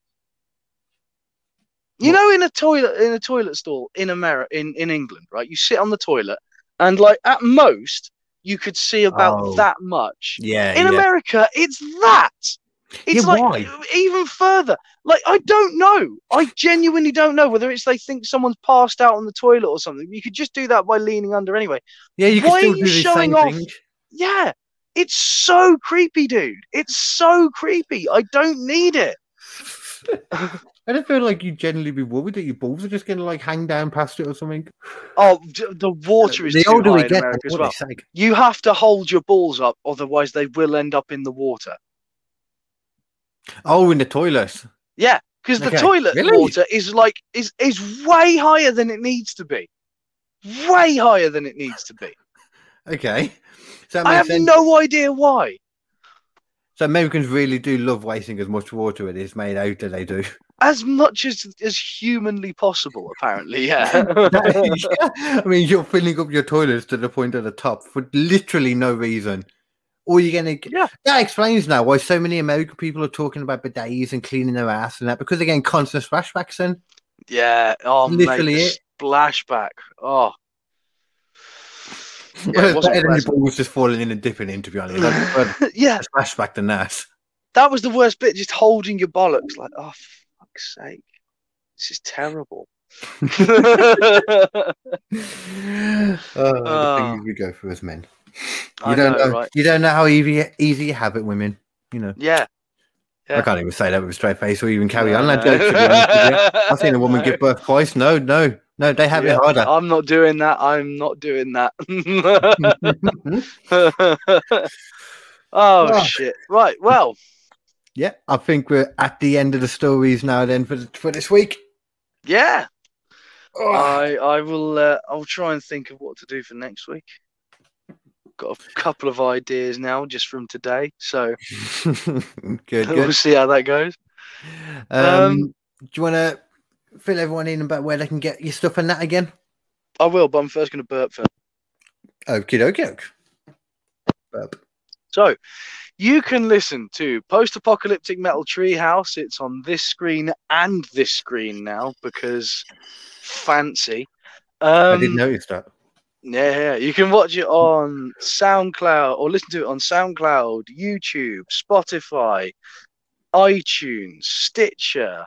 You know, in a toilet, in a toilet stall in America, in, in England, right? You sit on the toilet, and like at most, you could see about Oh. that much. Yeah, In yeah. America, it's that. It's Yeah, like why? even further. Like I don't know. I genuinely don't know whether it's they think someone's passed out on the toilet or something. You could just do that by leaning under anyway. yeah, you can why are you showing off? thing. Yeah, it's so creepy, dude. It's so creepy. I don't need it. I don't feel like you'd generally be worried that your balls are just going to like hang down past it or something. Oh, the water is the too older high we in get, as well. You have to hold your balls up, otherwise they will end up in the water. Oh, in the toilet. Yeah, because the Okay, toilet really? water is like is is way higher than it needs to be. Way higher than it needs to be. Okay. So I have sense. no idea why. So Americans really do love wasting as much water as it is made out that they do. As much as as humanly possible, apparently. Yeah. I mean, you're filling up your toilets to the point at the top for literally no reason. Or you're gonna Yeah. that explains now why so many American people are talking about bidets and cleaning their ass and that because they're getting constant splashbacks then. yeah. Oh, Literally mate, it. the splashback. Oh. Yeah, Well, it wasn't better than balls just falling in and dipping in, to be honest. I'd yeah, Flashback splashback than that. that was the worst bit. Just holding your bollocks, like, oh, fuck's sake, this is terrible. Oh, the Oh. things ah. we go through as men. I You don't know, know, right? you don't know how easy easy you have it, women. You know. Yeah. I can't even say that with a straight face or even carry on No, joke. To be honest with you. I've seen a woman No. give birth twice. No, no, no, they have Yeah, it harder. I'm not doing that. I'm not doing that. oh Oh. shit! Right. Well, yeah, I think we're at the end of the stories now. Then for for this week. yeah. Oh, I I will. Uh, I'll try and think of what to do for next week. Got a couple of ideas now just from today, so good, we'll see how that goes. Um, Um, do you want to fill everyone in about where they can get your stuff and that again? I will, but I'm first going to burp first. Okie dokie. Burp. So, you can listen to Post Apocalyptic Metal Treehouse. It's on this screen and this screen now because fancy. Um, I didn't notice that. Yeah, yeah, you can watch it on SoundCloud or listen to it on SoundCloud, YouTube, Spotify, iTunes, Stitcher,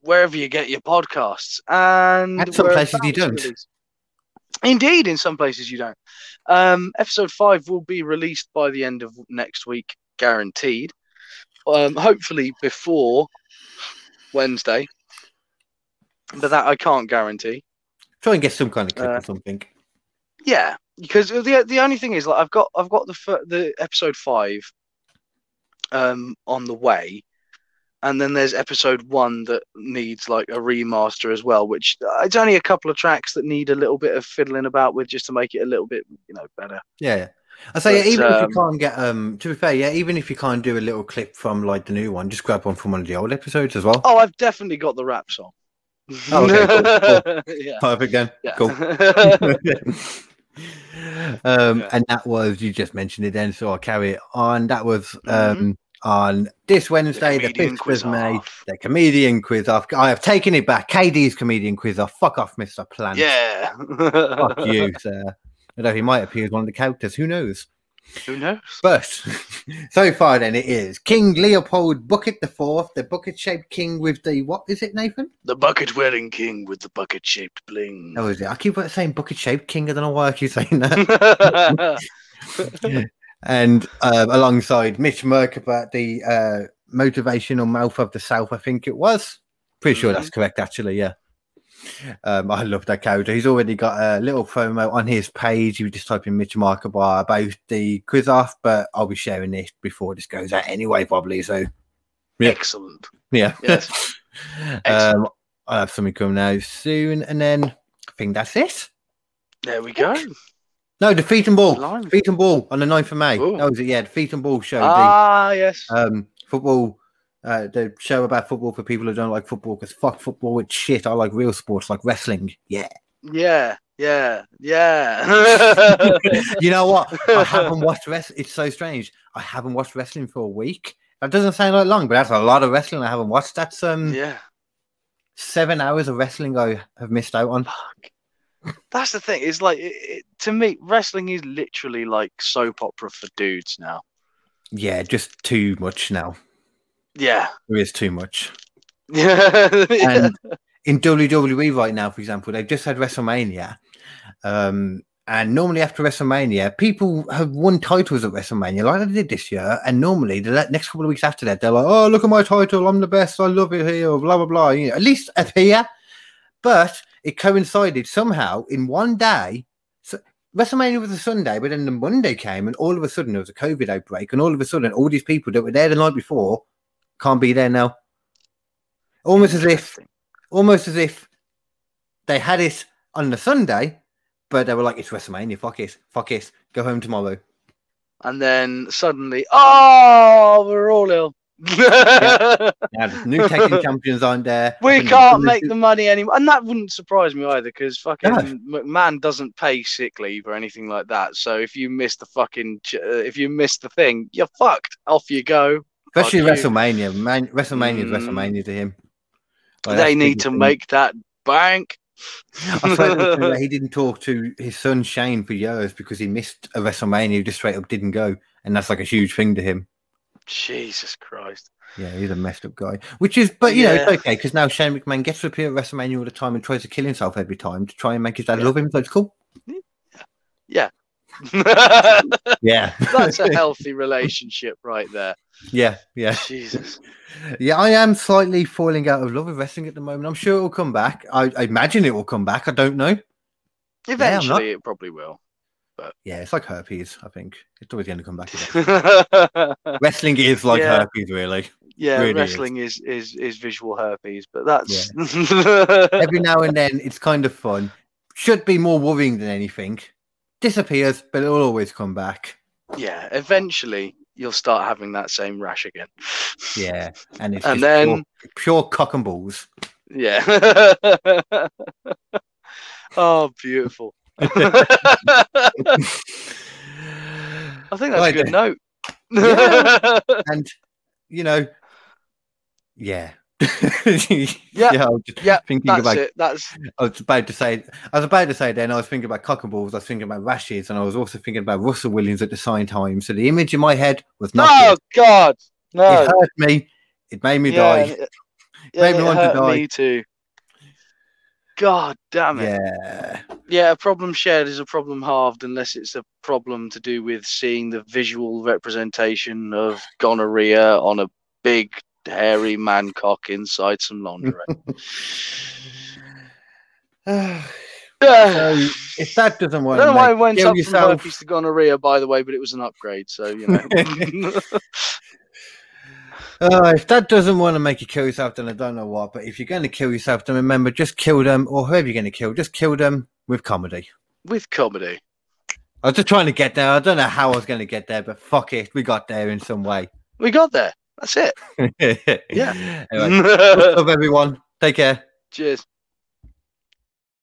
wherever you get your podcasts. And And some places you don't. released. Indeed, in some places you don't. Um, episode five will be released by the end of next week, guaranteed. Um, hopefully before Wednesday, but that I can't guarantee. Try and get some kind of clip Uh, or something. Yeah, because the the only thing is like I've got I've got the the episode five, um, on the way, and then there's episode one that needs like a remaster as well. Which uh, it's only a couple of tracks that need a little bit of fiddling about with just to make it a little bit you know better. Yeah. yeah. I say, yeah, But, even if um, you can't get, um, to be fair, yeah, even if you can't do a little clip from like the new one, just grab one from one of the old episodes as well. Oh, I've definitely got the rap song. Oh, okay, cool, yeah. Perfect then. yeah. Cool. um, Yeah. and that was you just mentioned it then, so I'll carry it on. That was Mhm. um on this Wednesday, the fifth quiz of May, off. the comedian quiz off. I have taken it back. KD's comedian quiz off. Fuck off, Mister Plant. yeah. Fuck you, sir. Although he might appear as one of the characters, who knows? Who knows? But so far, then it is King Leopold Bucket the Fourth, the bucket-shaped king with the what is it, Nathan? The bucket wearing king with the bucket shaped bling. Oh, is it. I keep saying bucket-shaped king. I don't know why I keep saying that. and um, alongside Mitch Merkabah, the uh, motivational mouth of the South, I think it was. Pretty sure that's correct, actually. Yeah. Um, I love that character. He's already got a little promo on his page. You just type in Mitch Merkabah about the quiz off, but I'll be sharing this before this goes out anyway, probably. So, Yeah. Excellent. yeah. Yes. um, Excellent. I'll have something coming out soon. And then I think that's it. There we go. No, the Feet and Ball. Blimey. Feet and Ball on the 9th of May. Ooh. That was it. Yeah, the Feet and Ball show. the, Ah, yes. um football uh the show about football for people who don't like football because fuck football it's shit i like real sports like wrestling yeah Yeah. Yeah. Yeah. you know what i haven't watched wrestling it's so strange i haven't watched wrestling for a week that doesn't sound like long but that's a lot of wrestling i haven't watched that's um yeah. seven hours of wrestling i have missed out on Fuck. That's the thing. It's like it, it, to me, wrestling is literally like soap opera for dudes now. yeah just too much now Yeah. there is too much Yeah. and in WWE right now, for example, they've just had WrestleMania. Um, and normally after WrestleMania, people have won titles at WrestleMania, like they did this year. And normally the next couple of weeks after that, they're like, "Oh, look at my title! I'm the best! I love it here!" Blah blah blah. You know, at least up here. But it coincided somehow in one day. So WrestleMania was a Sunday, but then the Monday came, and all of a sudden there was a COVID outbreak, and all of a sudden all these people that were there the night before can't be there now. Almost as if almost as if they had it on the Sunday, but they were like, "It's WrestleMania, fuck it, fuck it, go home tomorrow." And then suddenly, oh, we're all ill. Yeah, the new taking champions aren't there. We can't make the money anymore, and that wouldn't surprise me either, because fucking No. McMahon doesn't pay sick leave or anything like that. So if you miss the fucking, ch- uh, if you miss the thing, you're fucked. Off you go. Especially. WrestleMania. Man, WrestleMania is Mm. WrestleMania to him. Like, they need to thing. make that bank. I swear to God, he didn't talk to his son Shane for years because he missed a WrestleMania. He just straight up didn't go, and that's like a huge thing to him. Jesus Christ. Yeah, he's a messed up guy. Which is, but you know, it's okay because now Shane McMahon gets to appear at WrestleMania all the time and tries to kill himself every time to try and make his dad Yeah. love him. So it's cool. Yeah. Yeah, That's a healthy relationship right there. yeah, yeah, Jesus. yeah. I am slightly falling out of love with wrestling at the moment. I'm sure it will come back. I, I imagine it will come back. I don't know. Eventually, it probably will. But yeah, it's like herpes. I think it's always going to come back. Wrestling is like Yeah. herpes, really. yeah, Really wrestling is. is is visual herpes, but that's Every now and then, it's kind of fun. Should be more worrying than anything. Disappears, but it will always come back. yeah. Eventually, you'll start having that same rash again. Yeah, and it's And then- pure, pure cock and balls. Yeah. oh, beautiful. I think that's Right a good then. note. Yeah. and you know, yeah. Yeah, I was just yeah, thinking That's about. it. That's I was about to say. I was about to say. Then I was thinking about cock and balls. I was thinking about rashes, and I was also thinking about Russell Williams at the same time. So the image in my head was not. Oh good. God, It hurt me. It made me yeah, die. it- yeah, Made me want to die. Me too. God damn it. Yeah. Yeah, a problem shared is a problem halved unless it's a problem to do with seeing the visual representation of gonorrhea on a big hairy man cock inside some lingerie. so if that doesn't I work, don't know why I went up yourself. from herpes to gonorrhea, by the way, but it was an upgrade, so you know. Uh, if that doesn't want to make you kill yourself, then I don't know what. But if you're going to kill yourself, then remember, just kill them, or whoever you're going to kill, just kill them with comedy. with comedy. I was just trying to get there. I don't know how I was going to get there, but fuck it, we got there in some way. We got there. That's it. yeah. Anyway, Cheers. what's up, everyone? Take care.